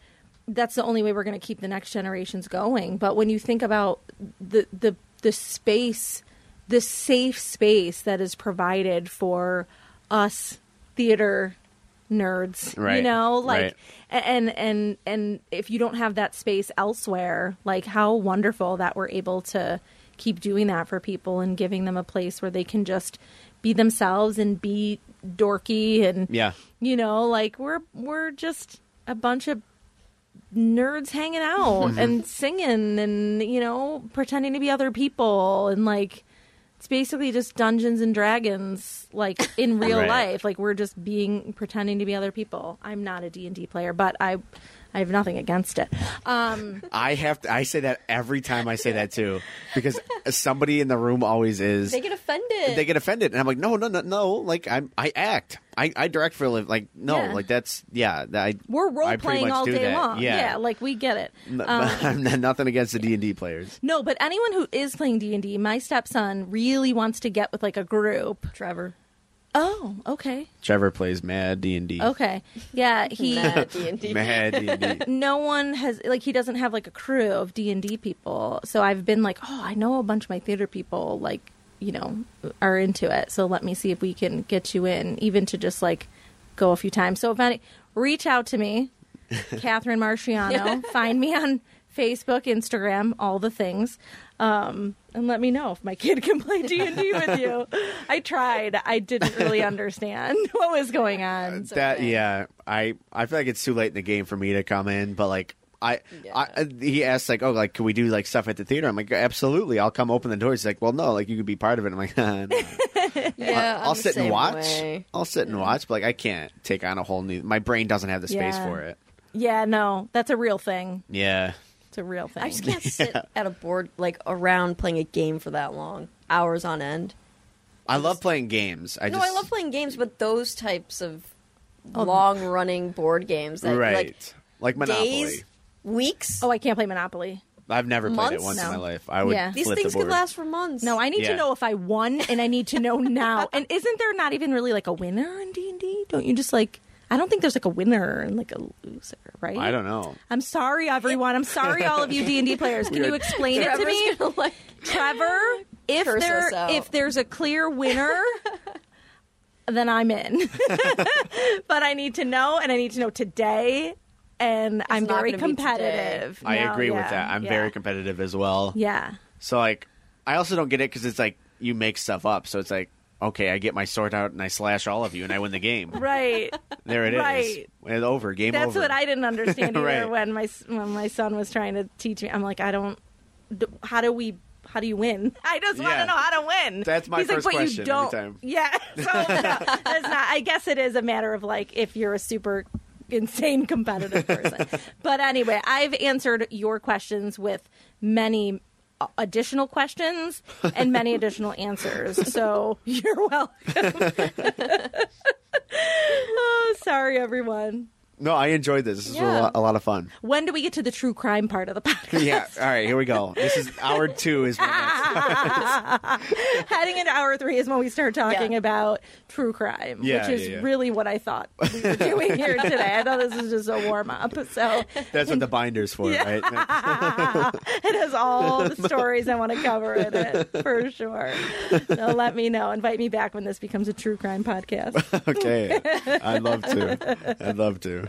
that's the only way we're going to keep the next generations going. But when you think about the the the space, the safe space that is provided for us theater nerds. right. You know, like right. and and and if you don't have that space elsewhere, like how wonderful that we're able to keep doing that for people and giving them a place where they can just be themselves and be dorky and Yeah. you know, like we're we're just a bunch of nerds hanging out Mm-hmm. and singing and you know pretending to be other people and like it's basically just Dungeons and Dragons like in real Right. life like we're just being pretending to be other people. I'm not a D&D player, but I I have nothing against it. Um I have to. I say that every time I say that too, because somebody in the room always is. They get offended. they get offended, and I'm like, no, no, no, no. Like I'm, I act, I, I direct for a living. Like no, Yeah. like that's yeah. I we're role I playing all day that. long. Yeah, like we get it. Um, I'm nothing against the D and D players. no, but anyone who is playing D&D, my stepson really wants to get with like a group. Trevor. Oh, okay. Trevor plays Mad D and D. Okay. Yeah, he Mad D&D. Mad D and D. no one has like he doesn't have like a crew of D&D people. So I've been like, "Oh, I know a bunch of my theater people like, you know, are into it. So let me see if we can get you in even to just like go a few times." So if any reach out to me, Catherine Marciano, find me on Facebook, Instagram, all the things. Um, and let me know if my kid can play D&D with you. I tried. I didn't really understand what was going on. that yeah, I I feel like it's too late in the game for me to come in, but like. I, I uh, he asked like oh like can we do like stuff at the theater I'm like absolutely I'll come open the doors he's like well no like you could be part of it I'm like no. Yeah, I'll I'm sit and watch way. I'll sit and watch but like I can't take on a whole new my brain doesn't have the space Yeah. for it Yeah, no, that's a real thing. yeah It's a real thing. I just can't sit at a board like around playing a game for that long, hours on end. I love playing games I no, just I love playing games, but those types of Oh. long-running board games that right like like, Monopoly days, weeks. Oh, I can't play Monopoly. I've never played it Months? once in No. my life I would Yeah. These flip things the could last for months. No, I need Yeah. to know if I won, and I need to know now. And isn't there not even really like a winner in D and D? Don't you just like? I don't think there's like a winner and like a loser, right? I don't know I'm sorry, everyone. I'm sorry, all of you D and D players. Can you explain it to me, like, Trevor? If there, if there's a clear winner, then I'm in. but I need to know, and I need to know today. And I'm very gonna competitive. I No, agree with that I'm yeah. very competitive as well Yeah. so like I also don't get it because it's like you make stuff up so it's like okay I get my sword out and I slash all of you and I win the game Right. there it is Right. it's over game That's over what I didn't understand either Right. when my when my son was trying to teach me. I'm like, I don't. How do we? How do you win? I just want Yeah. to know how to win. That's my He's first like, but question you don't. time. Yeah. So no, that's not. I guess it is a matter of like if you're a super insane competitive person. but anyway, I've answered your questions with many additional questions and many additional answers. So you're welcome. oh, sorry, everyone. No I enjoyed this this was a Yeah. lot, a lot of fun When do we get to the true crime part of the podcast? yeah all right here we go this is hour two is when that's- Heading into hour three is when we start talking Yeah. about true crime, Yeah, which is yeah, yeah. really what I thought we were doing here today. I thought this was just a warm up. So that's what the binder's for right it has all the stories I want to cover in it for sure. So let me know. Invite me back when this becomes a true crime podcast. okay i'd love to i'd love to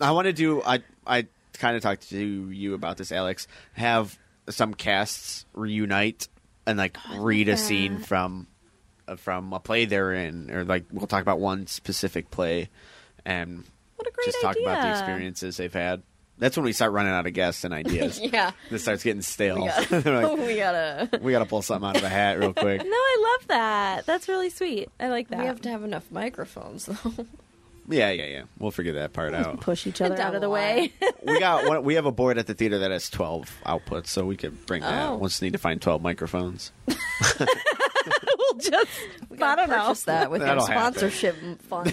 i want to do i i kind of talked to you about this alex have some casts reunite and like read a scene from uh, from a play they're in or like we'll talk about one specific play and What a great just talk about the experiences they've had that's when we start running out of guests and ideas yeah. this starts getting stale We They're gotta, like, we gotta. we gotta pull something out of a hat real quick No, I love that. That's really sweet. I like that. We have to have enough microphones, though. Yeah yeah yeah we'll figure that part out push each other out of the the way. we got one, we have a board at the theater that has 12 outputs so we could bring that Oh. we'll just need to find 12 microphones we'll just I don't know. Purchase that with That'll your happen. sponsorship funds.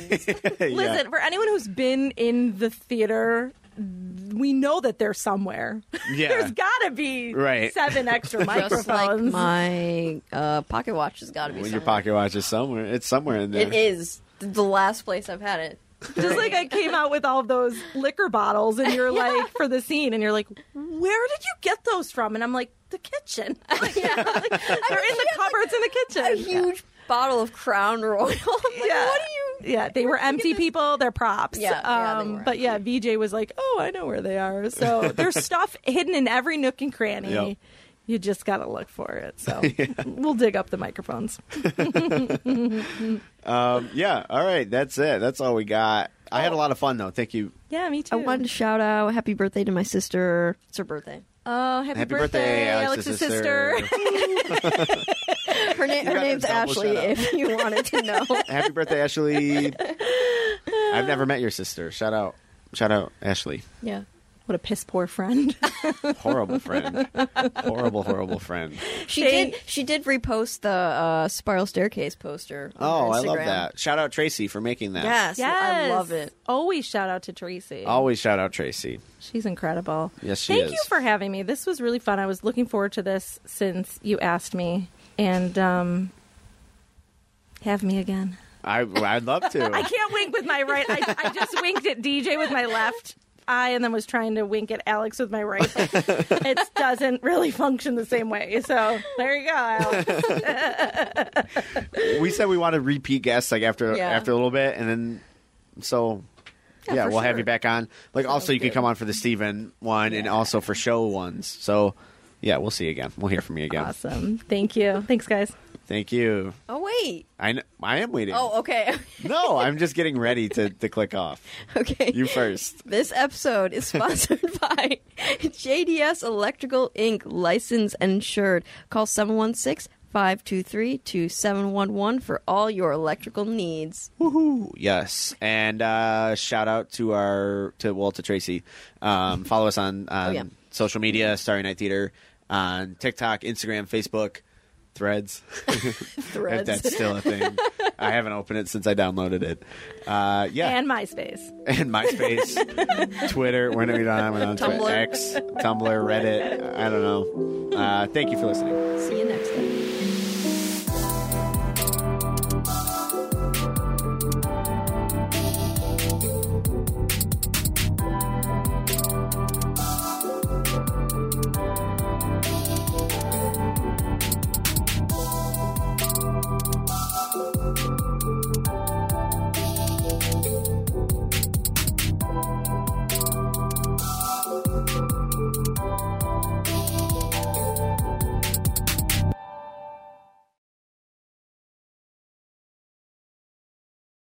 Listen, for anyone who's been in the theater, we know that they're somewhere. Yeah. There's got to be Right. seven extra Just like microphones. my uh, pocket watch has got to be. when your pocket watch is somewhere it's somewhere in there It is the last place I've had it. Just like I came out with all of those liquor bottles, and you're like, for the scene, and you're like, where did you get those from? And I'm like, the kitchen. Like, yeah, like, they're in the cupboards in the kitchen. A kitchen. huge bottle of Crown Royal. I'm like, Yeah. what are you? yeah, they were empty people. They're props. Yeah, yeah, they um, were but yeah, VJ was like, "Oh, I know where they are." So there's stuff hidden in every nook and cranny. Yep. You just gotta look for it. So we'll dig up the microphones. Um, yeah. All right. That's it. That's all we got. I had a lot of fun though. Thank you. Yeah, me too. I wanted to shout out happy birthday to my sister. It's her birthday. Oh, happy, Happy birthday, Alex's sister. Her, na- her name's Ashley, if you wanted to know. Happy birthday, Ashley. I've never met your sister. Shout out. Shout out, Ashley. yeah. What a piss poor friend. Horrible friend. horrible, horrible friend. She Thank- did. She did repost the uh, spiral staircase poster. on Oh, her I love that. Shout out Tracy for making that. Yes, I love it. Always shout out to Tracy. Always shout out Tracy. She's incredible. Yes, she is. Thank is. you for having me. This was really fun. I was looking forward to this since you asked me, and um, have me again. I, I'd love to. I can't wink with my right. I, I just winked at DJ with my left eye, and then was trying to wink at Alex with my right. it doesn't really function the same way. So there you go. Alex. we said we want to repeat guests like after Yeah. after a little bit, and then so yeah, for we'll have you back on. Like also, you could good. come on for the Steven one, and also for show ones. So yeah, we'll see you again. We'll hear from you again. Awesome. Thank you. Thanks, guys. Thank you. Oh wait. I kn- I am waiting. Oh, okay. no, I'm just getting ready to to click off. okay. You first. This episode is sponsored by JDS Electrical Inc., licensed and insured. Call 716 523 2711 for all your electrical needs. Woohoo! Yes, and uh, shout out to our to well to Tracy. Um, follow us on, on yeah. social media, Starry Night Theater, on TikTok, Instagram, Facebook, Threads. if Threads. that's still a thing. I haven't opened it since I downloaded it. Uh, yeah, And MySpace. and MySpace, Twitter. We're not on, on Twitter, Tumblr. X, Tumblr, Reddit. I don't know. Uh, thank you for listening. See you next time.